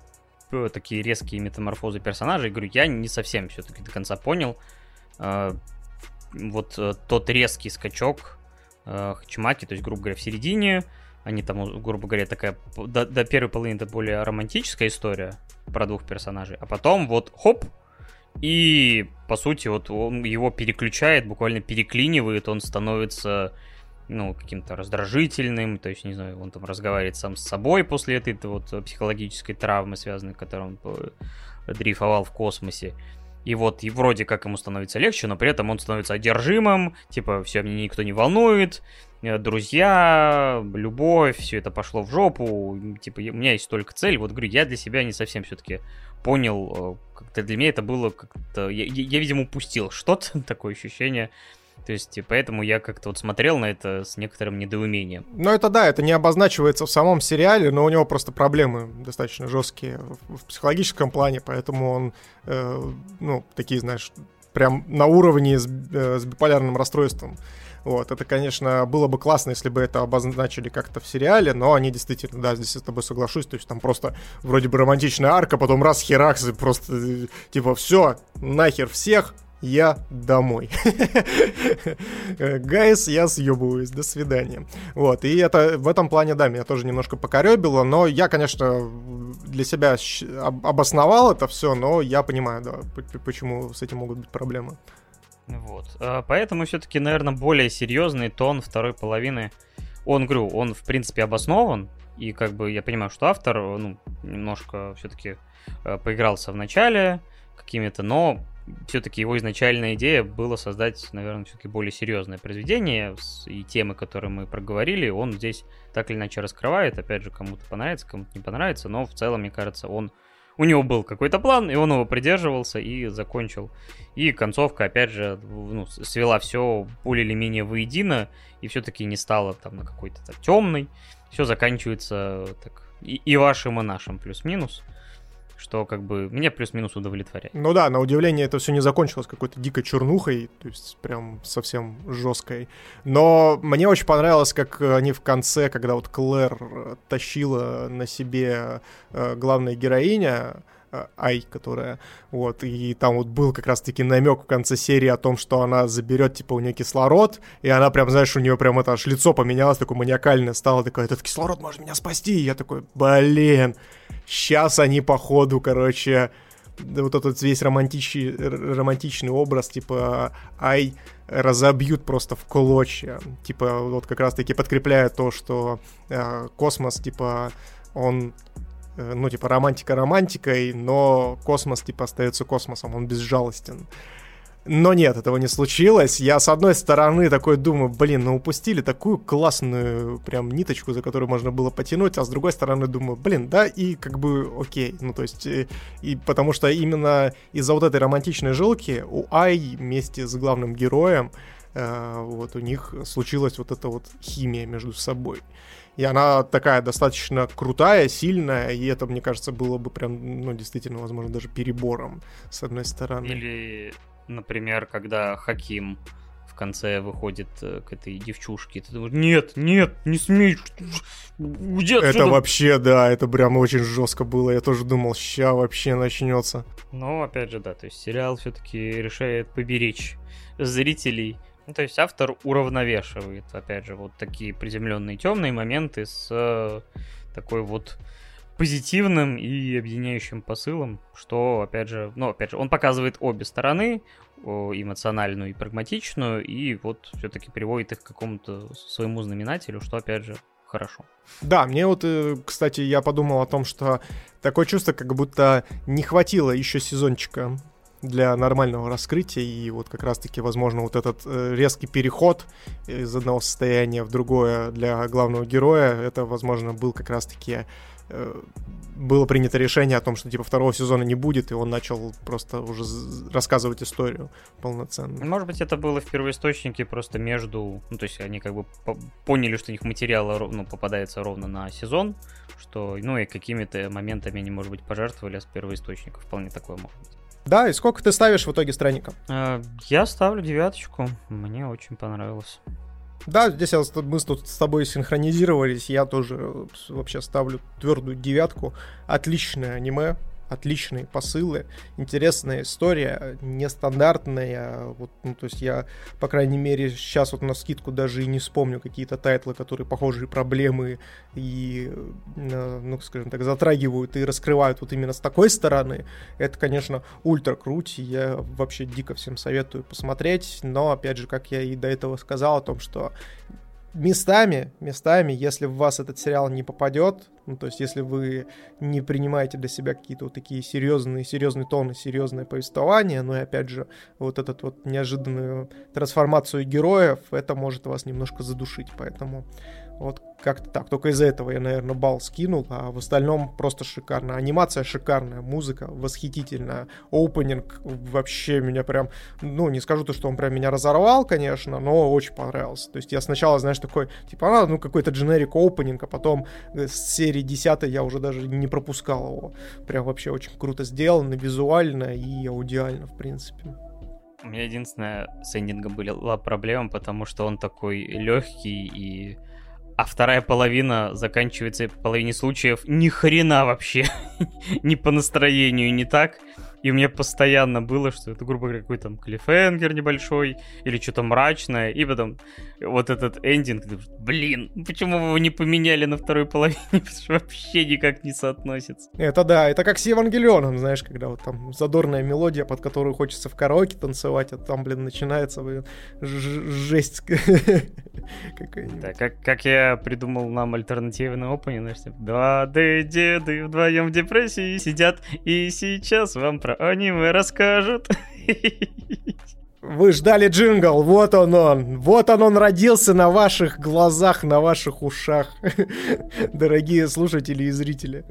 э, такие резкие метаморфозы персонажей, говорю, я не совсем все-таки до конца понял. А, вот э, тот резкий скачок э, Хачимаки, то есть, грубо говоря, в середине, они там, грубо говоря, такая... До, до первой половины это более романтическая история про двух персонажей. А потом вот хоп, и, по сути, вот он его переключает, буквально переклинивает, он становится, ну, каким-то раздражительным, то есть, не знаю, он там разговаривает сам с собой после этой вот психологической травмы, связанной, которой он э, дрейфовал в космосе. И вот, и вроде как ему становится легче, но при этом он становится одержимым, типа, все, мне никто не волнует, друзья, любовь, все это пошло в жопу, типа, у меня есть только цель, вот, говорю, я для себя не совсем все-таки понял, э, как-то для меня это было как-то, я, я, видимо, упустил что-то, такое ощущение, то есть, и поэтому я как-то вот смотрел на это с некоторым недоумением. Ну, это да, это не обозначивается в самом сериале, но у него просто проблемы достаточно жесткие в психологическом плане, поэтому он, э, ну, такие, знаешь, прям на уровне с, э, с биполярным расстройством. Вот, это, конечно, было бы классно, если бы это обозначили как-то в сериале, но они действительно, да, здесь я с тобой соглашусь, то есть там просто вроде бы романтичная арка, потом раз херакс, и просто типа все, нахер всех, я домой. Гайс, я съебываюсь, до свидания. Вот, и это в этом плане, да, меня тоже немножко покоребило, но я, конечно, для себя обосновал это все, но я понимаю, да, почему с этим могут быть проблемы. Вот. А, поэтому все-таки, наверное, более серьезный тон второй половины. Он, говорю, он, в принципе, обоснован. И как бы я понимаю, что автор, ну, немножко все-таки э, поигрался в начале какими-то, но все-таки его изначальная идея была создать, наверное, все-таки более серьезное произведение, и темы, которые мы проговорили, он здесь так или иначе раскрывает, опять же, кому-то понравится, кому-то не понравится, но в целом, мне кажется, он у него был какой-то план, и он его придерживался и закончил. И концовка, опять же, ну, свела все более или менее воедино, и все-таки не стала там на какой-то темной. Все заканчивается так и, и вашим, и нашим плюс-минус что как бы меня плюс-минус удовлетворяет. Ну да, на удивление это все не закончилось какой-то дикой чернухой, то есть прям совсем жесткой. Но мне очень понравилось, как они в конце, когда вот Клэр тащила на себе э, главная героиня, Ай, которая, вот, и там вот был как раз-таки намек в конце серии о том, что она заберет, типа, у нее кислород, и она прям, знаешь, у нее прям это аж лицо поменялось, такое маниакальное стало, такое, этот кислород может меня спасти, и я такой, блин, Сейчас они, походу, короче, вот этот весь романтичный, романтичный образ, типа, ай, разобьют просто в клочья. Типа, вот как раз-таки подкрепляя то, что э, космос, типа, он ну, типа, романтика романтикой, но космос, типа, остается космосом, он безжалостен. Но нет, этого не случилось. Я, с одной стороны, такой думаю, блин, ну упустили такую классную прям ниточку, за которую можно было потянуть, а с другой стороны думаю, блин, да, и как бы окей. Ну, то есть, и, э, и потому что именно из-за вот этой романтичной жилки у Ай вместе с главным героем э, вот у них случилась вот эта вот химия между собой. И она такая достаточно крутая, сильная, и это, мне кажется, было бы прям, ну, действительно, возможно, даже перебором, с одной стороны. Или например, когда Хаким в конце выходит э, к этой девчушке, ты думаешь, нет, нет, не смей, уйди Это вообще, да, это прям очень жестко было, я тоже думал, ща вообще начнется. Но, опять же, да, то есть сериал все-таки решает поберечь зрителей. Ну, то есть автор уравновешивает, опять же, вот такие приземленные темные моменты с э, такой вот позитивным и объединяющим посылом, что, опять же, ну, опять же, он показывает обе стороны, эмоциональную и прагматичную, и вот все-таки приводит их к какому-то своему знаменателю, что, опять же, хорошо. Да, мне вот, э, кстати, я подумал о том, что такое чувство, как будто не хватило еще сезончика для нормального раскрытия, и вот как раз-таки, возможно, вот этот э, резкий переход из одного состояния в другое для главного героя, это, возможно, был как раз-таки Э, было принято решение о том, что типа второго сезона не будет, и он начал просто уже рассказывать историю полноценно. Может быть, это было в первоисточнике просто между... Ну, то есть они как бы поняли, что у них материал ну, попадается ровно на сезон, что, ну, и какими-то моментами они, может быть, пожертвовали с первоисточника. Вполне такое может быть. Да, и сколько ты ставишь в итоге странникам? Я ставлю девяточку. Мне очень понравилось. Да, здесь я, мы тут с тобой синхронизировались, я тоже э, вообще ставлю твердую девятку. Отличное аниме, отличные посылы, интересная история, нестандартная. Вот, ну, то есть я, по крайней мере, сейчас вот навскидку даже и не вспомню какие-то тайтлы, которые похожие проблемы и, э, ну, скажем так, затрагивают и раскрывают вот именно с такой стороны. Это, конечно, ультра круть, я вообще дико всем советую посмотреть, но, опять же, как я и до этого сказал о том, что местами, местами, если в вас этот сериал не попадет, ну, то есть если вы не принимаете для себя какие-то вот такие серьезные, серьезные тоны, серьезное повествование, ну и опять же, вот этот вот неожиданную трансформацию героев, это может вас немножко задушить, поэтому вот как-то так. Только из-за этого я, наверное, бал скинул, а в остальном просто шикарно. Анимация шикарная, музыка восхитительная. Оупенинг вообще меня прям, ну, не скажу то, что он прям меня разорвал, конечно, но очень понравился. То есть я сначала, знаешь, такой, типа, а, ну, какой-то дженерик оупенинг, а потом с серии 10 я уже даже не пропускал его. Прям вообще очень круто сделано, визуально и аудиально, в принципе. У меня единственная с эндингом была проблема, потому что он такой легкий и а вторая половина заканчивается в половине случаев ни хрена вообще. ни по настроению, не так. И у меня постоянно было, что это, грубо говоря, какой-то там клиффенгер небольшой, или что-то мрачное, и потом вот этот эндинг, блин, почему вы его не поменяли на второй половине, потому что вообще никак не соотносится. Это да, это как с Евангелионом, знаешь, когда вот там задорная мелодия, под которую хочется в караоке танцевать, а там, блин, начинается, блин, жесть какая-нибудь. Да, как, как я придумал нам альтернативный опенинг, знаешь, типа, два деды вдвоем в депрессии сидят, и сейчас вам про аниме расскажут. Вы ждали джингл, вот он он. Вот он он родился на ваших глазах, на ваших ушах. Дорогие слушатели и зрители.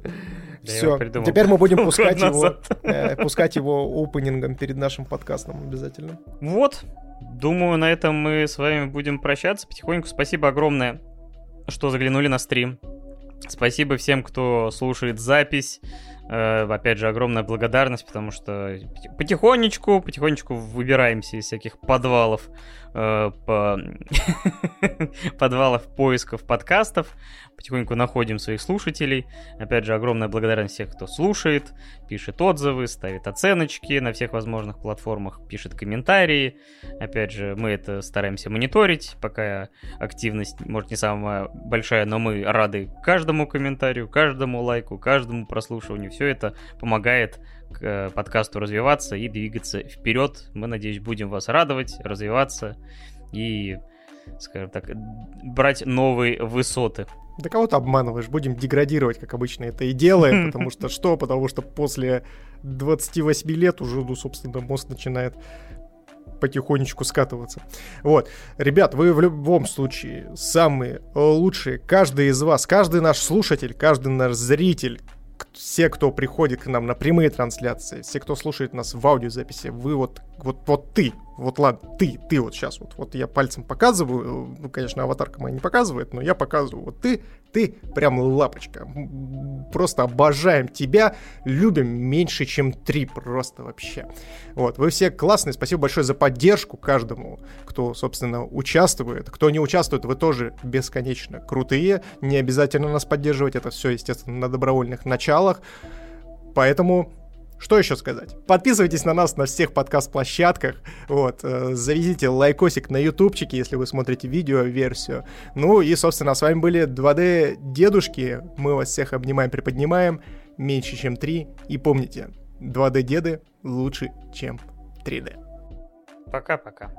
Да Все, теперь мы будем пускать его, э, пускать его опенингом перед нашим подкастом обязательно. Вот, думаю, на этом мы с вами будем прощаться потихоньку. Спасибо огромное, что заглянули на стрим. Спасибо всем, кто слушает запись. Э, опять же, огромная благодарность, потому что потихонечку, потихонечку выбираемся из всяких подвалов э, по подвалов поисков подкастов. Потихоньку находим своих слушателей. Опять же, огромная благодарность всех, кто слушает, пишет отзывы, ставит оценочки на всех возможных платформах, пишет комментарии. Опять же, мы это стараемся мониторить, пока активность, может, не самая большая, но мы рады каждому комментарию, каждому лайку, каждому прослушиванию. Все это помогает к э, подкасту развиваться и двигаться вперед. Мы, надеюсь, будем вас радовать, развиваться и, скажем так, брать новые высоты. Да кого ты обманываешь? Будем деградировать, как обычно это и делаем. Потому что что? Потому что после 28 лет уже, ну, собственно, мозг начинает потихонечку скатываться. Вот. Ребят, вы в любом случае самые лучшие. Каждый из вас, каждый наш слушатель, каждый наш зритель, все, кто приходит к нам на прямые трансляции, все, кто слушает нас в аудиозаписи, вы вот, вот, вот ты, вот ладно, ты, ты вот сейчас, вот, вот я пальцем показываю, ну, конечно, аватарка моя не показывает, но я показываю, вот ты, ты прям лапочка. Просто обожаем тебя, любим меньше, чем три просто вообще. Вот, вы все классные, спасибо большое за поддержку каждому, кто, собственно, участвует. Кто не участвует, вы тоже бесконечно крутые, не обязательно нас поддерживать, это все, естественно, на добровольных началах. Поэтому что еще сказать? Подписывайтесь на нас на всех подкаст-площадках. Вот, э, заведите лайкосик на ютубчике, если вы смотрите видео-версию. Ну и, собственно, с вами были 2D-дедушки. Мы вас всех обнимаем, приподнимаем. Меньше, чем 3. И помните, 2D-деды лучше, чем 3D. Пока-пока.